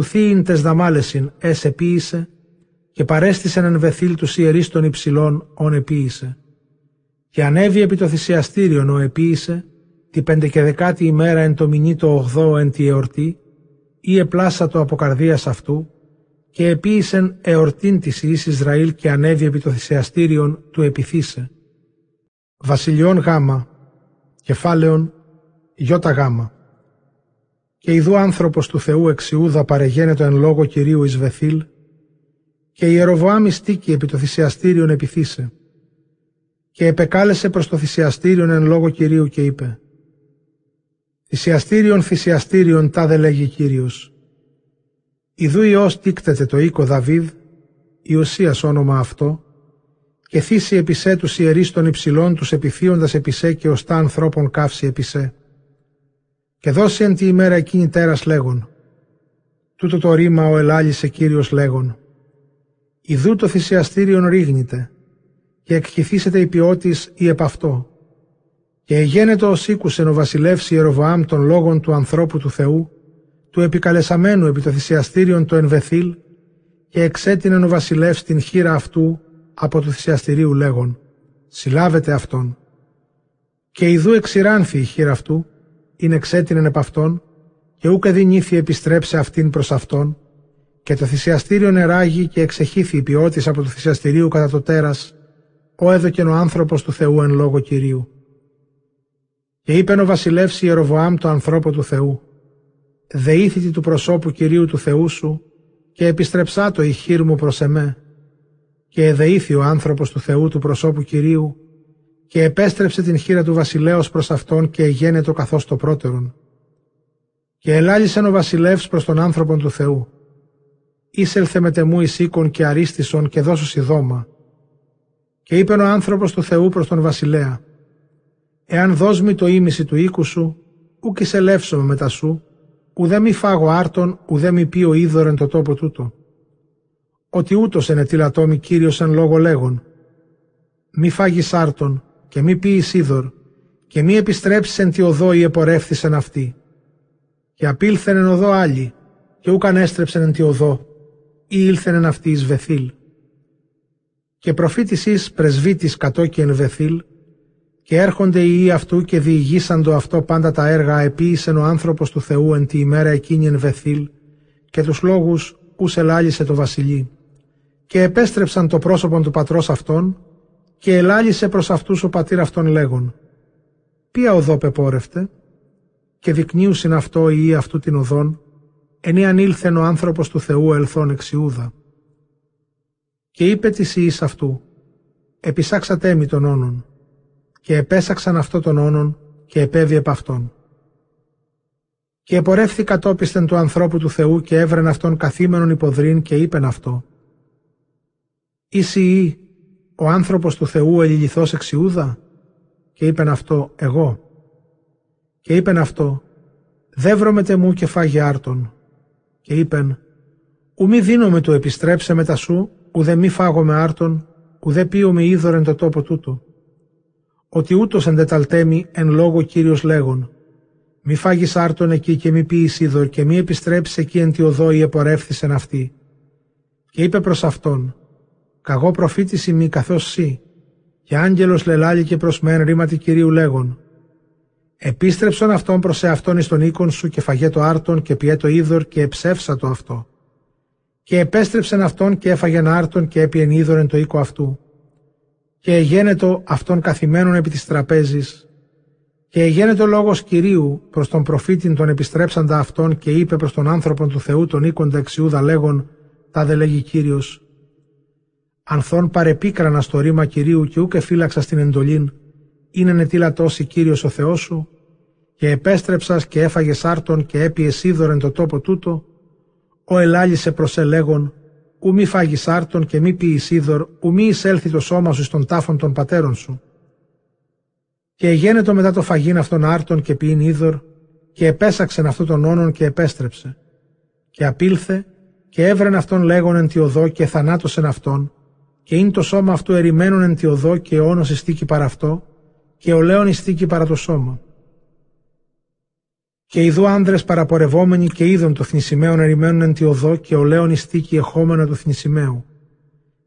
του θείην τες δαμάλεσιν ες επίησε και παρέστησεν εν βεθήλ του ιερείς των υψηλών ον επίησε. Και ανέβη επί το θυσιαστήριον ο επίησε τη πεντεκεδεκάτη ημέρα εν το μηνύ το ογδό εν τη εορτή ή επλάσα το από καρδίας αυτού και επίησεν εορτήν της Ιης Ισραήλ και ανέβη επί το θυσιαστήριον του επιθύσε. Βασιλιών γάμα, κεφάλαιον γιώτα γάμα. Και ειδού άνθρωπος του Θεού εξιούδα παρεγένετο εν λόγω Κυρίου εις Βεθήλ, και η Ιεροβοάμ στήκη επί το θυσιαστήριον επιθύσε. Και επεκάλεσε προς το θυσιαστήριον εν λόγω Κυρίου και είπε «Θυσιαστήριον, θυσιαστήριον, τάδε λέγει Κύριος. Ιδού Υιός τίκτεται το οίκο Δαβίδ, Ιωσίας όνομα αυτό, και θύσει επισέ τους ιερείς των υψηλών τους επιθύοντας επισέ και ωστά ανθρώπων καύση επισέ και δώσει εν τη ημέρα εκείνη τέρας λέγον. Τούτο το ρήμα ο ελάλησε Κύριος λέγον. Ιδού το θυσιαστήριον ρίγνεται και εκχυθήσετε η ποιότης ή επ' αυτό. Και εγένετο ως ήκουσεν ο βασιλεύς Ιεροβοάμ των λόγων του ανθρώπου του Θεού, του επικαλεσαμένου επί το θυσιαστήριον το Ενβεθήλ, και εξέτεινεν ο βασιλεύς την χείρα αυτού από του θυσιαστηρίου λέγον. Συλλάβετε αυτόν. Και ιδού εξηράνθη η χείρα αυτού, είναι εξέτεινεν επ' αυτόν, και ούκε δινήθη επιστρέψε αυτήν προς αυτόν, και το θυσιαστήριο νεράγει και εξεχήθη η ποιότης από το θυσιαστηρίου κατά το τέρας, ο εδωκεν ο ανθρωπος του θεου εν λογω κυριου ο εδωκεν ο ανθρωπος του θεου εν λογω κυριου Και είπεν ο βασιλεύς Ιεροβοάμ το ανθρώπο του Θεού, δεήθητη του προσώπου Κυρίου του Θεού σου και επιστρεψά το ηχείρ μου προς εμέ. Και εδεήθη ο άνθρωπος του Θεού του προσώπου Κυρίου και επέστρεψε την χείρα του βασιλέως προς αυτόν και εγένετο καθώς το πρώτερον. Και ελάλησεν ο βασιλεύς προς τον άνθρωπον του Θεού. Ήσελθε με τεμού εις και αρίστησον και δώσου δώμα. Και είπε ο άνθρωπος του Θεού προς τον βασιλέα. Εάν δώσμη το ίμιση του οίκου σου, ουκ εισελεύσομαι μετά σου, ουδέ μη φάγω άρτον, ουδέ μη πει ο είδωρεν το τόπο τούτο. Ότι ούτως ενετήλατό μη Κύριος εν λόγω λέγον. Μη φάγεις άρτον και μη πει είδωρ και μη επιστρέψεις εν τη οδό ή επορεύθησεν αυτή. Και απήλθεν εν οδό άλλη και ούκαν έστρεψεν εν τη οδό ή ήλθεν εν αυτή εις Βεθήλ. Και προφήτης εις πρεσβύτης κατόκι εν Βεθήλ και έρχονται οι ιοί αυτού και διηγήσαντο αυτό πάντα τα έργα επίησεν ο άνθρωπος του Θεού εν τη ημέρα εκείνη εν Βεθήλ και τους λόγους ους ελάλησε το βασιλεί. Και επέστρεψαν το πρόσωπο του πατρός αυτών και ελάλησε προς αυτούς ο πατήρ αυτών λέγον «Ποια οδό πεπόρευτε» και δεικνύουσιν αυτό οι ιοί αυτού την οδόν ενή ανήλθεν ο άνθρωπος του Θεού ελθόν εξιούδα. Και είπε της ιής αυτού «Επισάξατε μη τον όνον» και επέσαξαν αυτό τον όνον και επέβη επ' αυτόν. Και επορεύθη κατόπιστεν του ανθρώπου του Θεού και έβρεν αυτόν καθήμενον υποδρίν και είπεν αυτό. Είσαι ο άνθρωπος του Θεού ελιληθός εξιούδα και είπεν αυτό εγώ. Και είπεν αυτό δεύρωμε τεμού και φάγε άρτον και είπεν ου μη δίνομαι του επιστρέψε μετά σου ουδέ μη φάγω με άρτον ουδέ πίω με είδωρεν το τόπο τούτο ότι ούτως εντεταλτέμει εν λόγω Κύριος λέγον μη φάγεις άρτον εκεί και μη πίεις είδωρ και μη επιστρέψεις εκεί εν τη οδό ή επορεύθησεν αυτή. Και είπε προς αυτόν «Καγώ προφήτης ημί καθώς σύ» και άγγελος λελάλη και προς μεν ρήματι Κυρίου λέγον. «Επίστρεψον αυτόν προς εαυτόν εις τον οίκον σου και φαγέ το άρτον και πιέ το είδωρ και εψεύσα το αυτό. Και επέστρεψεν αυτόν και έφαγεν άρτον και έπιεν είδωρ εν το οίκο αυτού. Και εγένετο αυτόν καθημένον επί της τραπέζης. Και εγένετο λόγος Κυρίου προς τον προφήτην τον επιστρέψαντα αυτόν και είπε προς τον άνθρωπον του Θεού τον οίκοντα εξιούδα λέγον τα δε λέγει Κύριος Ανθών παρεπίκρανα στο ρήμα Κυρίου και ούκε φύλαξα στην εντολήν είναι νετήλατός Κύριος ο Θεός σου και επέστρεψας και έφαγες άρτον και έπιες είδωρεν το τόπο τούτο ο ελάλησε προς ελέγον ου μη φάγεις άρτον και μη ποιείς είδωρ, ου μη εισέλθει το σώμα σου στον τάφον των πατέρων σου. Και εγένετο μετά το φαγήν αυτόν άρτον και ποιήν είδωρ, και επέσαξεν αυτό τον όνον και επέστρεψε. Και απήλθε, και έβρεν αυτόν λέγον εν τη οδό και θανάτωσεν αυτόν, και είναι το σώμα αυτού ερημένον εν τη οδό και όνος ειστήκει παρά αυτό, και ο λέον ειστήκει παρά το σώμα. Και ειδού άνδρες παραπορευόμενοι και είδον το θνησιμαίον ερημένον εν τη οδό και ο λέον ιστίκη εχόμενα του θνησιμαίου.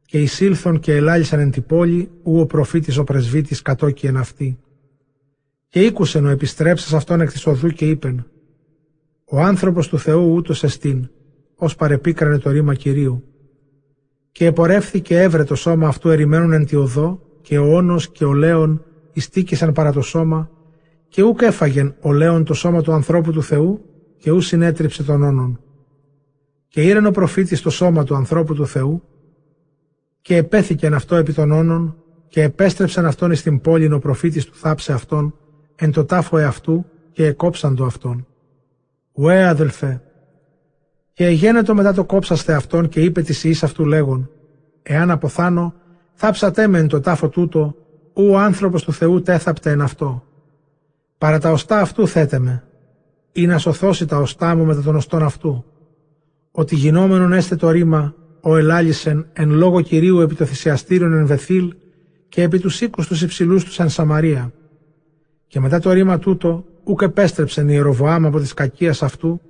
Και εισήλθον και ελάλησαν εν τη πόλη, ου ο προφήτης ο πρεσβύτης κατόκι εν αυτή. Και ήκουσεν ο επιστρέψας αυτόν εκ της οδού και είπεν «Ο άνθρωπος του Θεού ούτως εστίν, ως παρεπίκρανε το ρήμα Κυρίου». Και επορεύθηκε έβρε το σώμα αυτού ερημένον εν τη οδό και ο όνος και ο λέον ιστίκησαν παρά το σώμα και ούκ έφαγεν ο Λέον το σώμα του ανθρώπου του Θεού και ού συνέτριψε τον όνον. Και ήρεν ο προφήτης το σώμα του ανθρώπου του Θεού και επέθηκεν αυτό επί των όνων και επέστρεψαν αυτόν εις την πόλη ο προφήτης του θάψε αυτόν εν το τάφο εαυτού και εκόψαν το αυτόν. Ουέ αδελφέ, και εγένετο μετά το κόψαστε αυτόν και είπε της ιής αυτού λέγον, εάν αποθάνω, θάψατε με εν το τάφο τούτο, ου ο άνθρωπος του Θεού τέθαπτε εν αυτό. Παρά τα οστά αυτού θέτε με, ή να σωθώσει τα οστά μου μετά των οστών αυτού. Ότι γινόμενον έστε το ρήμα, ο ελάλησεν εν λόγω Κυρίου επί το θυσιαστήριον εν Βεθήλ και επί τους οίκους τους υψηλούς τους εν Σαμαρία. Και μετά το ρήμα τούτο, ούκ επέστρεψεν η Ιεροβοάμ από της κακίας αυτού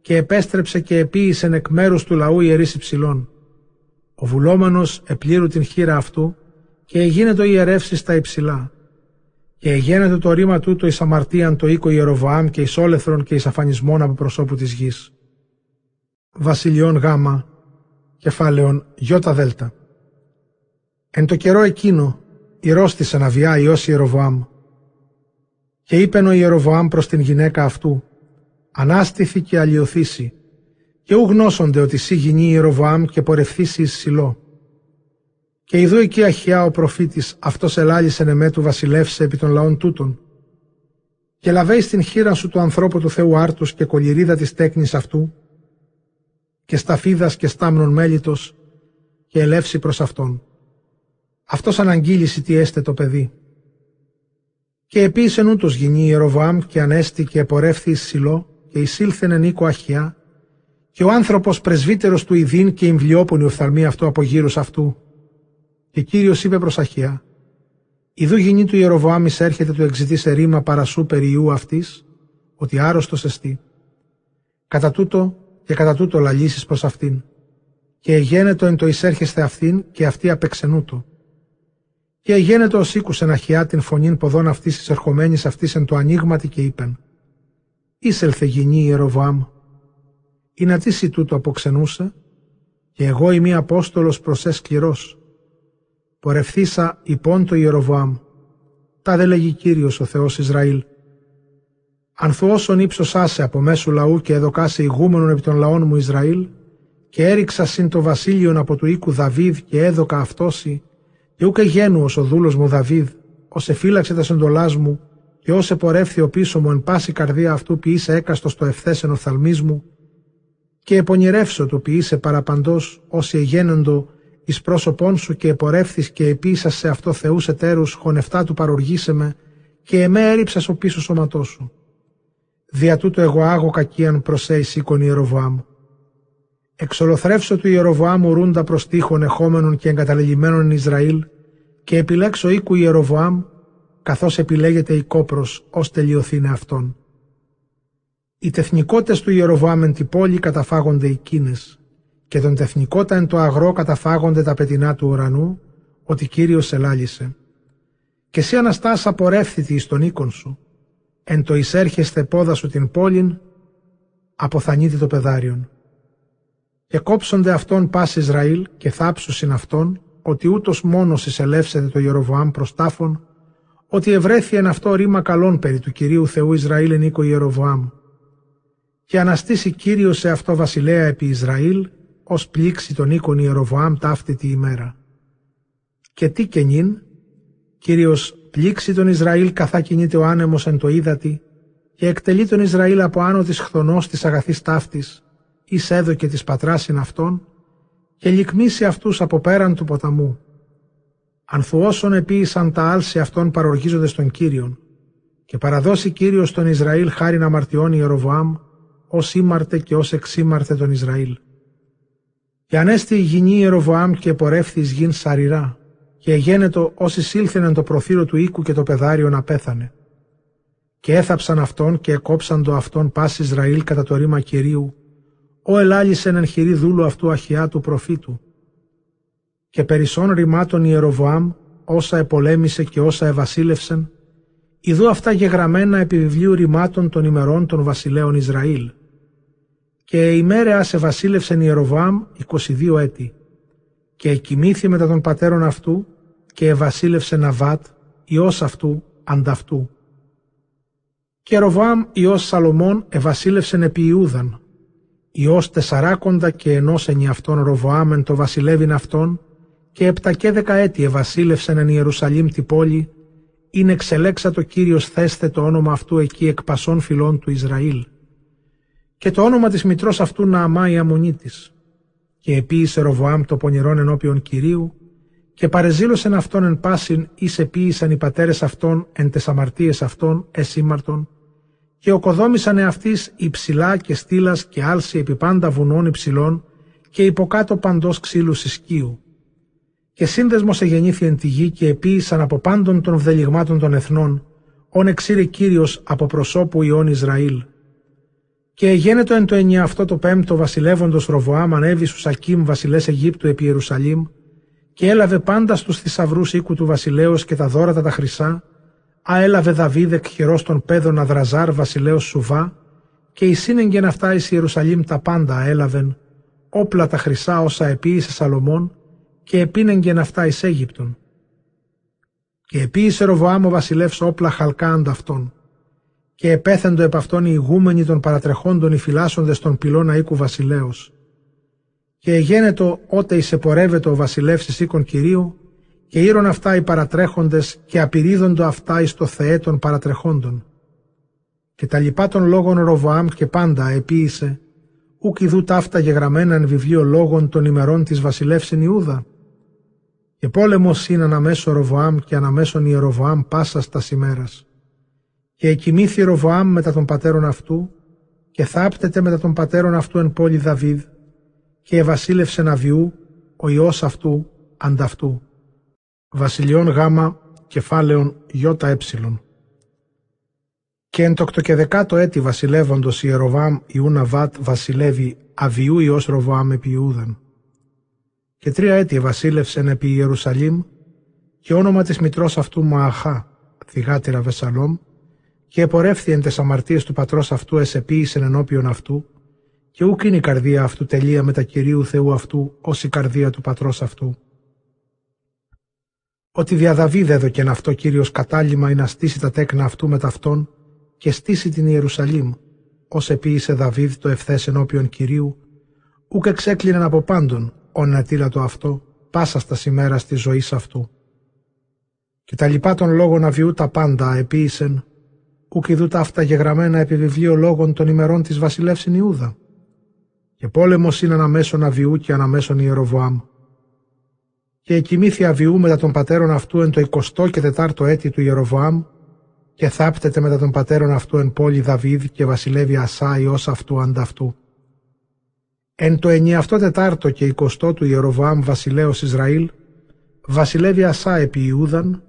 και επέστρεψε και επίησεν εκ μέρους του λαού ιερής υψηλών. Ο βουλόμενος επλήρου την χείρα αυτού και εγίνε το ιερεύσει στα υψηλά και εγένετο το ρήμα τούτο εις αμαρτίαν το οίκο Ιεροβοάμ και εις όλεθρον και εις αφανισμόν από προσώπου της γης. Βασιλιών Γάμα, κεφάλαιον Ιώτα Δέλτα. Εν το καιρό εκείνο, ηρώστησε να βιά Υιός Ιεροβοάμ. Και είπεν ο Ιεροβοάμ προς την γυναίκα αυτού, ανάστηθη και αλλοιωθήσει, και ου γνώσονται ότι σύ γινεί Ιεροβοάμ και πορευθήσει εις Σιλό. Και ειδού εκεί Αχιά ο προφήτης, αυτός ελάλησεν εμέ του βασιλεύσε επί των λαών τούτων. Και λαβέει στην χείρα σου του ανθρώπου του Θεού άρτους και κολυρίδα της τέκνης αυτού, και σταφίδας και στάμνων μέλιτος, και ελεύσει προς αυτόν. Αυτός αναγγείλησε τι έστε το παιδί. Και επίσης ούτως γινεί Ιεροβοάμ και ανέστη και επορεύθη εις Σιλό και εισήλθεν εν οίκο Αχιά και ο άνθρωπος πρεσβύτερος του Ιδίν και εμβλιόπονη οφθαλμή αυτού από γύρους αυτού. Και Κύριος είπε προς Αχιά Ιδού γινή του Ιεροβοάμ έρχεται του εξητής ρήμα παρασού περί ιού αυτής, ότι άρρωστος εστί. Κατά τούτο και κατά τούτο λαλήσεις προς αυτήν. Και εγένετο εν το εισέρχεστε αυτήν και αυτή απεξενούτο. Και εγένετο ως ήκουσεν αχιά την φωνήν ποδών αυτής της ερχομένης αυτής εν το ανοίγματι και είπεν «Ήσελθε γινή Ιεροβοάμ, ή να τι τούτο αποξενούσε, και εγώ είμαι Απόστολος προσέ σκληρός. Πορευθήσα υπόν το Ιεροβοάμ, τα δε λέγει Κύριος ο Θεός Ισραήλ. Αν όσον ύψος άσε από μέσου λαού και εδωκάσε ηγούμενον επί των λαών μου Ισραήλ, και έριξα συν το βασίλειον από του οίκου Δαβίδ και έδωκα αυτόσι, και ούκε γένου ως ο δούλος μου Δαβίδ, ως εφύλαξε τα σεντολάς μου, και ως επορεύθη ο πίσω μου εν πάση καρδία αυτού ποιήσε έκαστος στο ευθέσεν οφθαλμής μου, και επονηρεύσω το ποιήσε παραπαντός όσοι εγένοντο εις πρόσωπόν σου και επορεύθης και επίσας σε αυτό θεούς εταίρους χωνευτά του παροργήσε με και εμέ έριψας ο πίσω σώματός σου. Δια τούτο εγώ άγω κακίαν προσέ σήκων Ιεροβοάμ. Εξολοθρεύσω του Ιεροβοάμ ουρούντα προς τείχων εχόμενων και εγκαταλελειμμένων Ισραήλ και επιλέξω οίκου Ιεροβοάμ καθώς επιλέγεται η κόπρος ως τελειωθήνε αυτόν. Οι τεθνικότες του Ιεροβοάμ εν τη πόλη καταφάγονται οι κίνες και τον τεθνικότα εν το αγρό καταφάγονται τα πετεινά του ουρανού, ότι Κύριος ελάλησε. Και εσύ Αναστάς απορρεύθητη εις τον οίκον σου, εν το εισέρχεστε πόδα σου την πόλην, αποθανείται το πεδάριον. Και κόψονται αυτόν πας Ισραήλ και θάψουσιν αυτόν, ότι ούτως μόνος εισελεύσεται το Ιεροβοάμ προς τάφον, ότι ευρέθη εν αυτό ρήμα καλών περί του Κυρίου Θεού Ισραήλ εν οίκο Ιεροβοάμ. Και αναστήσει Κύριο σε αυτό βασιλέα επί Ισραήλ, ως πλήξει τον οίκον Ιεροβοάμ ταύτη τη ημέρα. Και τι και νυν, Κύριος πλήξει τον Ισραήλ καθά κινείται ο άνεμος εν το ύδατη και εκτελεί τον Ισραήλ από άνω της χθονός της αγαθής ταύτης, εις έδωκε της πατράσιν αυτών και λυκμίσει αυτούς από πέραν του ποταμού. Ανθουόσον επίησαν τα άλση αυτών παροργίζονται στον Κύριον και παραδώσει Κύριος τον Ισραήλ χάριν αμαρτιών Ιεροβοάμ ως ήμαρτε και ως εξήμαρτε τον Ισραήλ. Και ανέστη η γηνή Ιεροβοάμ και πορεύθη εις γην σαρηρά, και εγένετο όσοι σύλθενεν το προθύρο του οίκου και το πεδάριο να πέθανε. Και έθαψαν αυτόν και εκόψαν το αυτόν πάση Ισραήλ κατά το ρήμα Κυρίου, ο ελάλησεν εν χειρή δούλου αυτού αχιά του προφήτου. Και περισσών ρημάτων Ιεροβοάμ, όσα επολέμησε και όσα ευασίλευσεν, ειδού αυτά γεγραμμένα επί βιβλίου ρημάτων των ημερών των βασιλέων Ισραήλ και ημέρα σε βασίλευσεν Ιεροβάμ 22 έτη. Και εκοιμήθη μετά των πατέρων αυτού και ευασίλευσε Ναβάτ, ιός αυτού, ανταυτού. Και Ροβάμ ιός Σαλομών ευασίλευσεν επί Ιούδαν, ιός τεσσαράκοντα και ενός αυτόν Ροβοάμεν το βασιλεύειν αυτόν, και επτά και δέκα έτη ευασίλευσεν εν Ιερουσαλήμ τη πόλη, είναι εξελέξατο Κύριος θέστε το όνομα αυτού εκεί εκ πασών φυλών του Ισραήλ και το όνομα της μητρός αυτού Νααμά η αμμονή της. Και επίησε Ροβοάμ το πονηρόν ενώπιον Κυρίου και παρεζήλωσεν αυτόν εν πάσιν εις επίησαν οι πατέρες αυτών εν τες αμαρτίες αυτών εσήμαρτον και οκοδόμησαν εαυτής υψηλά και στήλας και άλση επί πάντα βουνών υψηλών και υποκάτω παντός ξύλου συσκίου. Και σύνδεσμος εγεννήθη εν τη γη και επίησαν από πάντων των βδελιγμάτων των εθνών, όν εξήρε Κύριος από προσώπου Ιών Ισραήλ. Και γένετο εν το αυτό το πέμπτο βασιλεύοντος Ροβοάμ ανέβη στους Ακίμ βασιλές Αιγύπτου επί Ιερουσαλήμ και έλαβε πάντα στους θησαυρούς οίκου του βασιλέως και τα δώρατα τα χρυσά, α έλαβε Δαβίδ εκ χειρός των πέδων Αδραζάρ βασιλέως Σουβά και εισήνεγγεν αυτά εις Ιερουσαλήμ τα πάντα έλαβεν, όπλα τα χρυσά όσα επίησε Σαλομών και επίνεγγεν αυτά εις Αίγυπτον. Και επίησε Ροβοάμ ο βασιλεύς όπλα χαλκά ανταυτών και επέθεντο επ' αυτόν οι ηγούμενοι των παρατρεχόντων οι φυλάσσοντες των πυλώνα οίκου βασιλέως. Και εγένετο ότε εισεπορεύεται ο βασιλεύς της οίκων Κυρίου, και ήρων αυτά οι παρατρέχοντες και απειρίδοντο αυτά εις το Θεέ των παρατρεχόντων. Και τα λοιπά των λόγων Ροβοάμ και πάντα επίησε, ούκ ιδού ταύτα γεγραμμένα εν βιβλίο λόγων των ημερών της βασιλεύσιν Ιούδα. Και πόλεμος είναι αναμέσω Ροβοάμ και αναμέσων Ιεροβοάμ πάσα στα ημέρας. Και εκοιμήθη Ροβοάμ μετά των πατέρων αυτού, και θάπτεται μετά των πατέρων αυτού εν πόλη Δαβίδ, και ευασίλευσε Ναβιού, ο Υιός αυτού, ανταυτού. Βασιλιών Γάμα, κεφάλαιον Ιώτα Έψιλον. Και εν τοκτο και δεκάτο έτη βασιλεύοντος Ιεροβάμ Ιούνα Βάτ βασιλεύει Αβιού Υιός Ροβοάμ επί Ιούδαν. Και τρία έτη βασίλευσεν επί Ιερουσαλήμ και όνομα της μητρός αυτού Μααχά, θυγάτηρα Βεσαλόμ, και επορεύθη εν τες αμαρτίες του πατρός αυτού εσεποίησεν ενώπιον αυτού, και ούκ είναι η καρδία αυτού τελεία με τα Κυρίου Θεού αυτού, ως η καρδία του πατρός αυτού. Ότι δια Δαβίδ έδωκεν αυτό Κύριος κατάλημα ή να στήσει τα τέκνα αυτού με ταυτόν και στήσει την Ιερουσαλήμ, ως επίησε Δαβίδ το ευθές ενώπιον Κυρίου, ούκ εξέκλειναν από πάντων, όν το αυτό, πάσα στα σημέρα τη ζωή αυτού. Και τα λοιπά των λόγων αβιού τα πάντα επίησεν, ούκ ειδού τα αυτά γεγραμμένα επί βιβλίο λόγων των ημερών της βασιλεύσιν Ιούδα. Και πόλεμος είναι αναμέσων αβιού και αναμέσων Ιεροβοάμ. Και εκοιμήθη αβιού μετά των πατέρων αυτού εν το 24ο και τετάρτο έτη του Ιεροβοάμ, και θάπτεται μετά των πατέρων αυτού εν πόλη Δαβίδ και βασιλεύει Ασά ως αυτού ανταυτού. Εν το ενιαυτό τετάρτο και εικοστό του Ιεροβοάμ βασιλέως Ισραήλ, βασιλεύει Ασά επί Ιούδαν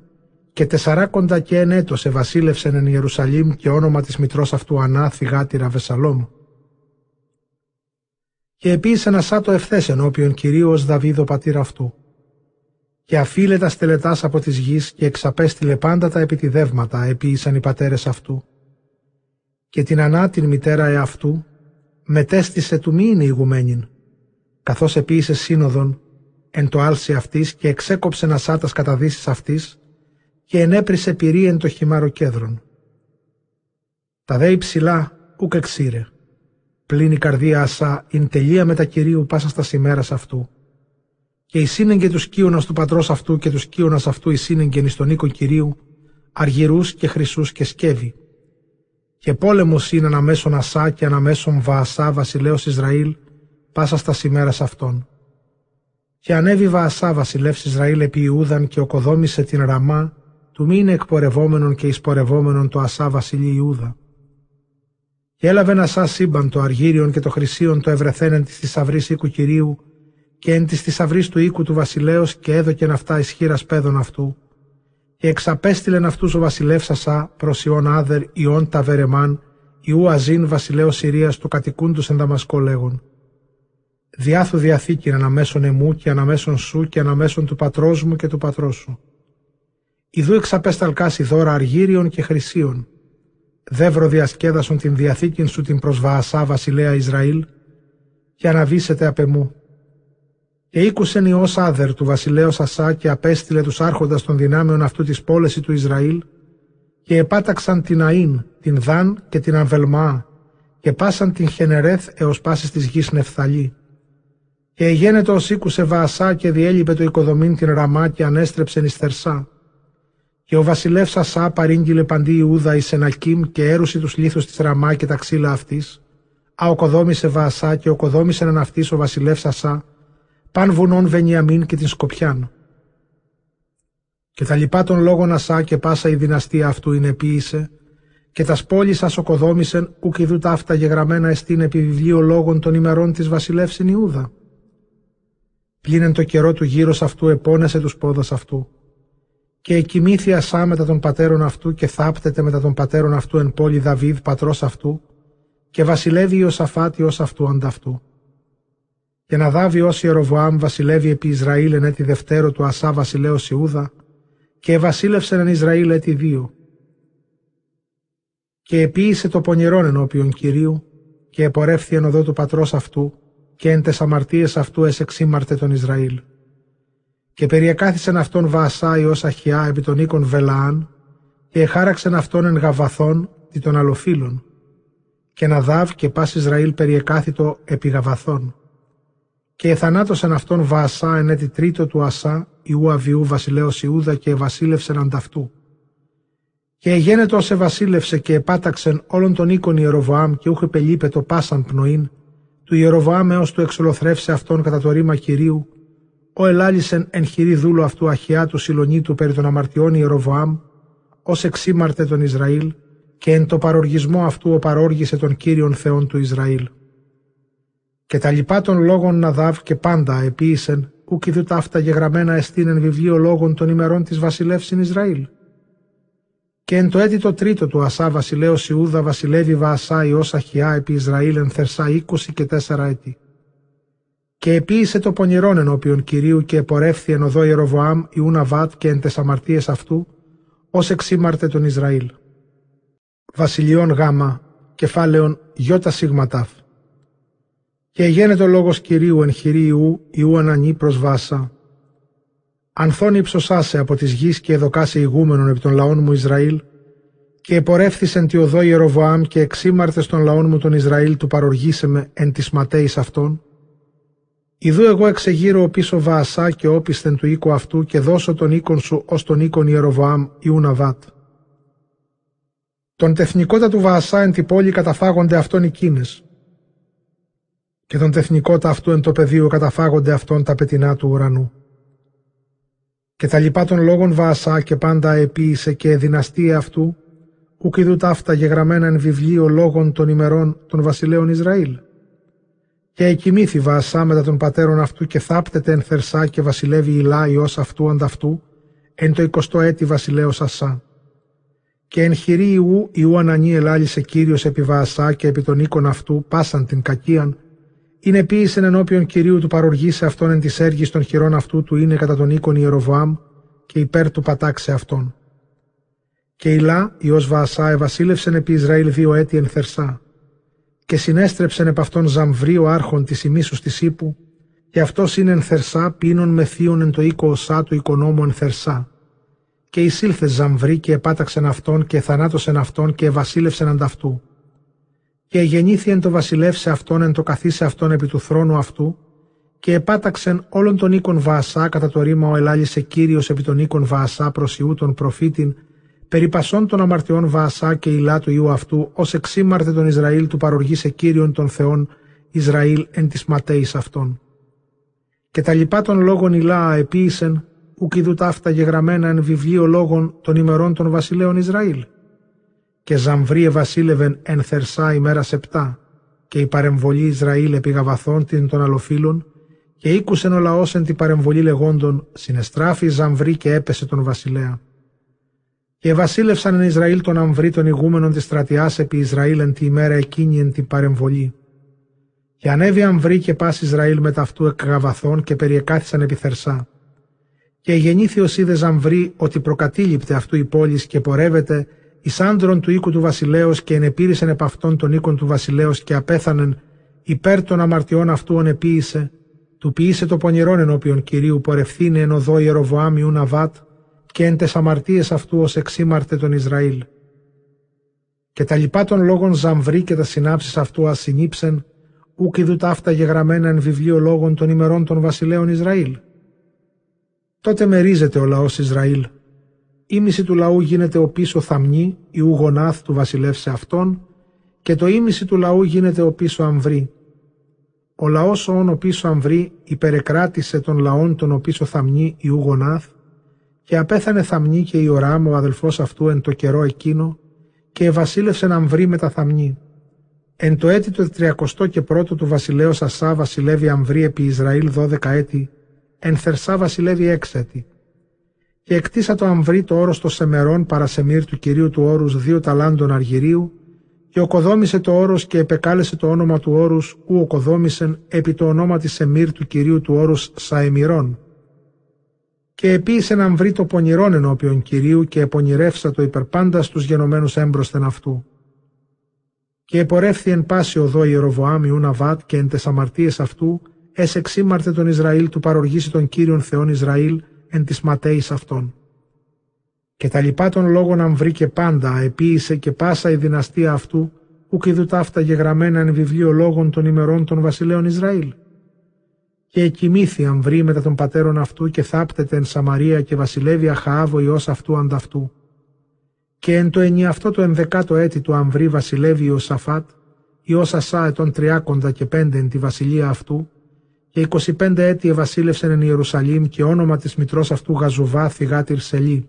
και τεσσαράκοντα και εν έτος ευασίλευσεν εν Ιερουσαλήμ και όνομα της μητρός αυτού Ανά θυγάτηρα Βεσαλόμ. Και επίσης Ασά το ευθές ενώπιον κυρίως Δαβίδ ο πατήρ αυτού. Και αφήλε τα στελετάς από της γης και εξαπέστειλε πάντα τα επιτιδεύματα επίησαν οι πατέρες αυτού. Και την Ανά την μητέρα εαυτού μετέστησε του μη είναι ηγουμένην, καθώς επίησε σύνοδον εν το άλση αυτής και εξέκοψε να σάτας καταδύσεις αυτής και ενέπρισε πυρή εν το χυμάρο κέδρον. Τα δε υψηλά ουκ εξήρε. Πλην η καρδία ασά ειν τελεία με τα Κυρίου πάσα στα σημέρας αυτού. Και η σύνεγγε του σκίωνας του πατρός αυτού και του σκίωνας αυτού η σύνεγγεν εις τον οίκο Κυρίου, αργυρούς και χρυσούς και σκεύη, και πόλεμος είναι αναμέσων Ασά και αναμέσων Βαασά βασιλέως Ισραήλ, πάσα στα σημέρα αυτών. Και ανέβη Βαασά βασιλεύς Ισραήλ επί Ιούδαν και οκοδόμησε την Ραμά, του μη είναι εκπορευόμενον και εισπορευόμενον το Ασά βασιλεί Ιούδα. Και έλαβε Ασά σύμπαν το αργύριον και το χρυσίον το ευρεθένεν της θησαυρής οίκου Κυρίου και εν της θησαυρής του οίκου του βασιλέως και έδωκεν αυτά ισχύρα παιδων αυτού και εξαπέστειλεν αυτούς ο βασιλεύς Ασά προς Ιών Άδερ, Ιών Ταβερεμάν, Ιού Αζίν βασιλέως Συρίας τους κατοικούντους εν Δαμασκό λέγον. Διάθου διαθήκη αναμέσων εμού και αναμέσων σου και αναμέσων του πατρός μου και του πατρός σου. Ιδού εξαπέσταλκάς η δώρα αργύριων και χρυσίων. Δεύρο διασκέδασον την διαθήκην σου την προσβαασά βασιλέα Ισραήλ και αναβήσετε απ' εμού και ήκουσεν Υιός Άδερ του βασιλέως Ασά και απέστειλε τους άρχοντας των δυνάμεων αυτού της πόλεση του Ισραήλ και επάταξαν την Αΐν, την Δάν και την Αμβελμά και πάσαν την Χενερέθ έως πάσης της γης Νεφθαλή. Και εγένετο ως ήκουσε Βαασά και διέλειπε το οικοδομήν την Ραμά και ανέστρεψεν εις Θερσά. Και ο βασιλεύς Ασά παρήγγειλε παντή Ιούδα εις Ενακίμ και έρουσε τους λίθους της Ραμά και τα ξύλα αυτής. Αοκοδόμησε Βαασά και οκοδόμησε έναν αυτής ο βασιλεύς Ασά παν βουνών Βενιαμίν και την Σκοπιάν. Και τα λοιπά των λόγων Ασά και πάσα η δυναστεία αυτού είναι ποιήσε, και τας σπόλη σα οκοδόμησεν ουκ ειδού ταύτα γεγραμμένα εστίν επί βιβλίο λόγων των ημερών της βασιλεύσιν Ιούδα. Πλήνεν το καιρό του γύρω αυτού επώνεσε τους πόδας αυτού. Και εκοιμήθη Ασά μετά των πατέρων αυτού και θάπτεται μετά των πατέρων αυτού εν πόλη Δαβίδ πατρός αυτού και βασιλεύει ο Σαφάτη ως αυτού ανταυτού και να δάβει ως Ιεροβοάμ βασιλεύει επί Ισραήλ εν έτη δευτέρο του Ασά βασιλέως Ιούδα και βασίλευσεν εν Ισραήλ έτη δύο. Και επίησε το πονηρόν ενώπιον Κυρίου και επορεύθη εν οδό του πατρός αυτού και εν τες αμαρτίες αυτού εσεξήμαρτε τον Ισραήλ. Και περιεκάθησεν αυτόν Βαασάι ως Αχιά επί των οίκων Βελαάν και εχάραξεν αυτόν εν Γαβαθών τι των αλλοφύλων, και να δάβ και πας Ισραήλ περιεκάθητο επί γαβαθών. Και εθανάτωσαν αυτόν Βαασά εν έτη τρίτο του Ασά, Ιού Αβιού βασιλέως Ιούδα και βασίλευσεν ανταυτού. Και εγένετο όσο βασίλευσε και επάταξεν όλων των οίκων Ιεροβοάμ και ούχε πελίπετο πάσαν πνοήν, του Ιεροβοάμ έως του εξολοθρεύσε αυτόν κατά το ρήμα Κυρίου, ο ελάλησεν εν χειρή δούλο αυτού αχιά του Σιλονίτου περί των αμαρτιών Ιεροβοάμ, ως εξήμαρτε τον Ισραήλ, και εν το παροργισμό αυτού ο παρόργησε τον Κύριον Θεόν του Ισραήλ. Και τα λοιπά των λόγων Ναδάβ και πάντα επίησεν, ουκ ειδού ταύτα γεγραμμένα εστίνεν βιβλίο λόγων των ημερών της βασιλεύσιν Ισραήλ. Και εν το έτη το τρίτο του Ασά βασιλέως Ιούδα βασιλεύει Βαασά Υιός Αχιά επί Ισραήλ εν Θερσά είκοσι και τέσσερα έτη. Και επίησε το πονηρόν ενώπιον Κυρίου και επορεύθη εν οδό Ιεροβοάμ Ιούνα Βάτ και εν τεσαμαρτίες αυτού, ως εξήμαρτε τον Ισραήλ. Βασιλειών Γάμα, κεφάλαιον Ιώτα Σίγματαφ. Και γένετο λόγος Κυρίου εν χειρή Ιού, Ιού ανανή προς Βάσα. Ανθών υψωσάσε από της γης και εδωκάσε ηγούμενον επί των λαών μου Ισραήλ, και επορεύθησεν τη οδό Ιεροβοάμ και εξήμαρτες των λαών μου τον Ισραήλ του παροργήσε με εν της ματέης αυτών. Ιδού εγώ εξεγείρω πίσω Βαασά και όπισθεν του οίκου αυτού και δώσω τον οίκον σου ως τον οίκον Ιεροβοάμ Ιούναβάτ. Τον τεθνικότα του Βαασά εν τη πόλη καταφάγονται αυτόν οι κίνες. Και τον τεθνικότα αυτού εν το πεδίο καταφάγονται αυτόν τα πετεινά του ουρανού. Και τα λοιπά των λόγων Βαασά και πάντα επίησε και δυναστεία αυτού, ουκ είδου ταύτα γεγραμμένα εν βιβλίο λόγων των ημερών των βασιλέων Ισραήλ. Και εκοιμήθη Βαασά μετά των πατέρων αυτού και θάπτεται εν θερσά και βασιλεύει Ηλά ιός αυτού ανταυτού, εν το εικοστό έτη βασιλέως Ασά. Και εν χειρή Ιού, Ιού Ανανή ελάλησε Κύριος επί Βαασά και επί των οίκων αυτού, πάσαν την κακίαν, είναι ποιησεν ενώπιον Κυρίου του παροργήσε αυτόν εν της έργης των χειρών αυτού του είναι κατά τον οίκον Ιεροβοάμ και υπέρ του πατάξε αυτόν. Και Ηλά, Υιός Βαασά, ευασίλευσεν επί Ισραήλ δύο έτη εν Θερσά. Και συνέστρεψεν επ' αυτόν Ζαμβρί ο άρχον της ημίσους της Ήπου, και αυτός είναι εν Θερσά, πίνων με θείον εν το οίκο οσά του οικονόμου εν Θερσά και εισήλθε Ζαμβρή και επάταξεν αυτόν και θανάτωσεν αυτόν και βασίλευσεν ανταυτού. Και γεννήθη εν το βασιλεύσε αυτόν εν το καθίσε αυτόν επί του θρόνου αυτού και επάταξεν όλων των οίκων Βαασά κατά το ρήμα ο ελάλησε Κύριος επί των οίκων Βαασά προς Ιού τον προφήτην περί πασών των αμαρτιών Βαασά και ηλά του Ιού αυτού ως εξήμαρτε τον Ισραήλ του παροργήσε Κύριον των Θεών Ισραήλ εν της ματέης αυτών. Και τα λοιπά των λόγων ηλά επίησεν ουκ ειδού ταύτα γεγραμμένα εν βιβλίο λόγων των ημερών των βασιλέων Ισραήλ. Και Ζαμβρίε βασίλευεν εν Θερσά ημέρα σεπτά, και η παρεμβολή Ισραήλ επί γαβαθών την των αλλοφύλων, και ήκουσεν ο λαός εν την παρεμβολή λεγόντων, συνεστράφη Ζαμβρή και έπεσε τον βασιλέα. Και βασίλευσαν εν Ισραήλ τον Αμβρή των ηγούμενων της στρατιάς επί Ισραήλ εν τη ημέρα εκείνη εν την παρεμβολή. Και ανέβη Αμβρή και πα Ισραήλ με ταυτού εκ γαβαθών και περιεκάθησαν επί Θερσά και γεννήθη ο Σίδες Ζαμβρή ότι προκατήλειπτε αυτού η πόλης και πορεύεται ει άντρων του οίκου του βασιλέως και ενεπήρησεν επ' αυτών των οίκων του βασιλέως και απέθανεν υπέρ των αμαρτιών αυτού ονεποίησε, του ποιήσε το πονηρόν ενώπιον Κυρίου πορευθύνε εν οδό Ιεροβοάμιου Ναβάτ και εν τες αμαρτίες αυτού ως εξήμαρτε τον Ισραήλ. Και τα λοιπά των λόγων Ζαμβρή και τα συνάψεις αυτού ασυνήψεν, ούκ ειδού ταύτα γεγραμμένα εν βιβλίο λόγων των ημερών των βασιλέων Ισραήλ. Τότε μερίζεται ο λαός Ισραήλ. Ήμιση του λαού γίνεται ο πίσω θαμνή, η ουγονάθ του βασιλεύσε αυτόν, και το ήμιση του λαού γίνεται ο πίσω αμβρή. Ο λαός όν ο πίσω αμβρή υπερεκράτησε των λαών τον ο πίσω θαμνή η ουγονάθ, και απέθανε θαμνή και η οράμ ο αδελφός αυτού εν το καιρό εκείνο, και ευασίλευσε να αμβρή με τα θαμνή. Εν το έτη το τριακοστό και πρώτο του βασιλέως Ασά βασιλεύει αμβρή επί Ισραήλ δώδεκα έτη, εν θερσά βασιλεύει έξατη. Και εκτίσα το αμβρί το όρος των Σεμερών παρασεμίρ του κυρίου του όρους δύο ταλάντων αργυρίου και οκοδόμησε το όρος και επεκάλεσε το όνομα του όρους ου οκοδόμησεν επί το ονόμα της Σεμίρ του κυρίου του όρους Σαεμιρών. Και επίησε να βρει το πονηρόν ενώπιον κυρίου και επονηρεύσα το υπερπάντας στους γενομένους έμπροσθεν αυτού. Και επορεύθη εν πάση οδό Ιεροβοάμ Ιούνα Βάτ και εν τες αμαρτίες αυτού εξήμαρτε τον Ισραήλ του παροργήσει τον Κύριον Θεόν Ισραήλ εν της ματέης αυτών. Και τα λοιπά των λόγων αν βρήκε πάντα, επίησε και πάσα η δυναστεία αυτού, ουκ είδου ταύτα γεγραμμένα εν βιβλίο λόγων των ημερών των βασιλέων Ισραήλ. Και εκοιμήθη αν βρει μετά των πατέρων αυτού και θάπτεται εν Σαμαρία και βασιλεύει Αχαάβο ιός αυτού ανταυτού. Και εν το ενιαυτό το ενδεκάτο έτη του Αμβρή βασιλεύει ο Σαφάτ, ιός Ασά ετών τριάκοντα και πέντε εν τη βασιλεία αυτού, και 25 έτη ευασίλευσεν εν Ιερουσαλήμ και όνομα της μητρός αυτού Γαζουβά θυγάτηρ Σελή.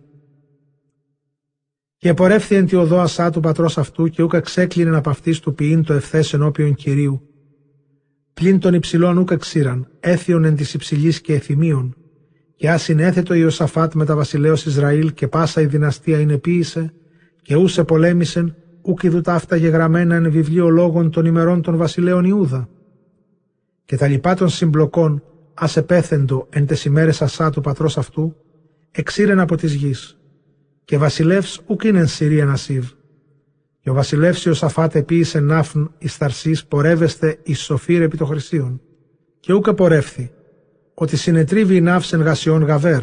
Και επορεύθη εν τη οδό Ασά του πατρός αυτού και ούκα ξέκλεινεν από αυτής του ποιήν το ευθές ενώπιον Κυρίου. Πλην των υψηλών ούκα ξύραν, έθιον εν της υψηλής και εθιμίων, και άσυν έθετο Ιωσαφάτ με τα βασιλέως Ισραήλ και πάσα η δυναστεία είναι ποίησε, και ούσε πολέμησεν, ούκ είδου τα αυτά γεγραμμένα εν βιβλίο λόγων των ημερών των βασιλέων Ιούδα και τα λοιπά των συμπλοκών ας επέθεντο εν τες ημέρες ασά του πατρός αυτού, εξήρεν από της γης. Και βασιλεύς ουκ είναι εν Συρία Νασίβ. Και ο βασιλεύς Ιωσαφάτ επίησε νάφν εις θαρσής πορεύεστε εις σοφύρ επί το χρυσίων. Και ούκ πορεύθη, ότι συνετρίβει η ναύσεν γασιών γαβέρ.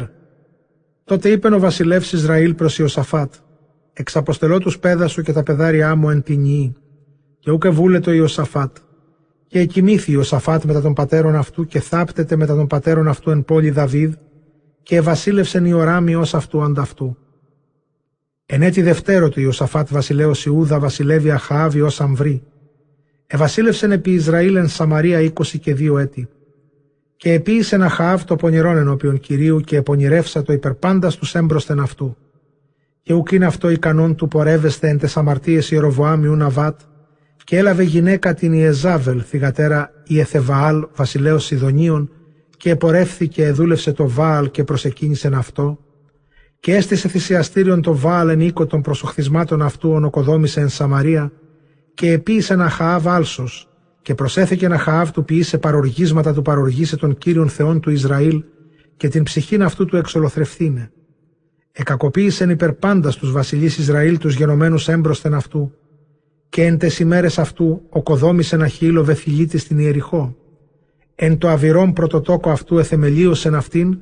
Τότε είπεν ο βασιλεύς Ισραήλ προς Ιωσαφάτ, εξαποστελώ τους πέδα σου και τα παιδάρια μου εν την Και ούκ βούλετο Ιωσαφάτ, και εκοιμήθη ο Σαφάτ μετά των πατέρων αυτού και θάπτεται μετά των πατέρων αυτού εν πόλη Δαβίδ και βασίλευσεν η οράμι ως αυτού ανταυτού. Εν έτη δευτέρο του Ιωσαφάτ βασιλέως Ιούδα βασιλεύει Αχαάβη ως αμβρή. Εβασίλευσεν επί Ισραήλ εν Σαμαρία είκοσι και δύο έτη. Και επίησεν Αχαάβ το πονηρόν ενώπιον Κυρίου και επονηρεύσα το υπερπάντας τους έμπροσθεν αυτού. Και ουκ είναι αυτό ικανόν του πορεύεστε εν τες αμαρτίες Ιεροβοάμιου Ναβάτ, και έλαβε γυναίκα την Ιεζάβελ, θυγατέρα Ιεθεβαάλ, βασιλέως Σιδωνίων, και επορεύθηκε, εδούλευσε το Βάαλ και προσεκίνησε αυτό, και έστησε θυσιαστήριον το Βάαλ εν οίκο των προσοχθισμάτων αυτού ονοκοδόμησε εν Σαμαρία, και επίησε ένα Χαάβ άλσος, και προσέθηκε ένα Χαάβ του ποιήσε παροργίσματα του παροργήσε των κύριων θεών του Ισραήλ, και την ψυχήν αυτού του εξολοθρευθύνε. Εκακοποίησεν υπερπάντας τους βασιλείς Ισραήλ τους γενομένους έμπροσθεν αυτού, και εν τες ημέρες αυτού οκοδόμησε ένα χείλο βεθυλίτη στην Ιεριχώ. Εν το αβυρόν πρωτοτόκο αυτού εθεμελίωσεν αυτήν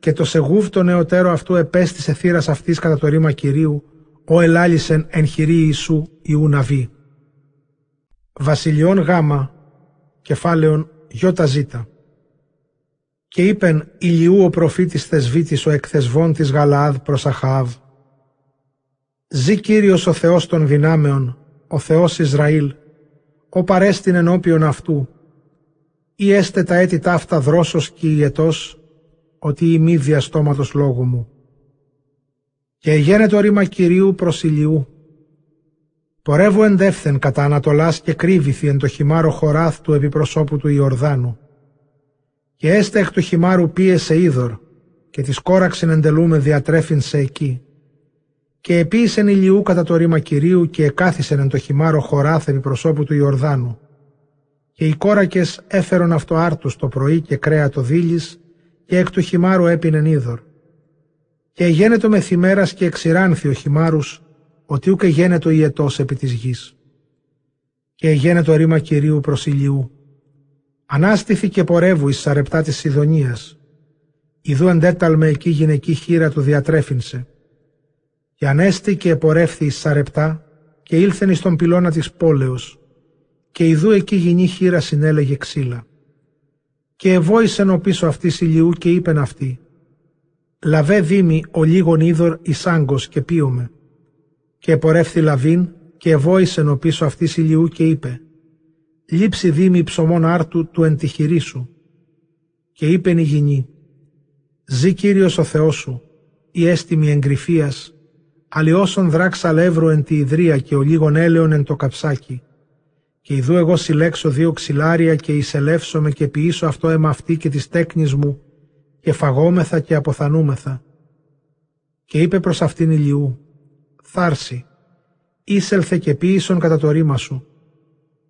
και το σεγούβ το νεωτέρο αυτού επέστησε θύρας αυτής κατά το ρήμα Κυρίου, ο ελάλησεν εν χειρή Ιησού Ιού Ναβί. Βασιλιών Γάμα, κεφάλαιον Ιώτα Ζήτα. Και είπεν Ηλιού ο προφήτης θεσβήτης ο εκθεσβών της Γαλαάδ προς Αχαάβ. Ζή Κύριος ο Θεός των δυνάμεων, ο Θεός Ισραήλ, ο παρέστην ενώπιον αυτού, ή έστε τα έτη ταύτα δρόσος και ιετός, ότι η μη διαστόματος λόγου μου. Και γένε το ρήμα Κυρίου προς ηλιού. Πορεύω εντεύθεν κατά Ανατολάς και κρύβηθη εν το χυμάρο χωράθ του επιπροσώπου του Ιορδάνου. Και έστε εκ του χυμάρου πίεσε είδωρ, και της κόραξεν εντελούμε διατρέφην σε εκεί και επίησεν ηλιού κατά το ρήμα Κυρίου και εκάθισεν εν το χυμάρο χωράθεν προσώπου του Ιορδάνου. Και οι κόρακες έφερον αυτό άρτους το πρωί και κρέα το δίλης και εκ του χυμάρου έπινεν είδωρ. Και γένετο με θυμέρας και εξηράνθη ο χυμάρους, ότι ούκε γένετο ιετός επί της γης. Και γένετο ρήμα Κυρίου προς ηλιού. Ανάστηθη και πορεύου εις σαρεπτά της Σιδωνίας. Ιδού εντέταλμε εκεί γυναική χείρα του διατρέφινσε και ανέστη και επορεύθη εις Σαρεπτά και ήλθεν εις τον πυλώνα της πόλεως και ιδού εκεί γινή χείρα συνέλεγε ξύλα. Και εβόησεν ο πίσω αυτής ηλιού και είπεν αυτή «Λαβέ δίμη ο λίγον είδωρ εις άγκος και πίωμε». Και επορεύθη λαβήν και εβόησεν ο πίσω αυτής ηλιού και είπε «Λείψη δίμη ψωμών άρτου του εν τη σου». Και είπεν η γυνή «Ζή Κύριος ο Θεός σου, η έστιμη εγκρυφίας αλλιώσον δράξα λεύρου εν τη ιδρία και ο λίγον έλεον εν το καψάκι. Και ιδού εγώ συλλέξω δύο ξυλάρια και εισελεύσομαι και ποιήσω αυτό αίμα αυτή και της τέκνης μου και φαγόμεθα και αποθανούμεθα. Και είπε προς αυτήν ηλιού, θάρση, ήσελθε και ποιήσον κατά το ρήμα σου,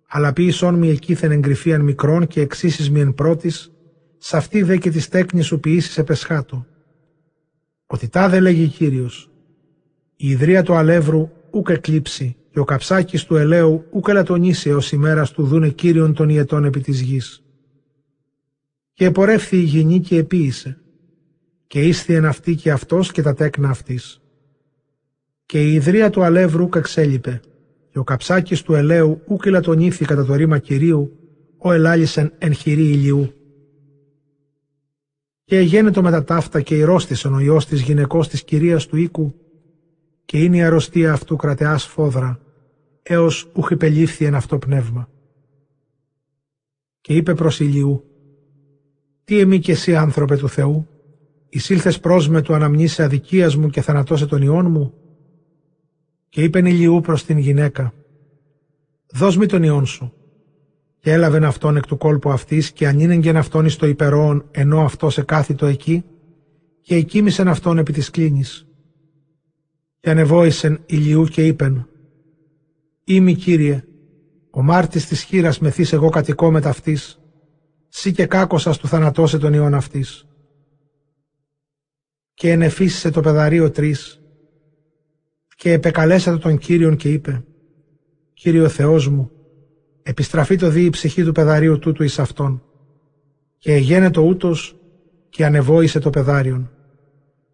αλλά ποιήσον μη εκείθεν εγκρυφίαν μικρών και εξήσεις μη εν πρώτης, σ' αυτή δε και της τέκνης σου ποιήσεις επεσχάτω. Ότι τάδε λέγει Κύριος, η ιδρία του αλεύρου ούκ εκλείψει και ο καψάκης του ελαίου ούκ ελαττονίσει έως ημέρας του δούνε κύριον των ιετών επί της γης. Και επορεύθη η γηνή και επίησε και ήσθη εν αυτή και αυτός και τα τέκνα αυτής. Και η ιδρύα του αλεύρου εξέλιπε, και ο καψάκης του ελαίου ούκ ηλατονήθη κατά το ρήμα Κυρίου, ο ελάλησεν εν χειρή ηλιού. Και εγένετο με τα ταύτα και ηρώστησεν ο ιός της γυναικός της κυρίας του οίκου, και είναι η αρρωστία αυτού κρατεάς φόδρα, έως ουχ υπελήφθη εν αυτό πνεύμα. Και είπε προς ηλιού, «Τι εμεί και εσύ άνθρωπε του Θεού, εισήλθες προς με του αναμνήσε αδικίας μου και θανατώσε τον ιόν μου» και είπεν ηλιού προς την γυναίκα «Δώσ' μη τον ιόν σου» και έλαβεν αυτόν εκ του κόλπου αυτής και ανήνεγγεν αυτόν εις το υπερόον ενώ αυτός εκάθιτο εκεί και εκοίμησεν αυτόν επί της κλίνης. Και ανεβόησεν ηλιού και είπεν «Είμαι Κύριε, ο μάρτης της χείρας μεθύς εγώ κατοικώ με ταυτής, σύ και κάκωσας του θανατώσε τον ιόν αυτής» και ενεφύσισε το πεδαρίο τρεις και επεκαλέσατε τον Κύριον και είπε «Κύριο Θεός μου, επιστραφεί το δι η ψυχή του πεδαρίου τούτου εις αυτόν και εγένετο ούτως και ανεβόησε το πεδάριον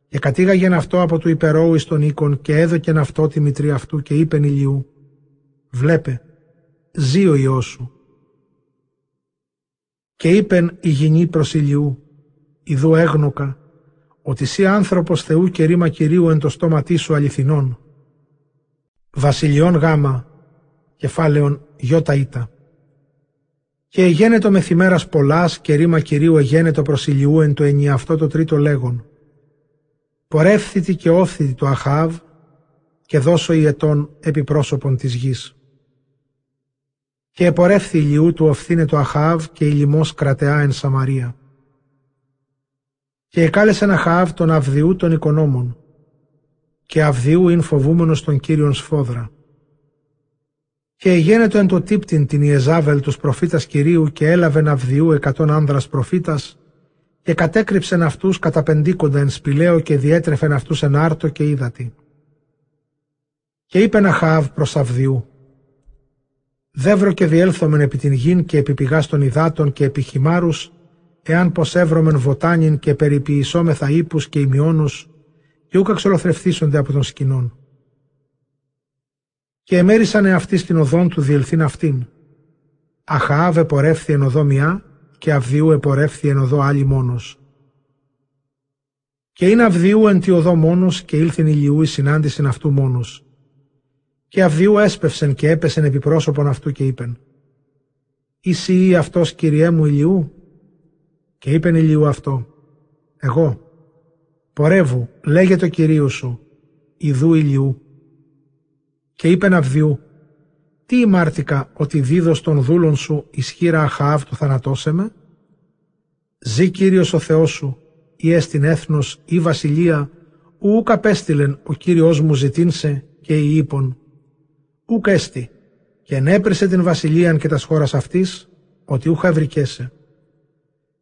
και κατήγαγεν αυτό από του υπερώου εις τον οίκον και έδωκεν αυτό τη μητρή αυτού και είπεν ηλιού «Βλέπε, ζει ο Υιός σου». Και είπεν η γυνή προς ηλιού «Ιδού έγνοκα, ότι σύ άνθρωπος Θεού και ρήμα Κυρίου εν το στόματί σου αληθινών. Βασιλιών γάμα, κεφάλαιον γιώτα ήτα. Και εγένετο μεθημέρας πολλάς και ρήμα Κυρίου εγένετο προς ηλιού εν το ενιαυτό το τρίτο λέγον. Πορεύθητη και όφθητη το Αχάβ και δώσω η ετών επί πρόσωπον της γης. Και επορεύθη ηλιού του οφθήνε το Αχάβ και η λιμός κρατεά εν Σαμαρία και εκάλεσε ένα Χαάβ τον Αυδιού των οικονόμων και Αυδιού ειν φοβούμενος τον Κύριον σφόδρα. Και εγένετο εν το τύπτην την Ιεζάβελ τους προφήτας Κυρίου και έλαβεν Αυδιού εκατόν άνδρας προφήτας και κατέκρυψεν αυτούς καταπεντήκοντα εν σπηλαίο και διέτρεφεν αυτούς εν άρτο και είδατη. Και είπε ένα Χαάβ προς Αυδιού «Δεύρο και διέλθομεν επί την γην και επί πηγάς των υδάτων και επί χυμάρους εάν πως έβρωμεν βοτάνιν και περιποιησόμεθα ύπους και ημιώνους και ούκα ξολοθρευθίσονται από τον σκηνών. Και εμέρισαν αυτοί στην οδόν του διελθήν αυτήν. Αχαάβ επορεύθη εν οδό μια και Αυδιού επορεύθη εν οδό άλλη μόνος. Και είναι Αυδιού εν τη οδό μόνος και ήλθεν ηλιού η συνάντησιν αυτού μόνος. Και Αυδιού έσπευσεν και έπεσεν επί πρόσωπον αυτού και είπεν «Είσαι ή αυτός κυριέ μου ηλιού» Και είπεν ηλίου αυτό, εγώ, πορεύου, λέγε το Κυρίου σου, ιδού ηλιού. Και είπεν Αυδιού, τι ημάρτηκα ότι δίδως των δούλων σου ισχύρα αχαάβ του θανατώσε με. Ζή Κύριος ο Θεός σου, ή έστιν έθνος ή βασιλεία, ούκ απέστειλεν ο Κύριος μου ζητήνσε και η είπον, ούκ έστι, και ενέπρεσε την βασιλείαν και τας χώρας αυτής, ότι ούχα βρικέσαι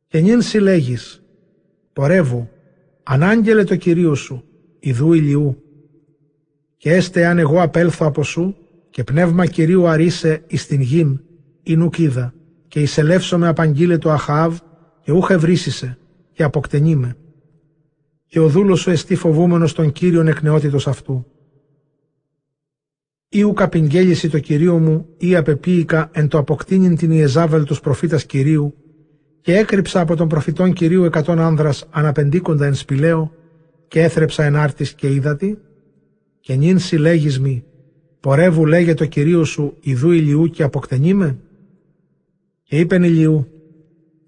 και νυν συλλέγεις, πορεύου, ανάγγελε το Κυρίου σου, ιδού ηλιού. Και έστε αν εγώ απέλθω από σου, και πνεύμα Κυρίου αρίσε εις την γην, η νουκίδα, και εισελεύσω με απαγγείλε το Αχάβ, και ούχε βρίσισε, και αποκτενήμε. Και ο δούλος σου εστί φοβούμενος τον Κύριον εκνεότητος αυτού. Ή ουκ απειγγέλιση το Κυρίο μου, ή απεπίηκα εν το αποκτήνιν την Ιεζάβελ τους προφήτας Κυρίου, και έκρυψα από τον προφητών Κυρίου εκατόν άνδρας αναπεντήκοντα εν σπηλαίο και έθρεψα εν άρτης και είδατη και νυν συλλέγεις μη πορεύου λέγε το Κυρίου σου ιδού ηλιού και αποκτενήμε και είπεν ηλιού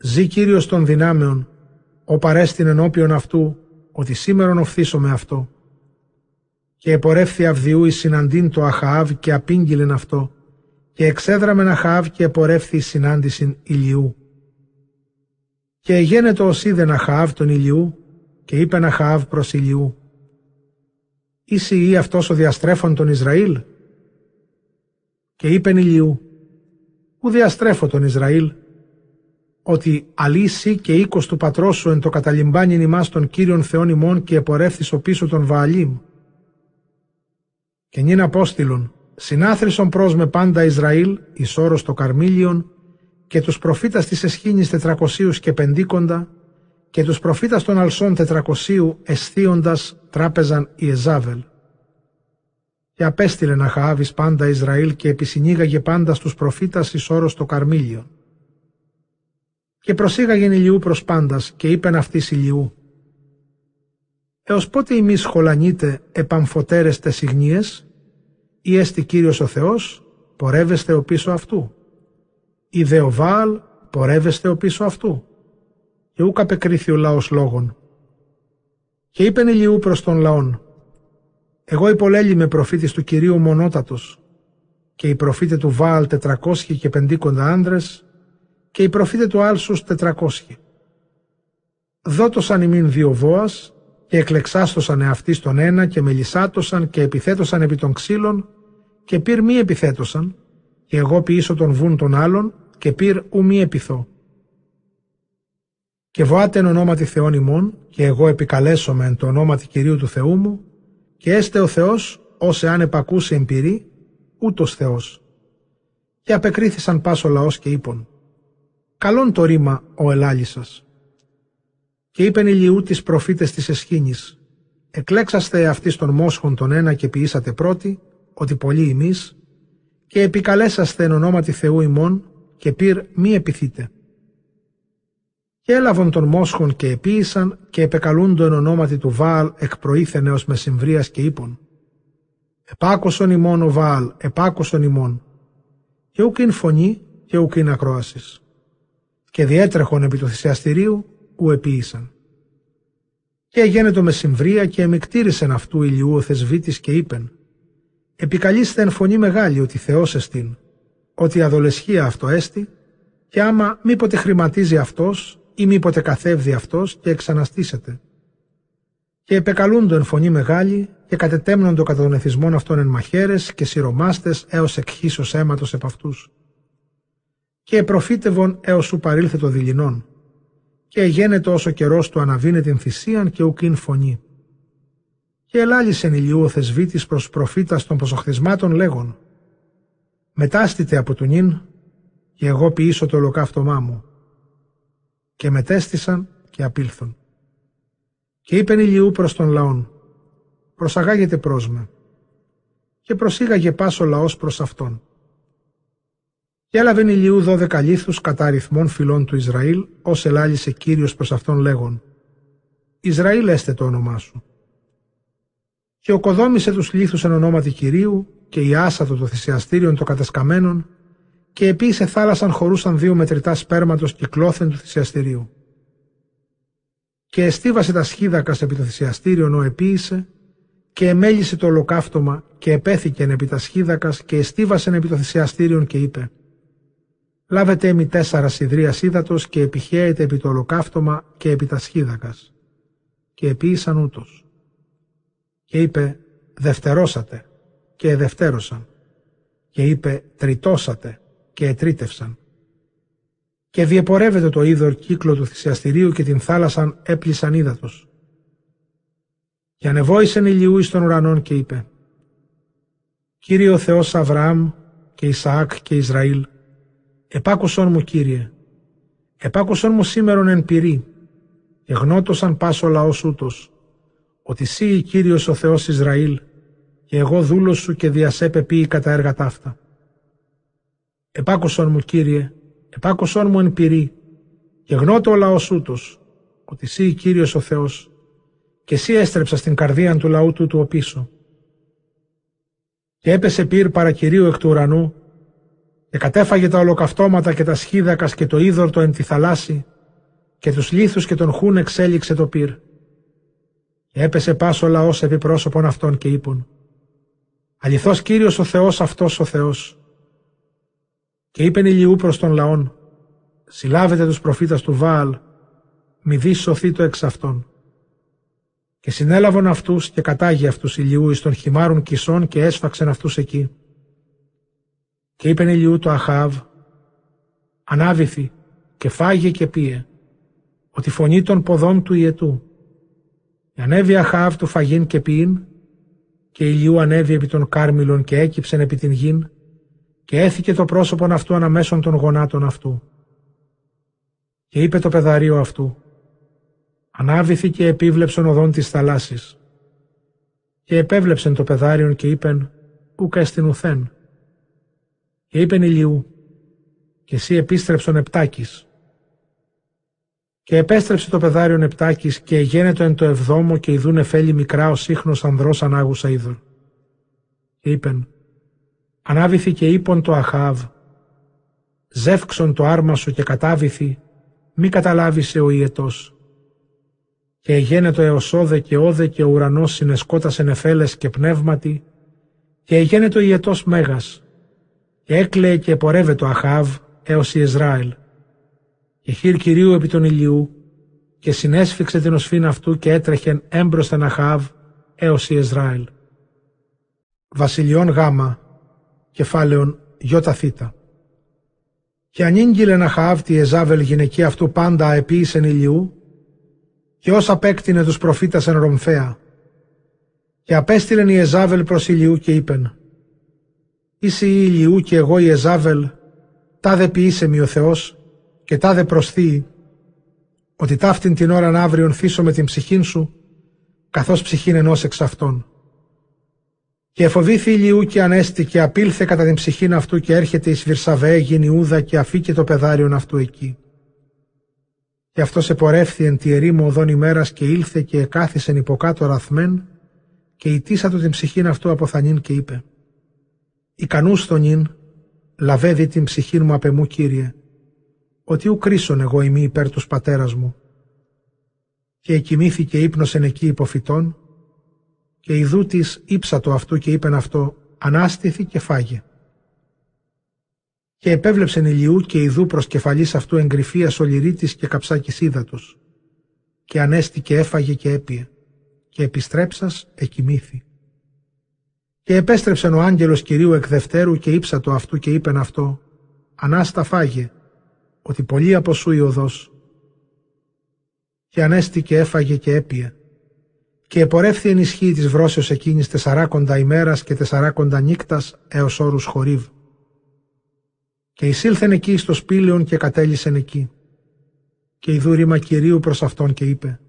ζει Κύριος των δυνάμεων ο παρέστην ενώπιον αυτού ότι σήμερον οφθήσω με αυτό και επορεύθη Αυδιού εις συναντήν το Αχαάβ και απήγγειλεν αυτό. Και εξέδραμεν Αχαάβ και επορεύθη εις συνάντησιν ηλιού. Και εγένετο ως είδεν Αχαάβ τον ηλιού και είπε Αχαάβ προς ηλιού. «Είσαι ή αυτός ο διαστρέφων τον Ισραήλ» και είπεν ηλιού «Ου διαστρέφω τον Ισραήλ» ότι αλύσει και οίκος του πατρός σου εν το καταλυμπάνιν ημάς των Κύριων Θεών ημών και επορεύθης ο πίσω των Βααλίμ. Και νυν απόστηλον, συνάθρησον προς με πάντα Ισραήλ, εις όρος το Καρμίλιον, και τους προφήτας της Εσχήνης τετρακοσίους και πεντίκοντα και τους προφήτας των Αλσών τετρακοσίου εσθίοντας τράπεζαν η Εζάβελ. Και απέστειλε να Αχαάβης πάντα Ισραήλ και επισυνήγαγε πάντα στους προφήτας εις όρος το Καρμίλιο. Και προσήγαγεν ηλιού προς πάντας και είπεν αυτής ηλιού. Έως πότε εμείς χολανείτε επαμφωτέρεστε συγνίες, ή έστι Κύριος ο Θεός, πορεύεστε ο πίσω αυτού. Ή δε ο Βάλ, πορεύεστε ο πίσω αυτού. Και ούκ απεκρίθη ο λαός λόγων. Και είπεν ηλιού προς τον λαόν, εγώ υπολέλη προφήτης του Κυρίου μονότατος, και οι προφήτε του Βάλ τετρακόσχοι και πεντήκοντα άνδρες, και οι προφήτε του Άλσους τετρακόσχοι. Δότωσαν ημίν δύο βόας, και εκλεξάστοσαν εαυτοί τον ένα και μελισάτωσαν και επιθέτωσαν επί των ξύλων και πυρ μη επιθέτωσαν και εγώ ποιήσω τον βούν των άλλων και πυρ ου μη επιθώ. Και βοάτε εν ονόματι Θεών ημών και εγώ επικαλέσομαι εν το ονόματι Κυρίου του Θεού μου και έστε ο Θεός ως εάν επακούσε εμπειρή ούτως Θεός. Και απεκρίθησαν πάσο λαός και είπον «Καλόν το ρήμα ο ελάλησας». Και είπεν ηλιού τις προφήτες της εσχήνης «Εκλέξαστε αυτής των μόσχων τον ένα και ποιήσατε πρώτη, ότι πολλοί ημείς, και επικαλέσαστε εν ονόματι Θεού ημών και πυρ μη επιθείτε. Και έλαβον των μόσχων και επίησαν και επεκαλούντο εν ονόματι του Βάαλ εκ προήθενεως με συμβρίας και είπων. Επάκοσον ημών ο Βάαλ, επάκοσον ημών. Και ουκ είναι φωνή και ουκ είναι ακρόασης. Και διέτρεχον επί του θυσιαστηρίου ου επίησαν. Και εγένετο με συμβρία και εμικτήρισεν αυτού ηλιού ο θεσβήτης και είπεν επικαλείστε εν φωνή μεγάλη ότι Θεός εστίν, ότι αδολεσχία αυτό έστι, και άμα μήποτε χρηματίζει αυτός ή μήποτε καθεύδει αυτός και εξαναστήσετε. Και επεκαλούντο εν φωνή μεγάλη και κατετέμνοντο κατά των εθισμών αυτών εν μαχαίρες και σειρωμάστες έως εκχύσος αίματος επ' αυτούς. Και επροφήτευον έως σου παρήλθε το δειλινόν, και εγένετο όσο καιρός του αναβίνε την θυσίαν και ουκίν φωνή και ελάλησεν ηλιού ο θεσβήτης προς προφήτας των προσοχθισμάτων λέγον «Μετάστητε από του νυν και εγώ ποιήσω το ολοκαύτωμά μου». Και μετέστησαν και απήλθον. Και είπεν ηλιού προς τον λαόν «Προσαγάγετε προς με». Και προσήγαγε πάσο λαός προς αυτόν. Και έλαβεν ηλιού δώδεκα λίθους κατά αριθμών φυλών του Ισραήλ, ως ελάλησε Κύριος προς αυτόν λέγον «Ισραήλ έστε το όνομά σου» και οκοδόμησε τους λίθους εν ονόματι Κυρίου και η άσατο το θυσιαστήριον το κατασκαμένων και επίσης θάλασσαν χωρούσαν δύο μετρητά σπέρματος κυκλώθεν του θυσιαστηρίου. Και εστίβασε τα σχίδακα επί το θυσιαστήριον ο επίησε και εμέλησε το ολοκαύτωμα και επέθηκεν επί τα σχίδακας και εστίβασεν επί το θυσιαστήριον και είπε «Λάβετε εμεί τέσσερα σιδρία ύδατος και επιχαίετε επί το ολοκαύτωμα και επί τα σχίδακας». Και επίησαν ούτως και είπε «Δευτερώσατε» και εδευτέρωσαν και είπε «Τριτώσατε» και ετρίτευσαν. Και διεπορεύεται το είδωρ κύκλο του θυσιαστηρίου και την θάλασσαν έπλησαν ύδατος. Και ανεβόησεν ηλιού εις των ουρανών και είπε «Κύριε ο Θεός Αβραάμ και Ισαάκ και Ισραήλ, επάκουσον μου Κύριε, επάκουσον μου σήμερον εν πυρή, εγνώτωσαν πάσο λαός ούτως, ότι σύ Κύριος ο Θεός Ισραήλ και εγώ δούλος σου και διασέπε ποιη κατά έργα ταύτα. Επάκουσον μου Κύριε, επάκουσον μου εν πυρή και γνώτο ο λαός ούτως, ότι σύ Κύριος ο Θεός και εσύ έστρεψα στην καρδία του λαού του του οπίσω. Και έπεσε πυρ παρακυρίου εκ του ουρανού και κατέφαγε τα ολοκαυτώματα και τα σχίδακας και το είδωρτο εν τη θαλάσση και τους λίθους και τον χούν εξέλιξε το πυρ. Έπεσε πάσο λαός επί πρόσωπον αυτών και είπουν «Αληθώς Κύριος ο Θεός αυτός ο Θεός». Και είπεν ηλιού προς τον λαόν «Συλλάβετε τους προφήτας του Βάαλ, μη δεις σωθεί το εξ αυτών». Και συνέλαβον αυτούς και κατάγει αυτούς ηλιού εις των χυμάρων κισών και έσφαξεν αυτούς εκεί. Και είπεν ηλιού το Αχάβ «Ανάβηθη και φάγε και πίε, ότι φωνή των ποδών του ιετού, Ανέβη Αχάβ του φαγήν και ποιήν, και ηλιού ανέβη επί των κάρμιλων και έκυψεν επί την γην, και έθηκε το πρόσωπον αυτού αναμέσων των γονάτων αυτού. Και είπε το πεδαρίο αυτού, ανάβηθη και επίβλεψον οδόν της θαλάσσης. Και επέβλεψεν το πεδάριον και είπεν, ούκα εστιν ουθέν. Και είπεν Ηλιού, και εσύ επίστρεψον επτάκης. Και επέστρεψε το πεδάριον επτάκης και εγένετο εν το εβδόμο και ειδούν εφέλη μικρά ο σύχνος ανδρός ανάγουσα είδωρ. Και είπεν, ανάβηθη και είπον το Αχάβ, ζεύξον το άρμα σου και κατάβηθη, μη καταλάβησε ο ιετός. Και εγένετο εωσόδε και όδε και ο ουρανός συνεσκότασεν εφέλες και πνεύματι, και εγένετο ιετός μέγας, και έκλαιε και πορεύε το Αχάβ έως η Ισραήλ. Και χείρ Κυρίου επί τον ηλιού, και συνέσφιξε την οσφήν αυτού και έτρεχεν έμπροσθεν Αχάβ έως η Ισραήλ. Βασιλιών Γάμα, κεφάλαιον Ιώτα Θήτα. Και ανήγγειλε να χαάβτη η Εζάβελ γυναική αυτού πάντα αεποίησεν ηλιού, και όσα απέκτηνε τους προφήτας εν Ρομφέα. Και απέστειλεν η Εζάβελ προς ηλιού και είπεν, Είσαι η ηλιού και εγώ η Εζάβελ, τάδε ποιήσε μη ο Θεός, και τάδε προσθεί, ότι ταύτην την ώρα αύριον θύσω με την ψυχήν σου, καθώς ψυχήν ενός εξ αυτών. Και εφοβήθη ηλιού και ανέστη και απήλθε κατά την ψυχήν αυτού και έρχεται εις Βυρσαβέ Γινιούδα και αφήκε το πεδάριον αυτού εκεί. Και αυτός επορεύθη εν τη ερήμο οδόν ημέρας και ήλθε και εκάθισεν υποκάτω ραθμέν και ητήσα του την ψυχήν αυτού από θανήν και είπε «Ικανούς τον νυν, λαβέδι την ψυχήν μου απ' εμού Κύριε, ότι ου κρίσον εγώ ημί υπέρ τους πατέρας μου». Και εκοιμήθηκε ύπνοσεν εκεί υποφυτών και ιδού της ύψατο αυτού και είπεν αυτό, ανάστηθη και φάγε. Και επέβλεψεν ηλιού και ιδού προς κεφαλής αυτού εγκρυφίας ολυρίτης και καψάκης ύδατος. Και ανέστη και έφαγε και έπιε. Και επιστρέψας εκοιμήθη. Και επέστρεψεν ο άγγελος Κυρίου εκ δευτέρου και ύψατο αυτού και είπεν αυτό, ανάστα φάγε, ότι πολύ από σου η οδός. Και ανέστη και έφαγε και έπιε και επορεύθη ενισχύει της βρόσεως εκείνης τεσσαράκοντα ημέρας και τεσσαράκοντα νύκτας έως όρους χορύβ. Και εισήλθεν εκεί στο σπήλαιον και κατέλησεν εκεί. Και η ρήμα Κυρίου προς αυτόν και είπε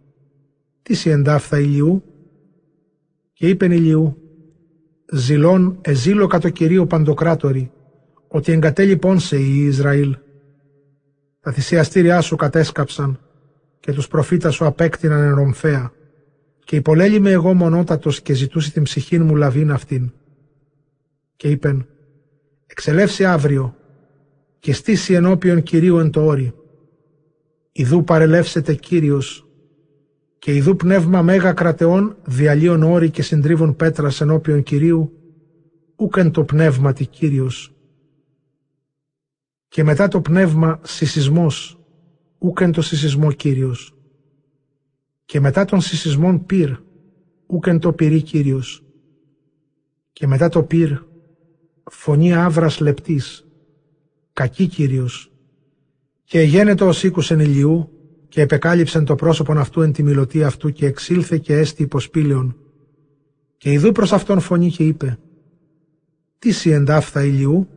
«Τις σι εντάφθα ηλιού» και είπεν ηλιού «Ζηλών εζήλω κατ' Κυρίου παντοκράτορη, ότι εγκατέλειπον λοιπόν σε η Ισραήλ. Τα θυσιαστήριά σου κατέσκαψαν και τους προφήτας σου απέκτηναν εν ρομφαία και υπολέλημε εγώ μονότατος και ζητούσε την ψυχή μου λαβήν αυτήν. Και είπεν, εξελεύσει αύριο και στήσει ενώπιον Κυρίου εν το όρι. Ιδού παρελεύσετε Κύριος και ιδού πνεύμα μέγα κρατεών διαλύων όρι και συντρίβων πέτρας ενώπιον Κυρίου, ούκεν το πνεύμα τη Κύριος. Και μετά το πνεύμα συσισμός, ούκεν το συσισμό Κύριος και μετά των συσισμών πυρ, ούκεν το πυρή Κύριος. Και μετά το πυρ, φωνή άβρας λεπτής, κακή Κύριος. Και εγένετο ο οίκους εν ηλιού, και επεκάλυψεν το πρόσωπον αυτού εν τη μιλωτή αυτού και εξήλθε και έστι υποσπήλαιον. Και ειδού προς αυτόν φωνή και είπε, «Τι σι εντάφθα ηλιού»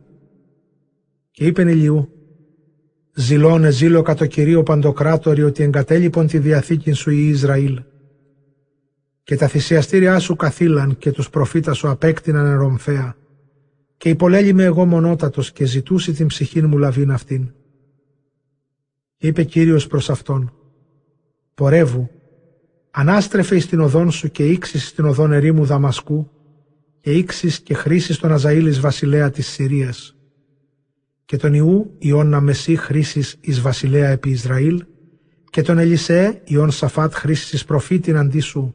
και είπεν ηλιού, Ζηλώνε ζήλω κατ' Κυρίο Παντοκράτορη ότι εγκατέλειπον τη διαθήκη σου η Ισραήλ. Και τα θυσιαστήριά σου καθήλαν και τους προφήτας σου απέκτηναν ερομφαία. Και υπολέλημε εγώ μονότατος και ζητούσε την ψυχή μου λαβήν αυτήν. Είπε Κύριος προς αυτόν, «Πορεύου, ανάστρεφε εις την οδόν σου και ήξεις στην οδόν ερήμου Δαμασκού και ήξεις και χρήσεις τον Αζαήλης βασιλέα της Συρίας και τον Ιού Ιώνα Μεσή χρήσης εις βασιλέα επί Ισραήλ και τον Ελισέ Ιών Σαφάτ χρήσης εις προφήτην αντί σου.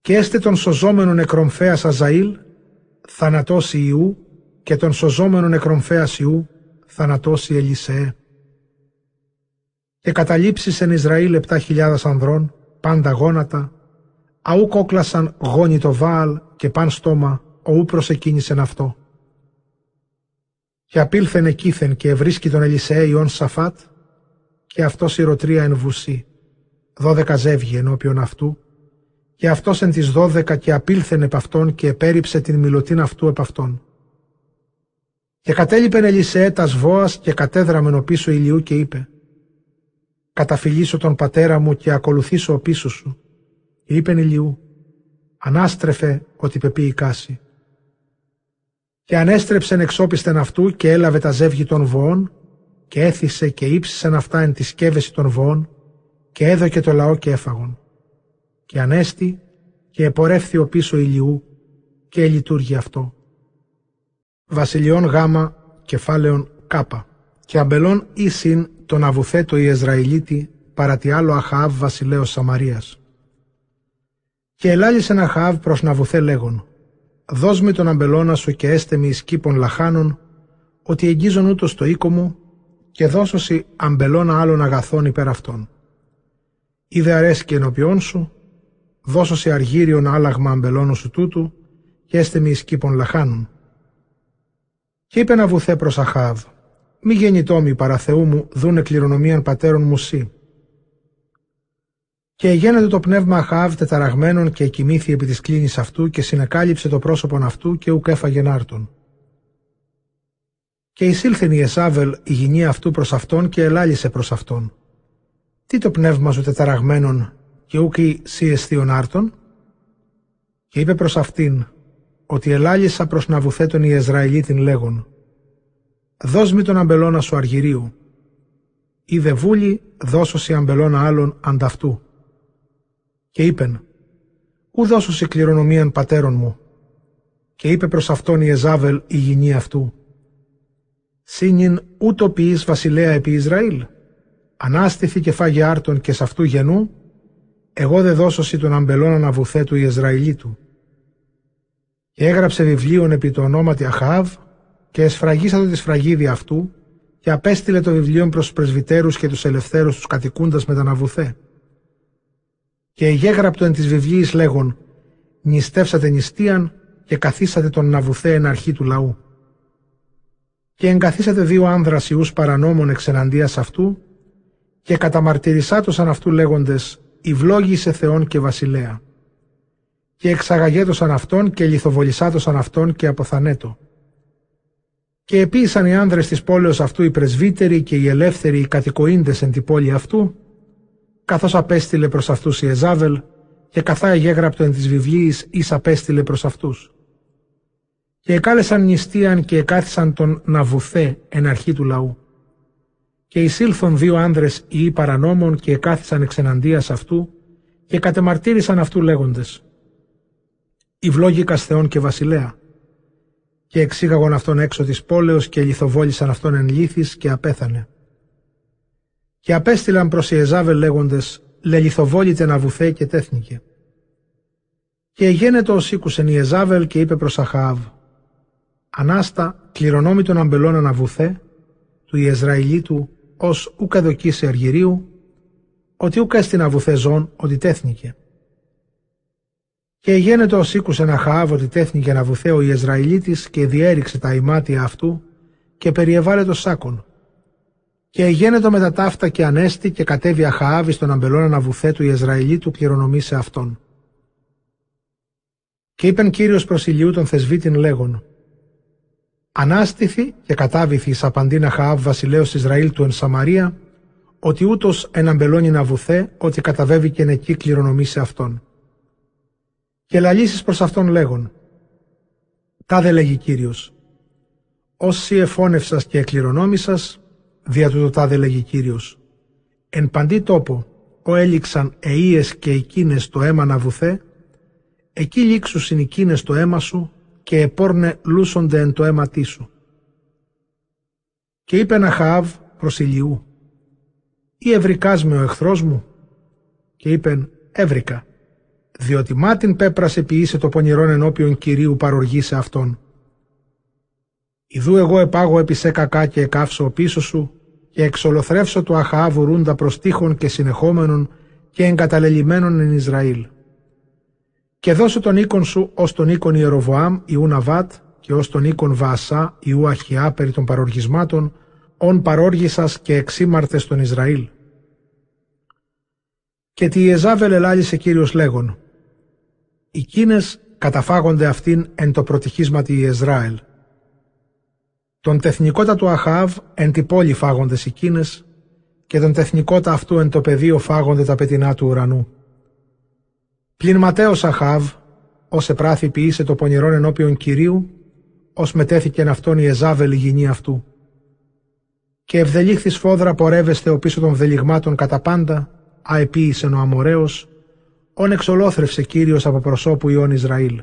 Και έστε τον σωζόμενον νεκρομφέας Αζαήλ θανατώσει Ιού και τον σωζόμενον νεκρομφέας Ιού θανατώσει Ελισέ. Και καταλήψεις εν Ισραήλ επτά χιλιάδας ανδρών, πάντα γόνατα, αού κόκλασαν γόνι το Βάαλ και παν στόμα, οού προσεκίνησεν αυτό και απήλθεν εκείθεν και ευρίσκει τον Ελισέ Ιων Σαφάτ και αυτός ηρωτρία εν βουσί. Δώδεκα ζεύγει ενώπιον αυτού και αυτός εν τις δώδεκα και απήλθεν επ' αυτόν και επέριψε την μιλωτήν αυτού επ' αυτόν. Και κατέλειπεν Ελισέ τας βόας και κατέδραμεν ο πίσω ηλιού και είπε «Καταφυλίσω τον πατέρα μου και ακολουθήσω ο πίσω σου». Και είπεν ηλιού «Ανάστρεφε ότι πεπεί η κάση». Και ανέστρεψεν εξόπιστεν αυτού και έλαβε τα ζεύγη των βοών και έθισε και ύψισεν αυτά εν τη σκεύεση των βοών και έδωκε το λαό και έφαγον. Και ανέστη και επορεύθη ο πίσω ηλιού και λειτουργεί αυτό. Βασιλιών γάμα κεφάλαιον κάπα και αμπελών ίσιν τον Αβουθέτο η Εζραηλίτη παρά άλλο Αχαάβ βασιλέος Σαμαρίας. Και ελάλησε Αχαάβ προς Ναβουθέ λέγον «Δώσ' με τον αμπελώνα σου και έστε μη σκύπων λαχάνων, ότι εγγίζον ούτως στο οίκο μου και δώσωσι αμπελώνα άλλων αγαθών υπέρ αυτών. Είδε αρέσκει ενωπιών σου, δώσωσι αργύριον άλλαγμα αμπελώνου σου τούτου και έστε μη σκύπων λαχάνων. Και είπε να βουθέ προς Αχάβ, μη γεννητόμοι παρά Θεού μου δούνε κληρονομίαν πατέρων μου σύ. Και γένεται το πνεύμα Αχάβ τεταραγμένων και εκοιμήθη επί της κλίνης αυτού και συνεκάλυψε το πρόσωπον αυτού και ουκ έφαγε νάρτον. Και εισήλθεν η Εσάβελ η γυνή αυτού προς αυτόν και ελάλησε προς αυτόν. Τι το πνεύμα σου τεταραγμένων και ούκ σύ εστίον άρτον; Και είπε προς αυτήν ότι ελάλησα προς να βουθέτων η Εζραηλίτην λέγον «Δώσ' μη τον αμπελώνα σου αργυρίου, είδε βούλη δώσωσι αμπελώνα άλλων ανταυτού». Και είπεν «Ου δώσωσι κληρονομίαν πατέρων μου». Και είπε προς αυτόν η Εζάβελ η γυνή αυτού «Σύνην ούτω ποιείς βασιλέα επί Ισραήλ, ανάστηθη και φάγε άρτον και σ' αυτού γενού, εγώ δε δώσωσι τον αμπελώνα να βουθέτου η Εζραηλίτου» και έγραψε βιβλίον επί το ονόματι Αχάβ και εσφραγίσατο τη σφραγίδι αυτού και απέστειλε το βιβλίο προς τους πρεσβυτέρους και τους ελευθέρους τους κατοικούντας με τα Ναβουθέ. Και εγέγραπτο εν της βιβλίης λέγον «Νηστεύσατε νηστείαν και καθίσατε τον Ναβουθέ εν αρχή του λαού». Και εγκαθίσατε δύο άνδρας ιούς παρανόμων εξεναντίας αυτού και καταμαρτυρησάτωσαν αυτού λέγοντες «Ιβλόγησε Θεόν και Βασιλέα» και εξαγαγέτωσαν αυτόν και λιθοβολισάτωσαν αυτόν και αποθανέτο. Και επίησαν οι άνδρες της πόλεως αυτού οι πρεσβύτεροι και οι ελεύθεροι οι κατοικοίντες εν τη πόλη αυτού, καθώς απέστειλε προς αυτούς η Εζάβελ και καθά εγέγραπτο εν της βιβλίης εις απέστειλε προς αυτούς. Και εκάλεσαν νηστείαν και εκάθισαν τον Ναβουθέ εν αρχή του λαού. Και εισήλθον δύο άνδρες ή παρανόμων και εκάθισαν εξεναντίας αυτού και κατεμαρτύρησαν αυτού λέγοντες Ιβλόγικας Θεών και Βασιλέα. Και εξήγαγον αυτόν έξω της πόλεως και λιθοβόλησαν αυτόν εν λύθης και απέθανε. Και απέστειλαν προς η Εζάβελ λέγοντες «Λελιθοβόλητε να βουθέ» και τέθνηκε. Και εγένετο ως ήκουσεν η Εζάβελ και είπε προς Αχαάβ «Ανάστα κληρονόμη των αμπελών να βουθέ, του Ιεσραηλίτου ως ούκα δοκίσε αργυρίου, ότι ούκα στην αβουθέ ζών, ότι τέθνηκε. Και γένετο ω ήκουσε να χαάβ ότι τέθνηκε να βουθέω ο Ισραηλίτης και διέριξε τα ημάτια αυτού και περιεβάλλε το σάκον. Και γένετο με τα ταύτα και ανέστη και κατέβει αχαάβη στον αμπελώνα να βουθέ του Ισραηλίτου πληρονομή σε αυτόν. Και είπεν Κύριος προς ηλιού τον θεσβήτην λέγον Ανάστηθη και κατάβηθη εις απαντήν Αχαάβ βασιλέως Ισραήλ του εν Σαμαρία ότι ούτως εν αμπελώνει να βουθέ ότι καταβέβη και εκεί κληρονομή σε αυτόν και λαλήσεις προς αυτόν λέγον «Τα λέγει Κύριος, όσοι εφώνευσας και εκληρονόμησας, δια του το τάδε λέγει Κύριος, εν παντή τόπο, ο έληξαν εΐες και εκείνες το αίμα να βουθέ, εκεί λήξουσιν εκείνες το αίμα σου και επόρνε λούσονται εν το αίμα σου. Και είπε να Χαάβ προς Ηλιού, «Ή ευρικάς με ο εχθρός μου» και είπεν «Έβρικα» διότι μάτιν πέπρασε ποιήσε το πονηρόν ενώπιον Κυρίου παροργήσε αυτόν. Ιδού εγώ επάγω επί σε κακά και εκάψω πίσω σου και εξολοθρεύσω του Αχαάβου ρούντα προς τείχων και συνεχόμενων και εγκαταλελειμμένων εν Ισραήλ. Και δώσω τον οίκον σου ως τον οίκον Ιεροβοάμ Ιού Ναβάτ και ως τον οίκον Βαασά Ιού Αχιά περί των παροργισμάτων ον παρόργησας και εξήμαρτες των Ισραήλ. Και τη Εζάβελ ελάλησε Κύριος λέγον «Εκείνες καταφάγονται αυτήν εν το πρωτυχίσματι Ιεσράελ. Τον τεθνικότα του Αχάβ εν τη πόλη φάγοντες εκείνες και τον τεθνικότα αυτού εν το πεδίο φάγονται τα πετεινά του ουρανού. Πλην ματέος Αχάβ, ως επράθη ποιήσε το πονηρόν ενώπιον Κυρίου, ως μετέθηκεν αυτόν η Εζάβελ η γυνή αυτού. Και ευδελίχθης σφόδρα πορεύεστε ο πίσω των βδελιγμάτων κατά πάντα, αεπίησεν ο Αμοραίος, όν εξολόθρευσε Κύριος από προσώπου Ιών Ισραήλ.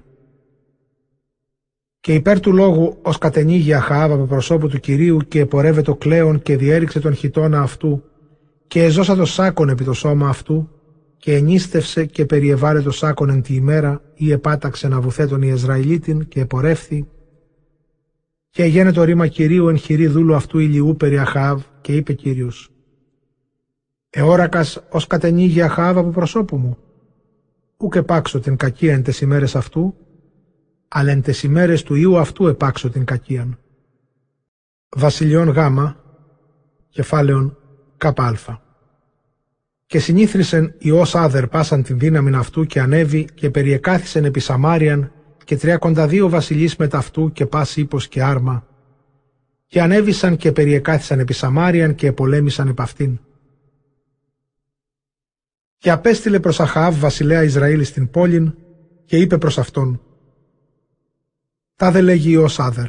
Και υπέρ του λόγου ως κατενήγει Αχαάβ από προσώπου του Κυρίου και επορεύε το κλέον και διέριξε τον χιτώνα αυτού και εζώσα το σάκον επί το σώμα αυτού και ενίστευσε και περιεβάλε το σάκον εν τη ημέρα ή επάταξε να βουθέ τον Ιεσραηλίτην και επορεύθη και έγινε το ρήμα Κυρίου εν χειρή δούλου αυτού ηλιού περί Αχάβ και είπε Κύριος «Εώρακας ως κατενήγει Αχάβ από προσώπου μου, ουκ επάξω την κακία εν τες ημέρες αυτού, αλλά εν τες ημέρες του Ιού αυτού επάξω την κακίαν». Βασιλιών Γάμα, κεφάλαιον ΚΑΠΑ. Και συνήθρισεν Υιός Άδερ πάσαν την δύναμη αυτού και ανέβη και περιεκάθησεν επί Σαμάριαν και τριακοντά δύο βασιλείς μετά αυτού και πας ύπος και άρμα. Και ανέβησαν και περιεκάθησαν επί Σαμάριαν και επολέμησαν επ' αυτήν. Και απέστειλε προς Αχαάβ βασιλέα Ισραήλ στην πόλην και είπε προς αυτόν «Τα δε λέγει Υιός Άδερ,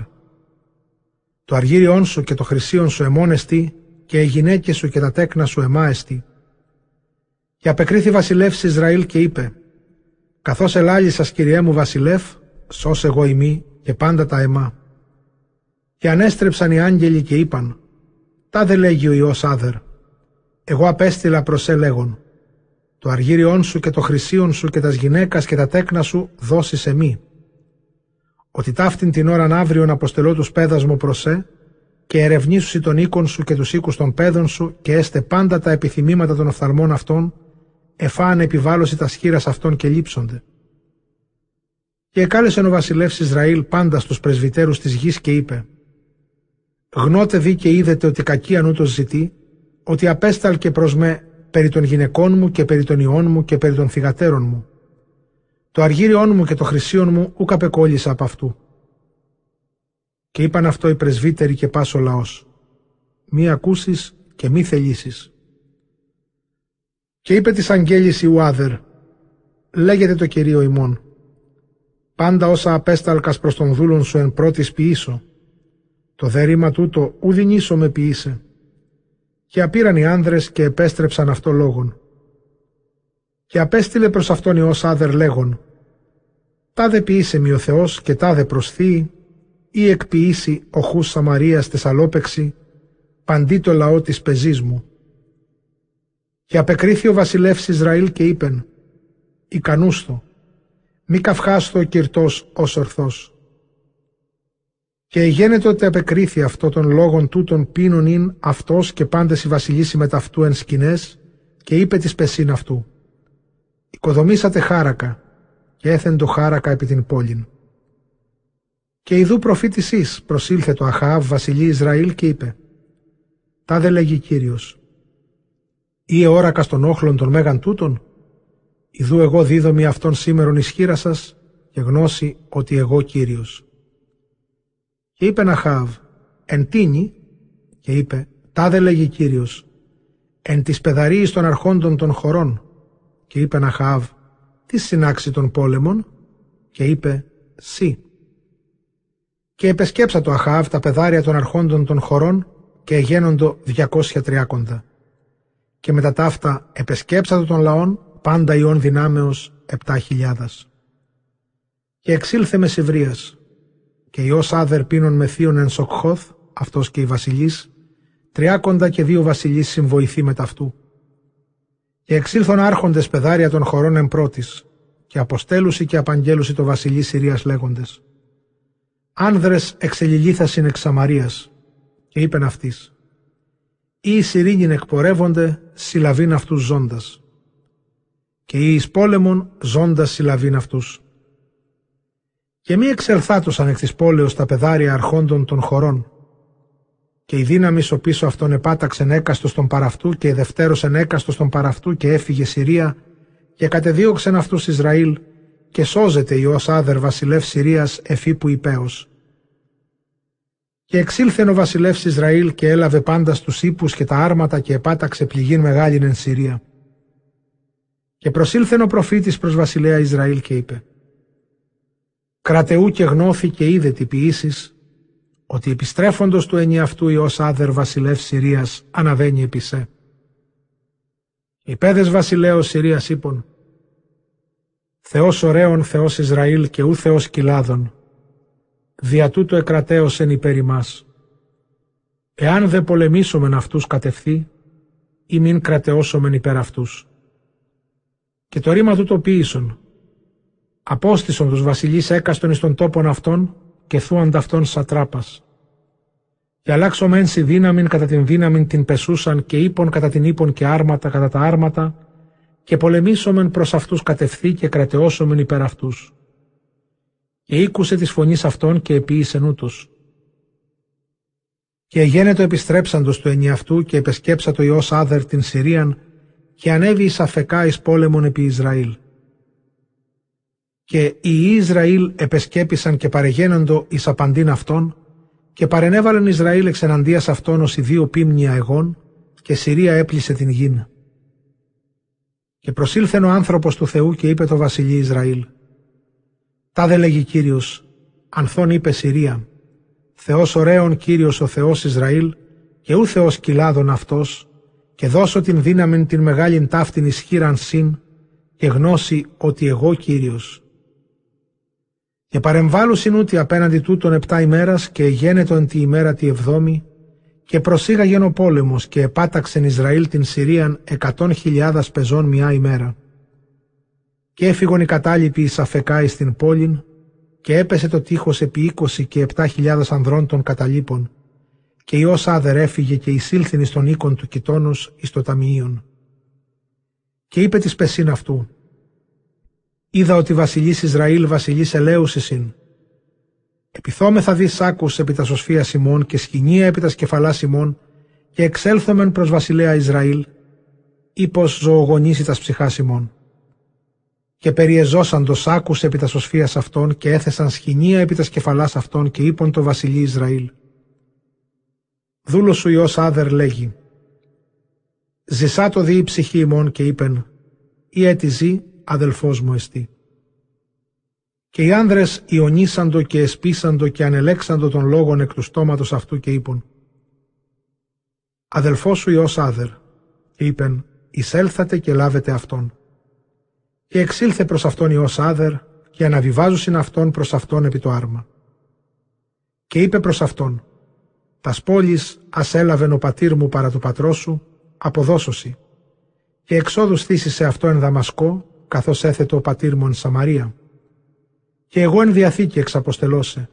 το αργύριόν σου και το χρυσίον σου εμόνεστη και οι γυναίκες σου και τα τέκνα σου εμάεστη και απεκρίθη βασιλεύς Ισραήλ και είπε «Καθώς ελάλησας κυριέ μου βασιλεύ, σώσε εγώ ημί και πάντα τα αιμά». Και ανέστρεψαν οι άγγελοι και είπαν «Τα δε λέγει ο Υιός Άδερ, εγώ απέστειλα προς λέγον, το αργύριόν σου και το χρυσίον σου και τας γυναίκας και τα τέκνα σου δώσεις εμεί. Ότι ταύτην την ώραν αύριον αποστελώ τους πέδας μου προς σε, και ερευνήσουσι τον οίκον σου και τους οίκους των πέδων σου και έστε πάντα τα επιθυμήματα των οφθαλμών αυτών εφάνε επιβάλλωση τα σχήρας αυτών και λείψονται. Και εκάλεσε ο βασιλεύς Ισραήλ πάντα στους πρεσβυτέρους της γης και είπε «Γνώτε δει και είδετε ότι κακίαν ούτως ζητεί, ότι απέσταλ και προς με περί των γυναικών μου και περί των ιών μου και περί των θυγατέρων μου. Το αργύριόν μου και το χρυσίον μου ούκα πεκόλλησα από αυτού. Και είπαν αυτό οι πρεσβύτεροι και πας ο λαός. Μη ακούσεις και μη θελήσεις. Και είπε της αγγέλης Ιουάδερ, λέγεται το Κυρίο ημών, πάντα όσα απέσταλκας προς τον δούλον σου εν πρώτης ποιήσω, το δέρημα τούτο ουδινήσω με ποιήσε. Και απήραν οι άνδρες και επέστρεψαν αυτό λόγον. Και απέστειλε προς αυτόν Υιός Άδερ λέγον, τάδε ποιήσε μη ο Θεός και τάδε προσθεί ή εκποιήσει οχούς Σαμαρίας τεσαλόπεξη, παντί το λαό της πεζής μου και απεκρίθη ο βασιλεύς Ισραήλ και είπεν «Ικανούστο, μη καυχάστο ο κυρτός ως ορθός». Και γένετο ότι απεκρίθη αυτό των λόγων τούτων πίνων ειν αυτός και πάντες οι βασιλείς με αυτού εν σκηνές και είπε της πεσίν αυτού «Οικοδομήσατε χάρακα και έθεν το χάρακα επί την πόλην». Και ιδού προφήτης προσήλθε το Αχαάβ βασιλεί Ισραήλ και είπε «Τα δε λέγει Κύριος, ή εόρακα των όχλων των μέγαν τούτων, ιδού εγώ δίδομη αυτόν σήμερον ισχύρα σας και γνώση ότι εγώ Κύριος. Και είπε Ναχάβ, εν τίνη, και είπε, τάδε λέγει Κύριος, εν της πεδαρίης των αρχόντων των χωρών, και είπε Ναχάβ, τι συνάξει των πόλεμων, και είπε, σύ. Και επεσκέψα το Αχάβ τα πεδάρια των αρχόντων των χωρών και εγένοντο διακόσια τριάκοντα και μετά τα αυτά επεσκέψατε των λαών πάντα ιών δυνάμεως επτά χιλιάδας. Και εξήλθε με Σιβρίας και Υιός άδερ πίνων με θείον εν Σοκχώθ, αυτός και οι βασιλείς, τριάκοντα και δύο βασιλείς συμβοηθεί με ταυτού. Και εξήλθον άρχοντες πεδάρια των χωρών εν πρώτης, και αποστέλουσι και απαγγέλουσι το βασιλείς Συρίας λέγοντες. Άνδρες εξελιλήθασιν εξ Σαμαρίας, και είπεν αυτής, ή οι Συρήνιν εκπορεύονται συλλαβήν αυτούς ζώντας και οι εις πόλεμον ζώντας συλλαβήν αυτούς. Και μη εξελθάτωσαν εκ της πόλεως τα πεδάρια αρχόντων των χωρών και η δύναμη ο πίσω αυτόν επάταξεν έκαστος των παραυτού και δευτέρωσεν έκαστος των παραυτού και έφυγε Συρία και κατεδίωξεν αυτούς Ισραήλ και σώζεται Υιός Άδερ βασιλεύς Συρίας εφήπου υπέως και εξήλθεν ο βασιλεύς Ισραήλ και έλαβε πάντα στους ύπους και τα άρματα και επάταξε πληγήν μεγάλην εν Συρία. Και προσήλθεν ο προφήτης προς βασιλέα Ισραήλ και είπε Κρατεού και γνώθη και είδε τι ποιήσεις, ότι επιστρέφοντος του ενιαυτού Υιός Άδερ βασιλεύς Συρίας αναβαίνει επισέ. Οι πέδες βασιλέως Συρίας είπων, Θεός ωραίων Θεός Ισραήλ και ού Θεός κοιλάδων, δια τούτο εκρατέως εν υπέρ ημάς. Εάν δε πολεμήσομεν αυτούς κατευθεί, ή μην κρατεώσομεν υπέρ αυτούς. Και το ρήμα τούτο ποίησον, απόστησον τους βασιλείς έκαστον εις των τόπων αυτών και θούαν αυτών σατράπας. Και αλλάξω μένση δύναμην κατά την δύναμην την πεσούσαν και ύπον κατά την ύπον και άρματα κατά τα άρματα και πολεμήσομεν προς αυτούς κατευθεί και κρατεώσομεν υπέρ αυτούς. Και ήκουσε της φωνής αυτών και επίησεν ούτως. Και εγένετο επιστρέψαντος του ενιαυτού και επεσκέψα το Υιός Άδερ την Συρίαν και ανέβη εις αφεκά εις πόλεμον επί Ισραήλ. Και οι Ισραήλ επεσκέπησαν και παρεγένοντο εις απαντήν αυτών και παρενέβαλεν Ισραήλ εξ εναντίας αυτών ως οι δύο πίμνια εγών και Συρία έπλησε την γην. Και προσήλθεν ο άνθρωπος του Θεού και είπε το βασιλεί Ισραήλ. Τα δε λέγει Κύριος, ανθών είπε Συρία, Θεός ωραίων Κύριος ο Θεός Ισραήλ και ού Θεός κοιλάδων αυτός και δώσω την δύναμη την μεγάλην ταύτην ισχύραν συν και γνώση ότι εγώ Κύριος. Και παρεμβάλλουσιν ούτι απέναντι τούτων επτά ημέρας και γένετο εν τη ημέρα τη εβδόμη και προσήγαγεν ο πόλεμος και επάταξεν Ισραήλ την Συρίαν εκατόν χιλιάδας πεζών μια ημέρα. Και έφυγον οι κατάλοιποι εις αφεκά εις την πόλην και έπεσε το τείχος επί είκοσι και επτά χιλιάδας ανδρών των καταλήπων και η όσα άδερ έφυγε και εισήλθην εις τον οίκον του κοιτώνος εις το ταμιείον. Και είπε της πεσίν αυτού Είδα ότι βασιλής Ισραήλ βασιλής ελέους εισήν. Επιθόμεθα δει σάκους επί τα σωσφία Σιμών και σκηνία επί τα σκεφαλά Σιμών και εξέλθομεν προς βασιλέα Ισραήλ ή πως ζωογονήσει τα ψυχά Σιμών. Και περιεζώσαν το σάκους επί τα σωσφίας αυτών και έθεσαν σκηνία επί τα σκεφαλάς αυτών και είπον το βασιλεί Ισραήλ. Δούλος σου Υιός Άδερ λέγει «Ζησά το δι η ψυχή ημών και είπεν «Ή έτη ζει αδελφός μου εστί». Και οι άνδρες ιονίσαντο και εσπίσαντο και ανελέξαντο των λόγων εκ του στόματος αυτού και είπαν «Αδελφός σου Υιός Άδερ» και είπεν «Εισέλθατε και λάβετε αυτόν». Και εξήλθε προς αυτόν Υιός Άδερ και αναβιβάζουσιν αυτόν προς αυτόν επί το άρμα. Και είπε προς αυτόν «Τας πόλεις ας έλαβεν ο πατήρ μου παρά του πατρός σου, αποδώσωση». Και εξόδου στήσει σε αυτό εν Δαμασκό, καθώς έθετο ο πατήρ μου εν Σαμαρία και εγώ εν διαθήκη εξαποστελώσε,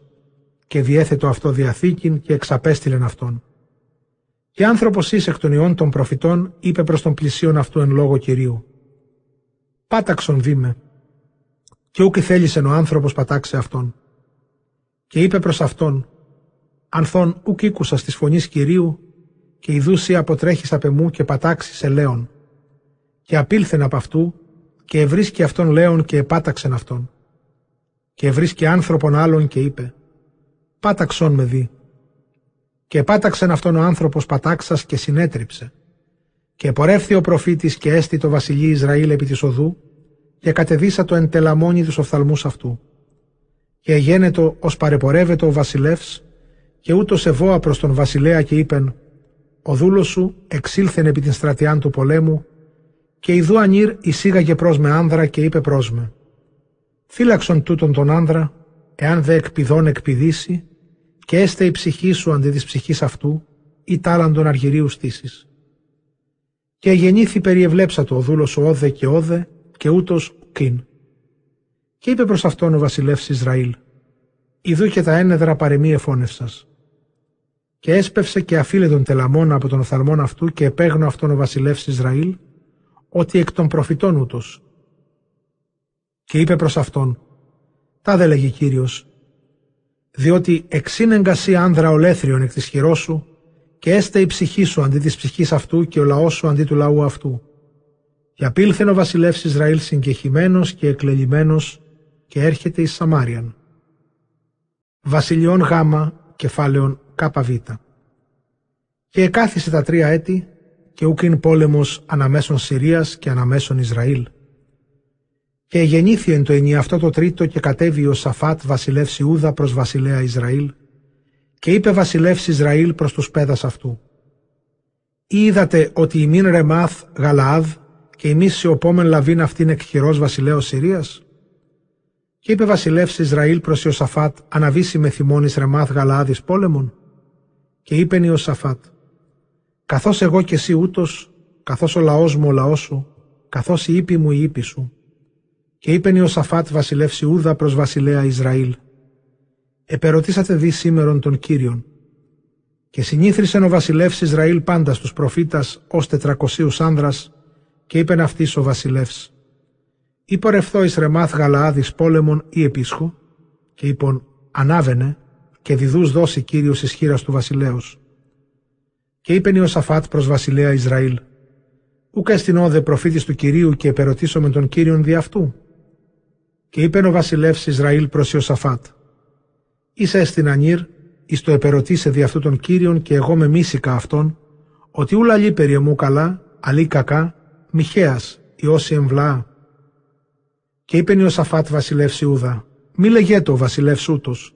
και διέθετο αυτό διαθήκην και εξαπέστειλεν αυτόν. Και άνθρωπος ει εκ των ιών των προφητών είπε προς τον πλησίον αυτού εν λόγω κυρίου. Πάταξον δήμε. Και ούκ θέλησεν ο άνθρωπος πατάξε αυτόν. Και είπε προς αυτόν, Ανθών ούκ ήκουσα τη φωνής κυρίου, και η δούση αποτρέχεις απ' εμού και πατάξεις σε λέον. Και απήλθεν από αυτού, και ευρίσκει αυτόν λέον και επάταξεν αυτόν και βρίσκει άνθρωπον άλλον και είπε «Πάταξον με δει». Και πάταξεν αυτόν ο άνθρωπος πατάξας και συνέτριψε. Και πορεύθη ο προφήτης και έστη το βασιλεί Ισραήλ επί της οδού και κατεδίσα το εν τελαμόνι τους οφθαλμούς αυτού. Και εγένετο ως παρεπορεύεται ο βασιλεύς και ούτως ευώα προς τον βασιλέα και είπεν «Ο δούλος σου εξήλθεν επί την στρατιάν του πολέμου και ιδού ανήρ εισήγαγε προς με άνδρα και είπε προς με Φύλαξον τούτον τον άνδρα, εάν δε εκπηδών εκπηδήσει, και έστε η ψυχή σου αντί της ψυχής αυτού, ή τάλαντον αργυρίου στήσεις. Και γεννήθη περιευλέψατο ο δούλος ο όδε και όδε, και ούτως ουκίν. Και είπε προς αυτόν ο βασιλεύς Ισραήλ, «Ιδού και τα ένεδρα παρεμεί εφώνευσας». Και έσπευσε και αφήλε τον τελαμόνα από τον οφθαλμόν αυτού και επέγνω αυτόν ο βασιλεύς Ισραήλ, ότι εκ των προφητών ούτως, και είπε προς αυτόν «Τα δε λέγει Κύριος, διότι εξήνεγκασί άνδρα ολέθριον εκ της χειρός σου και έστε η ψυχή σου αντί της ψυχής αυτού και ο λαός σου αντί του λαού αυτού. Και απήλθεν ο βασιλεύς Ισραήλ συγκεχημένος και εκλελειμμένος και έρχεται εις Σαμάριαν. Βασιλιών Γάμα, κεφάλαιον ΚΒ. Και εκάθισε τα τρία έτη και ούκιν πόλεμος αναμέσων Συρίας και αναμέσων Ισραήλ Και γεννήθη εν το ενι αυτό το τρίτο και κατέβη ο Σαφάτ βασιλεύς Ιούδα προς βασιλέα Ισραήλ και είπε βασιλεύς Ισραήλ προς τους πέδας αυτού. Είδατε ότι η μην ρεμάθ Γαλαάδ και η μη σιωπόμεν λαβήν αυτήν εκχειρός βασιλέως Συρίας; Και είπε βασιλεύς Ισραήλ προς Ιωσαφάτ αναβήσει με θυμώνης ρεμάθ Γαλαάδης πόλεμον. Και είπεν Ιωσαφάτ καθώς εγώ και εσύ ούτως, καθώς ο λαός μου ο λαός σου, καθώς η ύπη μου η ύπη σου. Και είπεν Ιωσαφάτ βασιλεύς Ιούδα προς βασιλέα Ισραήλ επερωτήσατε δι σήμερον τον Κύριον. Και συνήθρισεν ο βασιλεύς Ισραήλ πάντα στους προφήτας ως τετρακοσίους άνδρας και είπεν αυτής ο βασιλεύς. Είπε ρευθό εις ρεμάθ Γαλαάδης πόλεμον ή επίσχο και είπον ανάβαινε και διδούς δώσει Κύριος εις του βασιλέως. Και είπεν Ιωσαφάτ προς βασιλέα Ισραήλ Ούκα εστιν όδε προφήτης του Κυρίου και επερωτήσω με τον Κύριον δι' αυτού. Και είπεν ο βασιλεύς Ισραήλ προς Ιωσαφάτ Είσαι στην Ανήρ, εις το επερωτήσε δι' αυτού των Κύριων και εγώ με μίσικα αυτόν, ότι ούλα λείπερι μου καλά, αλή κακά, μιχαίας, Ιώση εμβλά. Και είπε ο Σαφάτ βασιλεύς Ιούδα, μη λεγέτο ο βασιλεύς ούτος.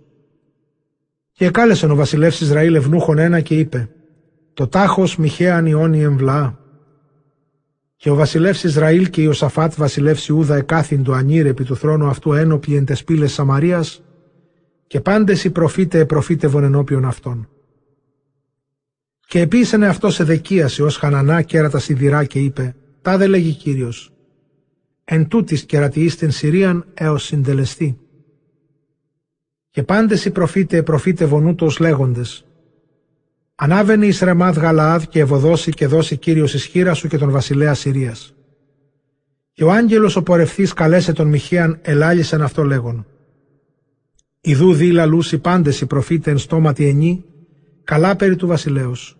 Και εκάλεσε ο βασιλεύς Ισραήλ ευνούχον ένα και είπε, το τάχος μιχαίαν Ιώνη εμβλά. Και ο βασιλεύς Ισραήλ και ο Σαφάτ βασιλεύς Ιούδα εκάθυν το ανήρ επί του θρόνου αυτού ένοπλοι εν τες πύλες Σαμαρίας, και πάντες οι προφήτε προφήτευον ενώπιον αυτών. Και επίσανε αυτός σε δεκίαση ως Χανανά κέρατα σιδηρά και είπε «Τάδε λέγει Κύριος, εν τούτης κερατιείς την Συρίαν έως συντελεστεί». Και πάντες οι προφήτε προφήτευον ούτως λέγοντες «Ανάβαινε εις Ρεμάδ Γαλαάδ και ευωδώσει και δώσει Κύριος εις σου και τον βασιλέα Συρίας». Και ο άγγελος ο πορευθής καλέσε τον Μιχίαν ελάλησεν αυτό λέγον Ιδού δι λαλούσι πάντες οι προφήτες εν στόματι ενή, καλά περί του βασιλέως.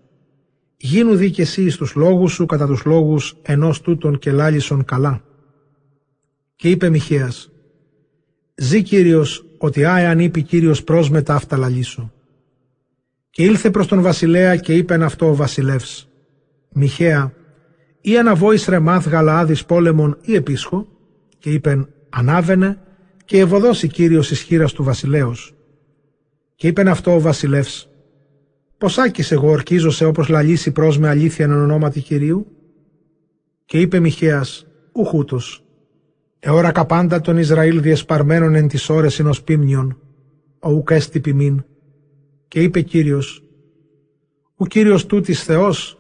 Γίνου δι και εσύ στους λόγους σου κατά τους λόγους ενός τούτων και λάλησον καλά. Και είπε Μιχαίας, «Ζή Κύριος ότι άεαν είπε Κύριος πρόσμετα αυτά λαλήσω». Και ήλθε προς τον βασιλέα και είπεν αυτό ο βασιλεύς, «Μιχαία, ή αναβόης ρεμάθ γαλαάδης πόλεμον ή επίσχο» και είπεν «Ανάβαινε» και ευωδώσει Κύριος εις του βασιλέως. Και είπεν αυτό ο βασιλεύς, «Πως άκης εγώ ορκίζωσε όπως λαλήσει προς με αλήθεια εν ονόματι Κυρίου» και είπε Μιχαίας, «Ουχούτος, εώρα καπάντα τον Ισραήλ διεσπαρμένων εν τις ώρες ενός πίμνιον, ο ουκ έστι ποιμήν». Και είπε Κύριος, «Ο Κύριος τούτης Θεός,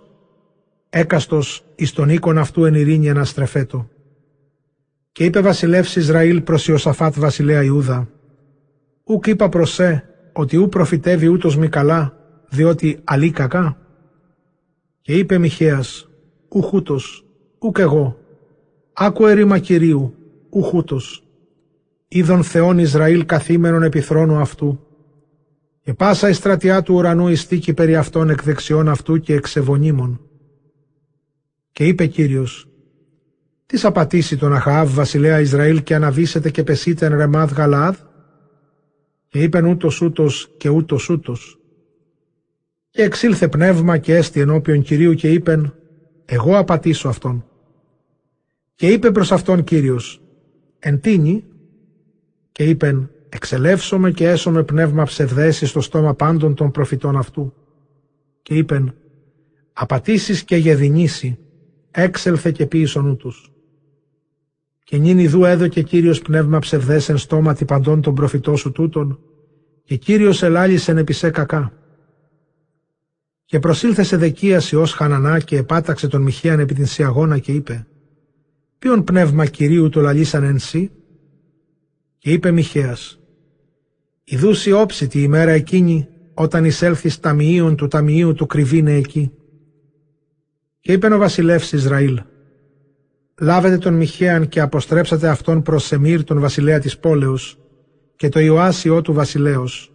έκαστος εις τον οίκον αυτού εν ειρήνη αναστρεφέτο». Και είπε βασιλεύς Ισραήλ προς Ιωσαφάτ βασιλέα Ιούδα, «Ουκ είπα προς σε, ότι ου προφητεύει ούτως μη καλά, διότι αλή κακά». Και είπε Μιχαίας, «Ουκ ούτως, ουκ εγώ, άκου ερήμα Κυρίου, ουκ ούτως, είδον Θεόν Ισραήλ καθήμενον επί θρόνου αυτού, και πάσα η στρατιά του ουρανού ειστήκη περί αυτών εκ δεξιών αυτού και εξεβονίμων. Και είπε Κύριος, τις απατήσει τον Αχαάβ βασιλέα Ισραήλ και αναβήσετε και πεσείτε εν ρεμάδ Γαλάδ; Και είπεν ούτως ούτως και ούτως ούτως. Και εξήλθε πνεύμα και έστι ενώπιον Κυρίου και είπεν εγώ απατήσω αυτόν. Και είπε προς αυτόν Κύριος εν τίνη και είπεν εξελεύσομαι και έσωμε πνεύμα ψευδέση στο στόμα πάντων των προφητών αυτού. Και είπεν απατήσεις και γεδινήσει έξελθε και πίησον ούτους και νυν ιδού έδωκε Κύριος πνεύμα ψευδές εν στόματι παντών των προφητών σου τούτων, και Κύριος ελάλησεν επί σε κακά. Και προσήλθε σε δεκίαση ως Χανανά και επάταξε τον Μιχίαν επί την Σιαγώνα και είπε «Ποιον πνεύμα Κυρίου το λαλήσαν εν σύ» και είπε Μιχαίας «Ιδούσι όψη τη ημέρα εκείνη όταν εισέλθεις ταμιείων του ταμιείου του κρυβίνε εκεί». Και είπε ο βασιλεύς Ισραήλ λάβετε τον Μιχαίαν και αποστρέψατε αυτόν προς Σεμίρ τον βασιλέα της πόλεως και το Ιωάσιό του βασιλέως.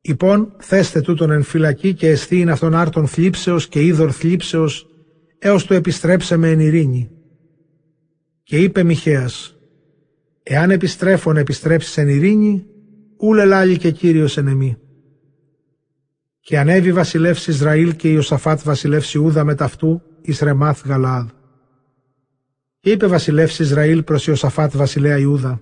Υπόν θέστε τούτον εν φυλακή και εστίν αυτόν άρτον θλίψεως και είδωρ θλίψεως έως το επιστρέψε εν ειρήνη. Και είπε Μιχαίας, εάν επιστρέφων επιστρέψεις εν ειρήνη, ούλε λάλη και Κύριος εν εμή. Και ανέβη βασιλεύς Ισραήλ και Ιωσαφάτ βασιλεύς Ιούδα με ταυτού εις Ρεμάθ Γαλάδ. Και είπε βασιλεύς Ισραήλ προς Ιωσαφάτ βασιλέα Ιούδα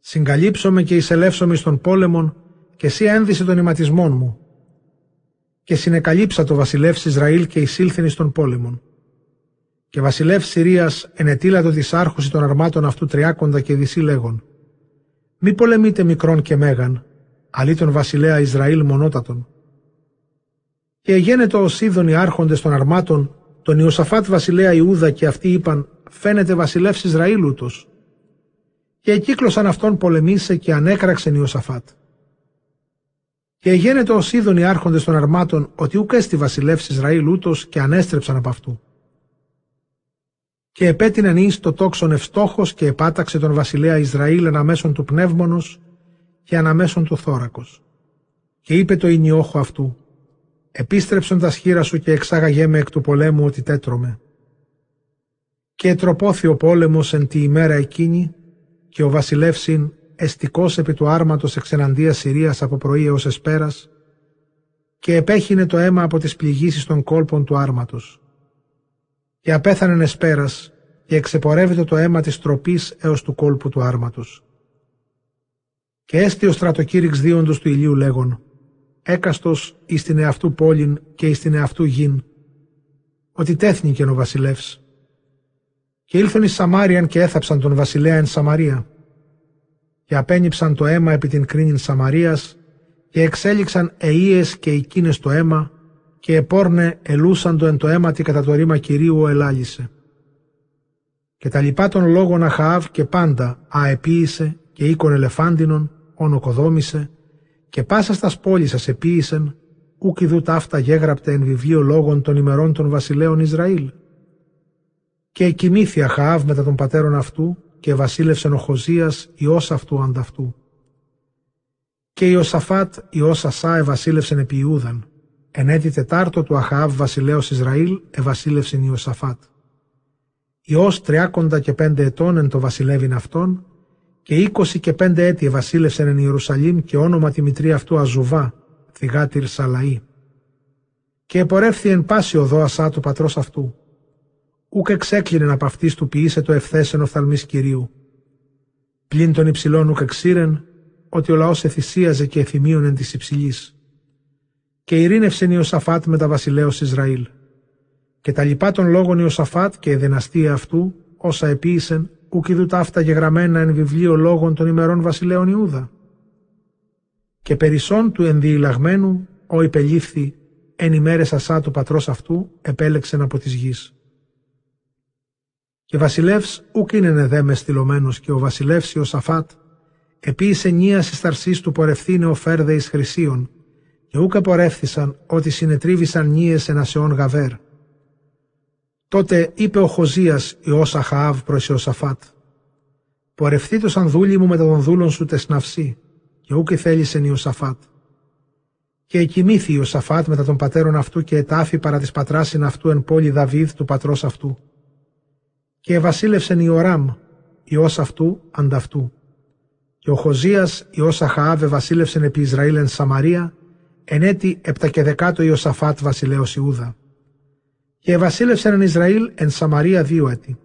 «Συγκαλύψομαι και εισελεύσομαι στον πόλεμον και εσύ ένδυσε των ηματισμών μου. Και συνεκαλύψα το βασιλεύς Ισραήλ και εισήλθεν εις των πόλεμον. Και βασιλεύς Συρίας ενετήλατο της άρχουση των αρμάτων αυτού τριάκοντα και δυσί λέγον. Μη πολεμείτε μικρόν και μέγαν, αλλή τον βασιλέα Ισραήλ μονότατον. Και εγένετο ω είδων οι άρχοντες των αρμάτων, τον Ιωσαφάτ βασιλέα Ιούδα και αυτοί είπαν, φαίνεται βασιλεύς Ισραήλ ούτως. Και εκύκλωσαν αυτόν πολεμήσε και ανέκραξεν Ιωσαφάτ. Και εγένετο ω είδων οι άρχοντες των αρμάτων ότι ούκ έστι βασιλεύς Ισραήλ ούτως και ανέστρεψαν από αυτού. Και επέτειναν εις το τόξον ευστόχος και επάταξε τον βασιλέα Ισραήλ αναμέσων του πνεύμονος και αναμέσων του θώρακος. Και είπε το ηνιόχο αυτού, επίστρεψον τα σχήρα σου και εξάγαγέ με εκ του πολέμου ότι τέτρωμε. Και ετροπόθη ο πόλεμος εν τη ημέρα εκείνη και ο βασιλεύσιν εστικός επί του άρματος εξεναντίας Συρίας από πρωί έως εσπέρας και επέχυνε το αίμα από τις πληγήσεις των κόλπων του άρματος. Και απέθανε εσπέρας και εξεπορεύεται το αίμα της τροπής έως του κόλπου του άρματος. Και έστι ο στρατοκήρυξ δίοντος του ηλίου λέγον έκαστος εις την εαυτού πόλην και εις την εαυτού γην, ότι τέθνηκε ο βασιλεύς. Και ήλθον εις Σαμάριαν και έθαψαν τον βασιλέα εν Σαμαρία. Και απένιψαν το αίμα επί την κρίνην Σαμαρίας και εξέλιξαν εΐες και εκείνες το αίμα και επόρνε ελούσαν το εν το αίματι κατά το ρήμα Κυρίου ο ελάλησε. Και τα λοιπά των λόγων Αχαάβ και πάντα αεποίησε και οίκον ελεφάντινον, ονοκοδόμησε και πάσα στα πόλη σας επίησεν, ούκ ιδού ταύτα γέγραπτε εν βιβλίο λόγων των ημερών των βασιλέων Ισραήλ. Και εκοιμήθη Αχαάβ μετά των πατέρων αυτού και βασίλευσεν ο Χωζίας ιός αυτού ανταυτού. Και Ιωσαφάτ ιός Ασά ευασίλευσεν επί Ιούδαν. Εν έτη τετάρτο του Αχαάβ βασιλέως Ισραήλ ευασίλευσεν Ιωσαφάτ. Ιός τριάκοντα και πέντε ετών εν το βασιλεύειν αυτόν και είκοσι και πέντε έτη βασίλευσεν εν Ιερουσαλήμ και όνομα τη μητρή αυτού Αζουβά, θυγάτηρ Σαλαή. Και επορεύθη εν πάση οδό ασά του πατρός αυτού. Ούκ εξέκλεινεν από αυτής του ποιήσε το ευθέσεν οφθαλμής Κυρίου. Πλην των υψηλών ούκ εξήρεν, ότι ο λαός εθυσίαζε και εθυμίωνεν της υψηλής. Και ειρήνευσεν Ιωσαφάτ με τα βασιλέως Ισραήλ. Και τα λοιπά των λόγων Ιωσαφάτ και η δυναστεία αυτού, όσα επίησεν, ουκ είδου ταύτα γεγραμμένα εν βιβλίο λόγων των ημερών βασιλέων Ιούδα. Και περισσόν του ενδιηλαγμένου, ο υπελήφθη, εν ημέρες ασά του πατρός αυτού, επέλεξεν από της γης. Και βασιλεύς ουκ είναι δε στυλωμένος και ο βασιλεύς Ιωσαφάτ, επίησε νίας εις του πορευθύνε ο φέρδε εις χρυσίων, και ούκ απορρεύθησαν ότι συνετρίβησαν νίες εν ασεών γαβέρ Τότε είπε ο Χοζίας Υιός Αχαάβ προς Ιωσαφάτ «Πορευτεί το σαν δούλη μου μετά των δούλων σου τεσναυσί και ούκε θέλησεν Ιωσαφάτ». Και εκοιμήθη Ιωσαφάτ μετά των πατέρων αυτού και ετάφη παρά της πατράσιν αυτού εν πόλη Δαβίδ του πατρός αυτού. Και ευασίλευσεν Ιωράμ, Υιός αυτού ανταυτού. Και ο Χοζίας Υιός Αχαάβ ευασίλευσεν επί Ισραήλ εν Σαμαρία, εν έτη επτά και δεκάτο Ιωσαφάτ βασιλέως Ιούδα και βασίλευσαν εν Ισραήλ εν Σαμαρία δύο έτη.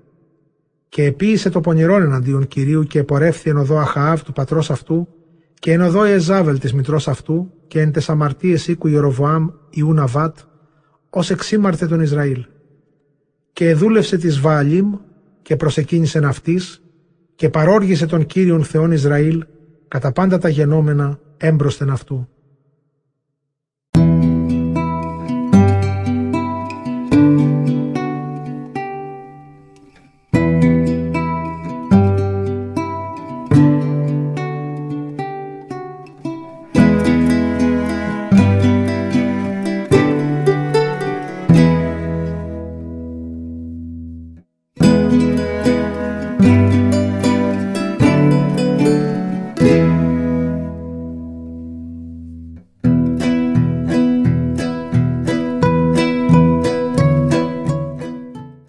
Και επίησε το πονηρόν εναντίον κυρίου και επορεύθη εν οδό Αχαάβ του πατρός αυτού και εν οδό Εζάβελ της μητρός αυτού και εν τες αμαρτίες οίκου Ιεροβοάμ Ιού Ναβάτ ως εξήμαρτε τον Ισραήλ. Και εδούλευσε της Βααλίμ και προσεκίνησε αυτή και παρόργησε τον Κύριον Θεόν Ισραήλ κατά πάντα τα γενόμενα έμπροσθεν αυτού.